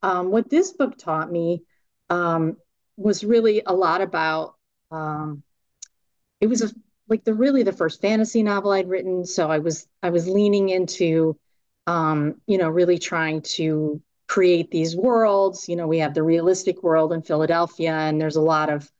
um, what this book taught me um, was really a lot about um, it was a, like the really the first fantasy novel I'd written. So I was I was leaning into um, you know really trying to create these worlds. You know, we have the realistic world in Philadelphia, and there's a lot of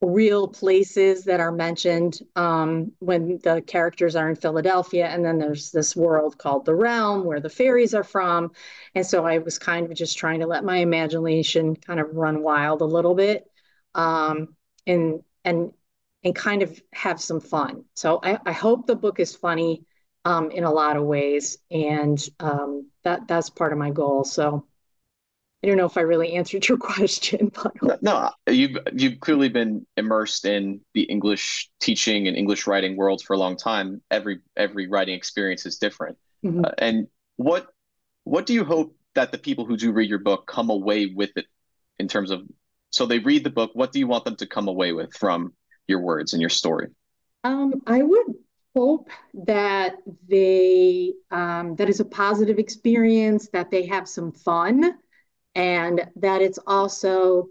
real places that are mentioned um, when the characters are in Philadelphia. And then there's this world called the Realm where the fairies are from. And so I was kind of just trying to let my imagination kind of run wild a little bit um, and, and, and kind of have some fun. So I, I hope the book is funny um, in a lot of ways. And um, that, that's part of my goal. So I don't know if I really answered your question, but no, you've you've clearly been immersed in the English teaching and English writing worlds for a long time. Every every writing experience is different. Mm-hmm. Uh, and what what do you hope that the people who do read your book come away with it in terms of so they read the book, what do you want them to come away with from your words and your story? Um, I would hope that they um, that is a positive experience, that they have some fun and that it's also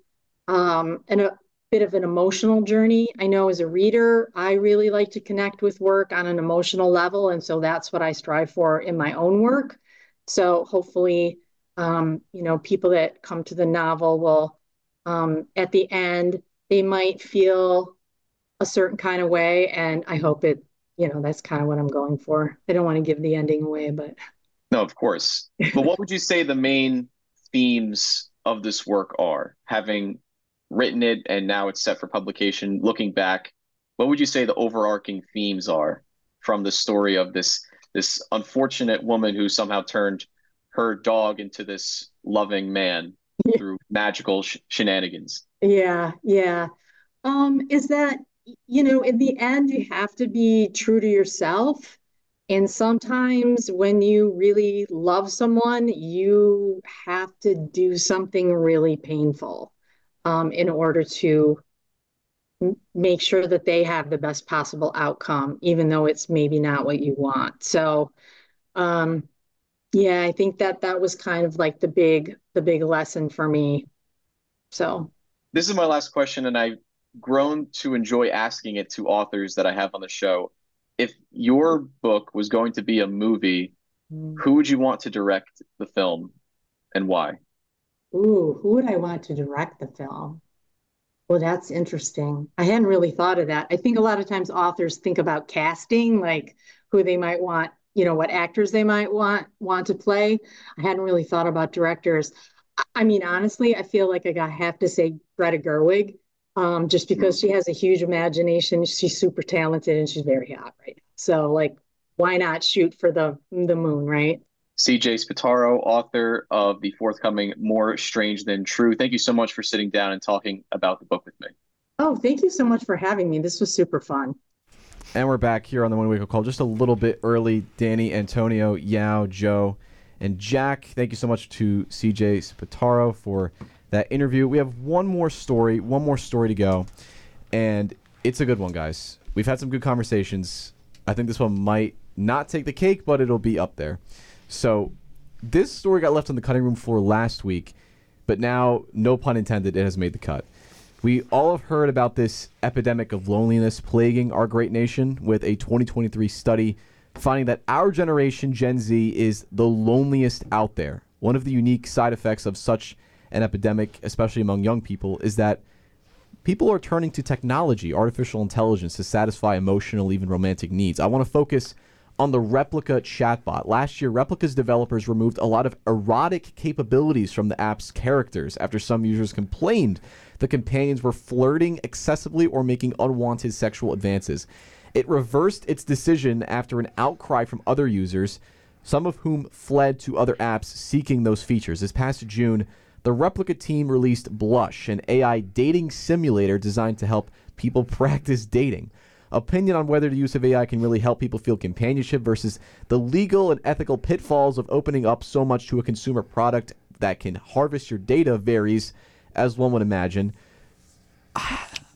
um, an, a bit of an emotional journey. I know as a reader, I really like to connect with work on an emotional level. And so that's what I strive for in my own work. So hopefully, um, you know, people that come to the novel will, um, at the end, they might feel a certain kind of way. And I hope it, you know, that's kind of what I'm going for. I don't want to give the ending away, but. No, of course. But what would you say the main themes of this work are having written it and now it's set for publication looking back what would you say the overarching themes are from the story of this this unfortunate woman who somehow turned her dog into this loving man yeah. through magical sh- shenanigans yeah yeah um is that you know in the end you have to be true to yourself and sometimes when you really love someone, you have to do something really painful um, in order to make sure that they have the best possible outcome, even though it's maybe not what you want. So, um, yeah, I think that that was kind of like the big the big lesson for me. So, this is my last question, and I've grown to enjoy asking it to authors that I have on the show if your book was going to be a movie, mm. who would you want to direct the film and why? Ooh, who would I want to direct the film? Well, that's interesting. I hadn't really thought of that. I think a lot of times authors think about casting, like who they might want, you know, what actors they might want want to play. I hadn't really thought about directors. I mean, honestly, I feel like I have to say Greta Gerwig um, just because she has a huge imagination. She's super talented and she's very hot right now. So like, why not shoot for the the moon, right? CJ Spataro, author of the forthcoming More Strange Than True. Thank you so much for sitting down and talking about the book with me. Oh, thank you so much for having me. This was super fun. And we're back here on the One Week Up Call just a little bit early. Danny, Antonio, Yaw, Joe, and Jack. Thank you so much to CJ Spataro for that interview. We have one more story, one more story to go, and it's a good one, guys. We've had some good conversations. I think this one might not take the cake, but it'll be up there. So, this story got left on the cutting room floor last week, but now, no pun intended, it has made the cut. We all have heard about this epidemic of loneliness plaguing our great nation with a 2023 study finding that our generation, Gen Z, is the loneliest out there. One of the unique side effects of such an epidemic, especially among young people, is that people are turning to technology, artificial intelligence, to satisfy emotional, even romantic needs. I want to focus on the Replika chatbot. Last year, Replika's developers removed a lot of erotic capabilities from the app's characters after some users complained the companions were flirting excessively or making unwanted sexual advances. It reversed its decision after an outcry from other users, some of whom fled to other apps seeking those features. This past June, the Replika team released Blush, an AI dating simulator designed to help people practice dating. Opinion on whether the use of AI can really help people feel companionship versus the legal and ethical pitfalls of opening up so much to a consumer product that can harvest your data varies, as one would imagine.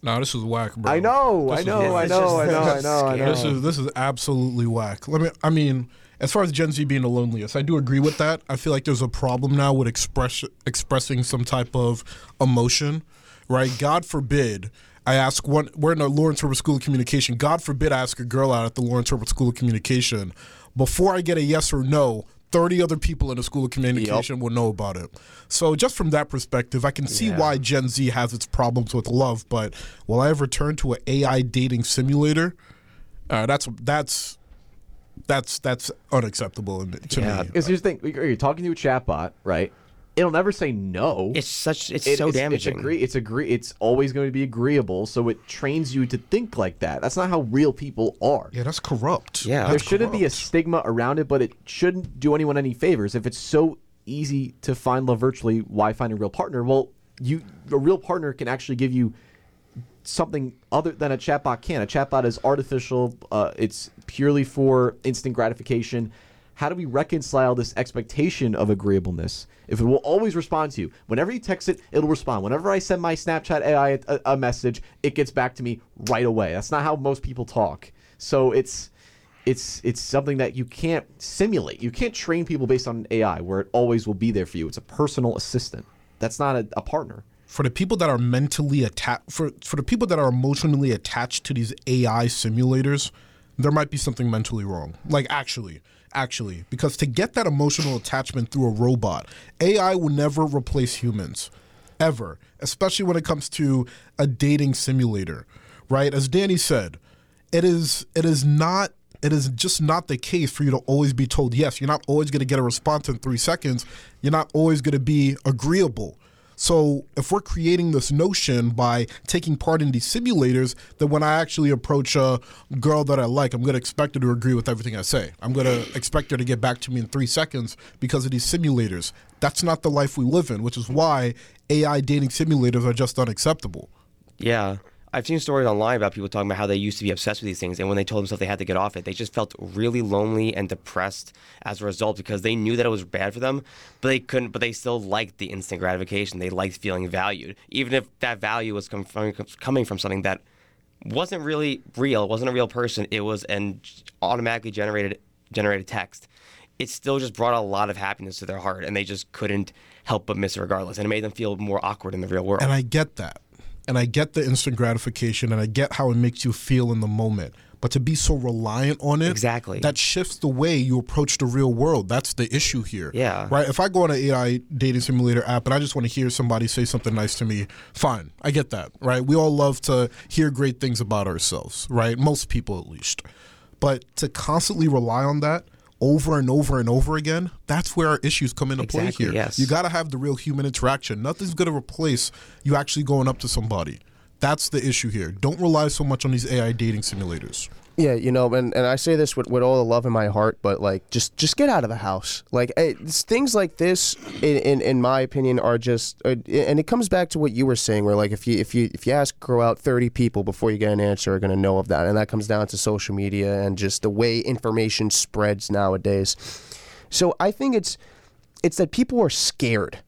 No, this is whack, bro. I know, I know. I know, I know, I know, I know. This is this is absolutely whack. Let me. I mean, as far as Gen Z being the loneliest, I do agree with that. I feel like there's a problem now with express expressing some type of emotion, right? God forbid. I ask one. We're in the Lawrence Herbert School of Communication. God forbid I ask a girl out at the Lawrence Herbert School of Communication. Before I get a yes or no, 30 other people in the School of Communication will know about it. So, just from that perspective, I can see Yeah. why Gen Z has its problems with love. But will I ever turn to an AI dating simulator? Uh, that's that's that's that's unacceptable in- to me. Because here's the thing: you're talking to a chatbot, right? It'll never say no. It's such. It's It- so It's, damaging. agree, it's agree. It's always going to be agreeable. So it trains you to think like that. That's not how real people are. Yeah, that's corrupt. Yeah. there shouldn't be a stigma around it, but it shouldn't do anyone any favors. If it's so easy to find love virtually, why find a real partner? Well, you a real partner can actually give you something other than a chatbot can. A chatbot is artificial. Uh, it's purely for instant gratification. How do we reconcile this expectation of agreeableness? If it will always respond to you, whenever you text it, it'll respond. Whenever I send my Snapchat AI a, a message, it gets back to me right away. That's not how most people talk. So it's it's it's something that you can't simulate. You can't train people based on AI where it always will be there for you. It's a personal assistant. That's not a, a partner. For the people that are mentally attached for for the people that are emotionally attached to these AI simulators, there might be something mentally wrong. Like actually, actually, because to get that emotional attachment through a robot, AI will never replace humans ever, especially when it comes to a dating simulator, right? As Danny said, it is it is not it is just not the case for you to always be told yes. You're not always going to get a response in 3 seconds. You're not always going to be agreeable. So if we're creating this notion by taking part in these simulators, that when I actually approach a girl that I like, I'm going to expect her to agree with everything I say. I'm going to expect her to get back to me in three seconds because of these simulators. That's not the life we live in, which is why AI dating simulators are just unacceptable. Yeah. I've seen stories online about people talking about how they used to be obsessed with these things, and when they told themselves they had to get off it, they just felt really lonely and depressed as a result because they knew that it was bad for them, but they couldn't. But they still liked the instant gratification. They liked feeling valued, even if that value was com- from, coming from something that wasn't really real. Wasn't a real person. It was an automatically generated generated text. It still just brought a lot of happiness to their heart, and they just couldn't help but miss it regardless. And it made them feel more awkward in the real world. And I get that. And I get the instant gratification and I get how it makes you feel in the moment. But to be so reliant on it, Exactly. that shifts the way you approach the real world. That's the issue here. Yeah. Right? If I go on an AI dating simulator app and I just want to hear somebody say something nice to me, fine. I get that. Right? We all love to hear great things about ourselves, right? Most people at least. But to constantly rely on that over and over and over again, that's where our issues come into play here. yes. You got to have the real human interaction. Nothing's going to replace you actually going up to somebody. That's the issue here. Don't rely so much on these AI dating simulators. Yeah, you know, and, and I say this with, with all the love in my heart, but like, just just get out of the house. Like, eh, things like this, in, in in my opinion, are just, uh, and it comes back to what you were saying, where like, if you if you if you ask grow out thirty people before you get an answer, are going to know of that, and that comes down to social media and just the way information spreads nowadays. So I think it's it's that people are scared.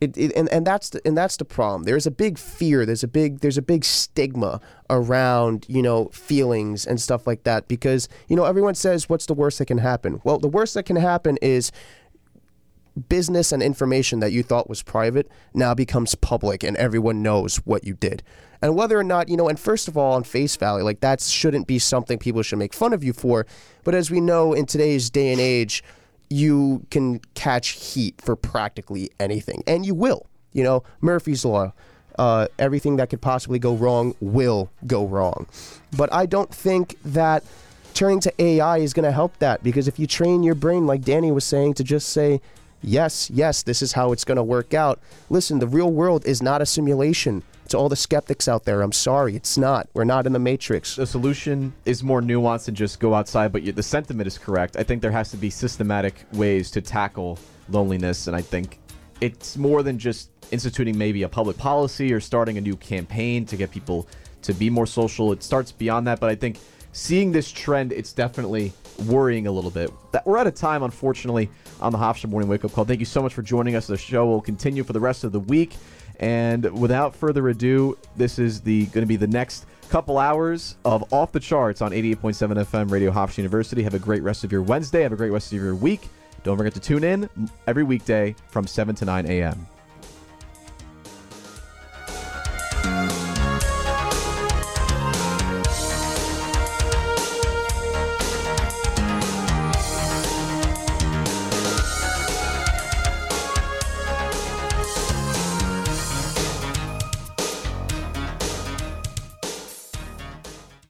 It, it, and, and that's the, and that's the problem. There's a big fear. There's a big there's a big stigma around you know feelings and stuff like that because you know everyone says what's the worst that can happen. Well, the worst that can happen is business and information that you thought was private now becomes public and everyone knows what you did. And whether or not, you know, and first of all, on face value, like that shouldn't be something people should make fun of you for. But as we know in today's day and age, you can catch heat for practically anything, and you will. You know, Murphy's Law. Uh, everything that could possibly go wrong will go wrong. But I don't think that turning to AI is going to help that because if you train your brain, like Danny was saying, to just say, yes, yes, this is how it's going to work out. Listen, the real world is not a simulation. To all the skeptics out there, I'm sorry, it's not. We're not in the matrix. The solution is more nuanced than just go outside, but the sentiment is correct. I think there has to be systematic ways to tackle loneliness, and I think it's more than just instituting maybe a public policy or starting a new campaign to get people to be more social. It starts beyond that, but I think seeing this trend, it's definitely worrying a little bit. That we're out of time, unfortunately, on the Hofstra Morning Wake Up Call. Thank you so much for joining us. The show will continue for the rest of the week. And without further ado, this is the going to be the next couple hours of off the charts on 88.7 FM Radio Hofstra University. Have a great rest of your Wednesday. Have a great rest of your week. Don't forget to tune in every weekday from 7 to 9 a.m.